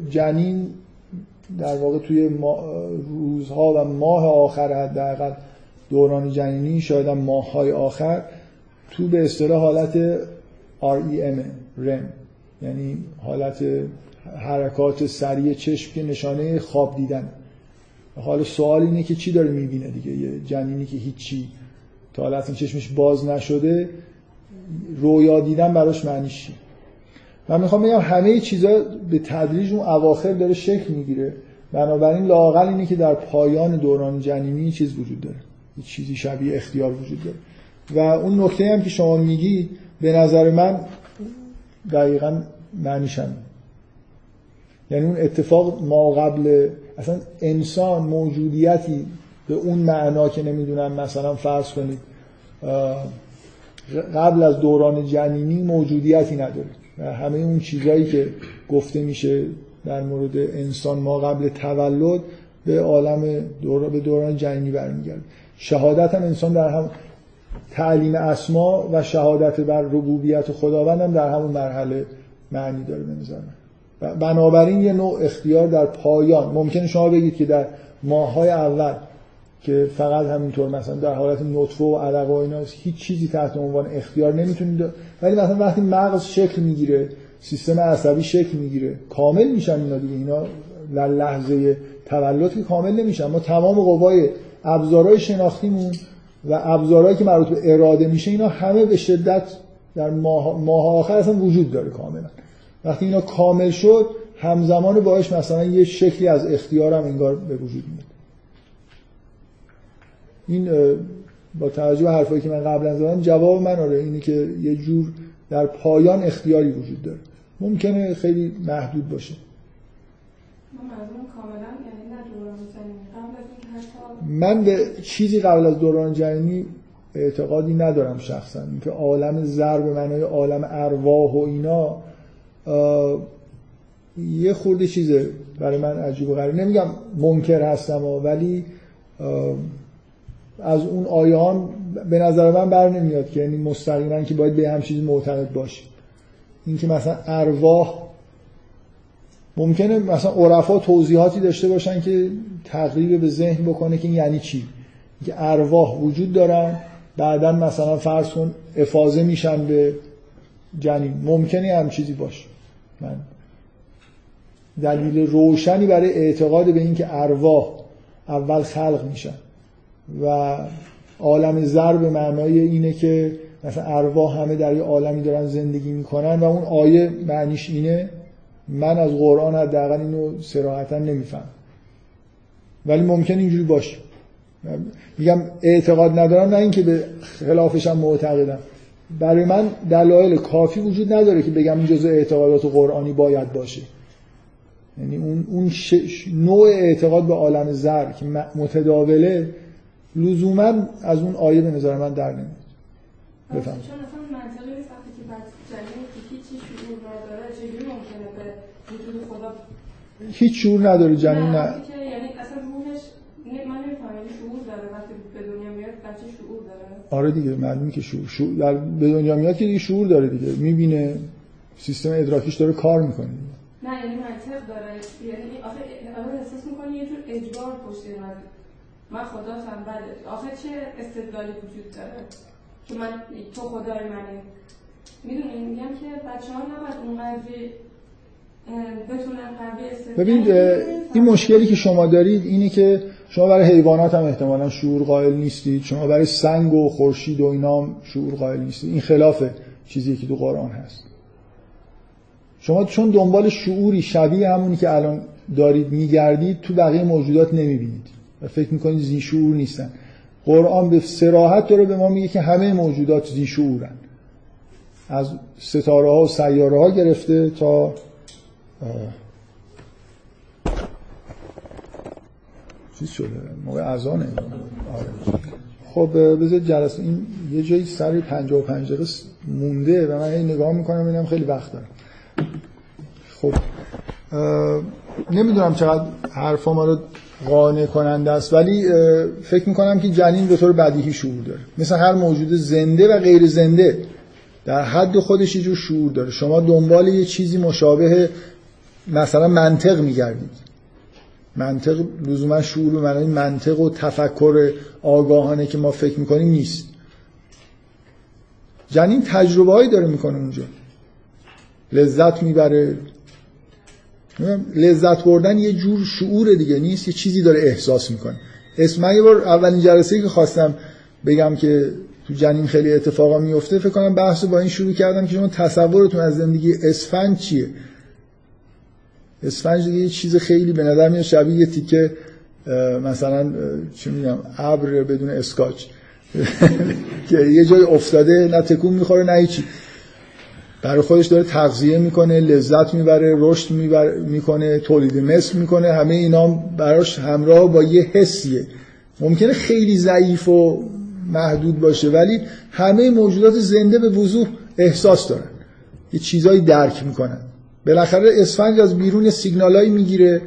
S1: جنین در واقع توی روزها و ماه آخر حداقل دوران جنینی شاید هم ماههای آخر تو به اصطلاح حالت REM REM یعنی حالت حرکات سریع چشم که نشانه خواب دیدن. حال سوال اینه که چی داره می‌بینه دیگه؟ یه جنینی که هیچی تا حالا اصلا چشمش باز نشده رویا دیدن براش معنیش چی؟ من می‌خوام بگم همه چیزا به تدریج اون اواخر داره شکل می‌گیره. بنابراین لاقل اینه که در پایان دوران جنینی چیز وجود داره. چیزی شبیه اختیار وجود داره. و اون نکته هم که شما میگی به نظر من دقیقا معنیش یعنی اون اتفاق ما قبل اصلا انسان موجودیتی به اون معنا که نمی‌دونم مثلا فرض کنید قبل از دوران جنینی موجودیتی نداره. و همه اون چیزهایی که گفته میشه در مورد انسان ما قبل تولد به عالم دور... به دوران جنینی برمیگرده. شهادت هم انسان در هم تعلیم اسما و شهادت بر ربوبیت خداوند هم در همون مرحله معنی داره به بنابراین یه نوع اختیار در پایان. ممکنه شما بگید که در ماهای اول که فقط همینطور مثلا در حالت نطفه و علقه و اینا هیچ چیزی تحت عنوان اختیار نمی‌تونید. ولی مثلا وقتی مغز شکل می‌گیره سیستم عصبی شکل می‌گیره کامل میشن اینا دیگه. اینا در لحظه تولد که کامل نمیشن. ما تمام قوای ابزارهای شناختیمون و ابزارهایی که مربوط به اراده میشه اینا همه به شدت در ماه, ماه آخر اصلا وجود داره کاملا. وقتی اینا کامل شد همزمان باش مثلا یه شکلی از اختیارم انگار به وجود میاد. این با توجه به حرفایی که من قبلا زدم جواب من آره اینه که یه جور در پایان اختیاری وجود داره. ممکنه خیلی محدود باشه. من به چیزی قبل از دوران جنینی اعتقادی ندارم شخصا. اینکه عالم زر به معنای عالم ارواح و اینا یه خورده چیزه برای من عجیب و غریب. نمیگم منکر هستم ولی از اون آیان به نظر من بر نمیاد که یعنی مستقیما که باید به هم چیزی معتقد باشیم. اینکه مثلا ارواح ممکنه مثلا عرفا توضیحاتی داشته باشن که تقریب به ذهن بکنه که یعنی چی. که ارواح وجود دارن بعدا مثلا فرض کن افاظه میشن به جنین ممکنه هم چیزی باشه. من دلیل روشنی برای اعتقاد به اینکه ارواح اول خلق میشن و عالم زر به معنای اینه که مثلا ارواح همه در یه عالمی دارن زندگی می‌کنن و اون آیه معنیش اینه من از قرآن حداقل اینو سراحتا نمیفهم ولی ممکن اینجوری باشه. میگم اعتقاد ندارم نه اینکه به خلافشم معتقدم. برای من دلایل کافی وجود نداره که بگم این جزء اعتقادات قرآنی باید باشه. یعنی اون, اون نوع اعتقاد به عالم زر که متداوله لزوما از اون آیه به نظر من در نمیاد.
S3: بفهم که که هیچی شعور نداره چجوری ممکنه به وجود خدا
S1: هیچ شعور نداره جنین نه,
S3: نه. یعنی اصلا روحش من نمی‌فهمم یعنی شعور داره وقتی به دنیا میاد بچه شعور داره؟
S1: آره دیگه معلومه که شعور, شعور در به دنیا میاد که دیگه شعور داره دیگه می‌بینه سیستم ادراکیش داره کار می‌کنه.
S3: نه یعنی منطق داره. یعنی آخه آخه احساس می‌کنه یه جور اجبار پشت من خدا بله آخه چه استدلالی وجود داره؟ که من تو خدای منی. می‌دونی میگم که بچه ها نباید اونقدری
S1: ببینید این مشکلی که شما دارید اینه که شما برای حیوانات هم احتمالا شعور قائل نیستید. شما برای سنگ و خورشید و اینا هم شعور قائل نیستید. این خلاف چیزی که تو قرآن هست. شما چون دنبال شعوری شبیه همونی که الان دارید میگردید تو بقیه موجودات نمی‌بینید. و فکر می‌کنید زی شعور نیستن. قرآن به سراحت داره به ما میگه که همه موجودات زی شعورن. از ستاره ها و سیاره ها گرفته تا چیز شده موقع ازانه آره. خب بذار جلسه این یه جایی سر 55 دقیقه مونده و من این نگاه می‌کنم اینم خیلی وقت دارم. خب نمی‌دونم چقدر حرفا ما رو قانع کننده است ولی فکر می‌کنم که جنین به طور بدیهی شعور داره. مثل هر موجود زنده و غیر زنده. در حد خودش یه جور شعور داره. شما دنبال یه چیزی مشابه مثلا منطق میگردید. منطق لزوما شعور به معنی منطق و تفکر آگاهانه که ما فکر می‌کنیم نیست. جنین تجربه هایی داره می‌کنه اونجا. لذت می‌بره. لذت بردن یه جور شعور دیگه نیست یه چیزی داره احساس می‌کنه. اسم من یه بار اولین جلسه که خواستم بگم که تو جنین خیلی اتفاقا میفته فکر کنم بحث با این شروع کردم که شما تصورتون از زندگی اسفند چیه؟ اسفنج دیگه یه چیز خیلی به نظر میاد شبیه یه تیکه مثلا چی میگم ابر بدون اسکاچ. که یه جای افتاده نه تکون می‌خوره نه هیچی. برای خودش داره تغذیه می‌کنه لذت می‌بره رشد می‌کنه تولید مثل می‌کنه همه اینا براش همراه با یه حسیه. ممکنه خیلی ضعیف و محدود باشه. ولی همه موجودات زنده به وضوح احساس دارن. یه چیزایی درک می‌کنن. بالاخره اسفنج از بیرون سیگنالایی می‌گیره.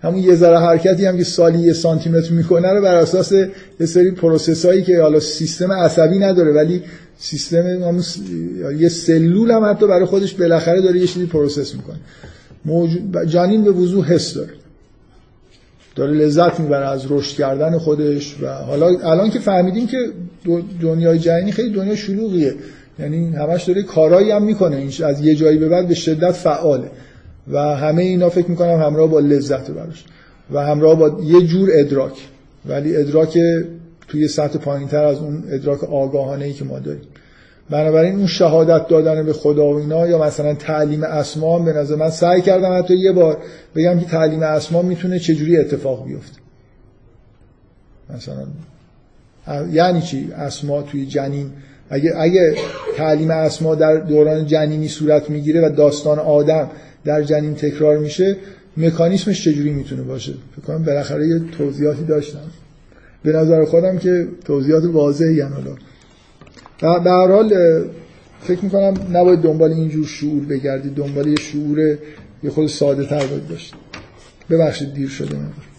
S1: همون یه ذره حرکتی هم که سالی یه سانتی متر می‌کنه رو بر اساس یه سری process هایی که حالا سیستم عصبی نداره ولی سیستم یه سلول هم حتی برای خودش بالاخره داره یه چیزی process می‌کنه. موجود... جنین به وضوح حس داره. داره لذت می‌بره از رشد کردن خودش و حالا الان که فهمیدیم که دنیای جنینی خیلی دنیا شلوغیه. یعنی همش داره کارایی هم می‌کنه. از یه جایی به بعد به شدت فعاله. و همه اینا فکر می‌کنم همراه با لذت براش. و همراه با یه جور ادراک. ولی ادراک توی سطح پایین تر از اون ادراک آگاهانه ای که ما داریم. بنابراین اون شهادت دادن به خدا و اینا یا مثلا تعلیم اسما به نظر من سعی کردم حتی یه بار بگم که تعلیم اسما می‌تونه چجوری اتفاق بیفته. مثلا یعنی چی؟ اسما توی جنین. اگه, اگه تعلیم اسما در دوران جنینی صورت می‌گیره و داستان آدم در جنین تکرار میشه مکانیسمش چجوری می‌تونه باشه؟ فکر کنم بالاخره یه توضیحاتی داشتم. به نظر خودم که توضیحات واضحی حالا. به هر حال فکر می‌کنم نباید دنبال اینجور شعور بگردید دنبال یه شعور یه خود ساده تر باید باشید ببخشید دیر شده من.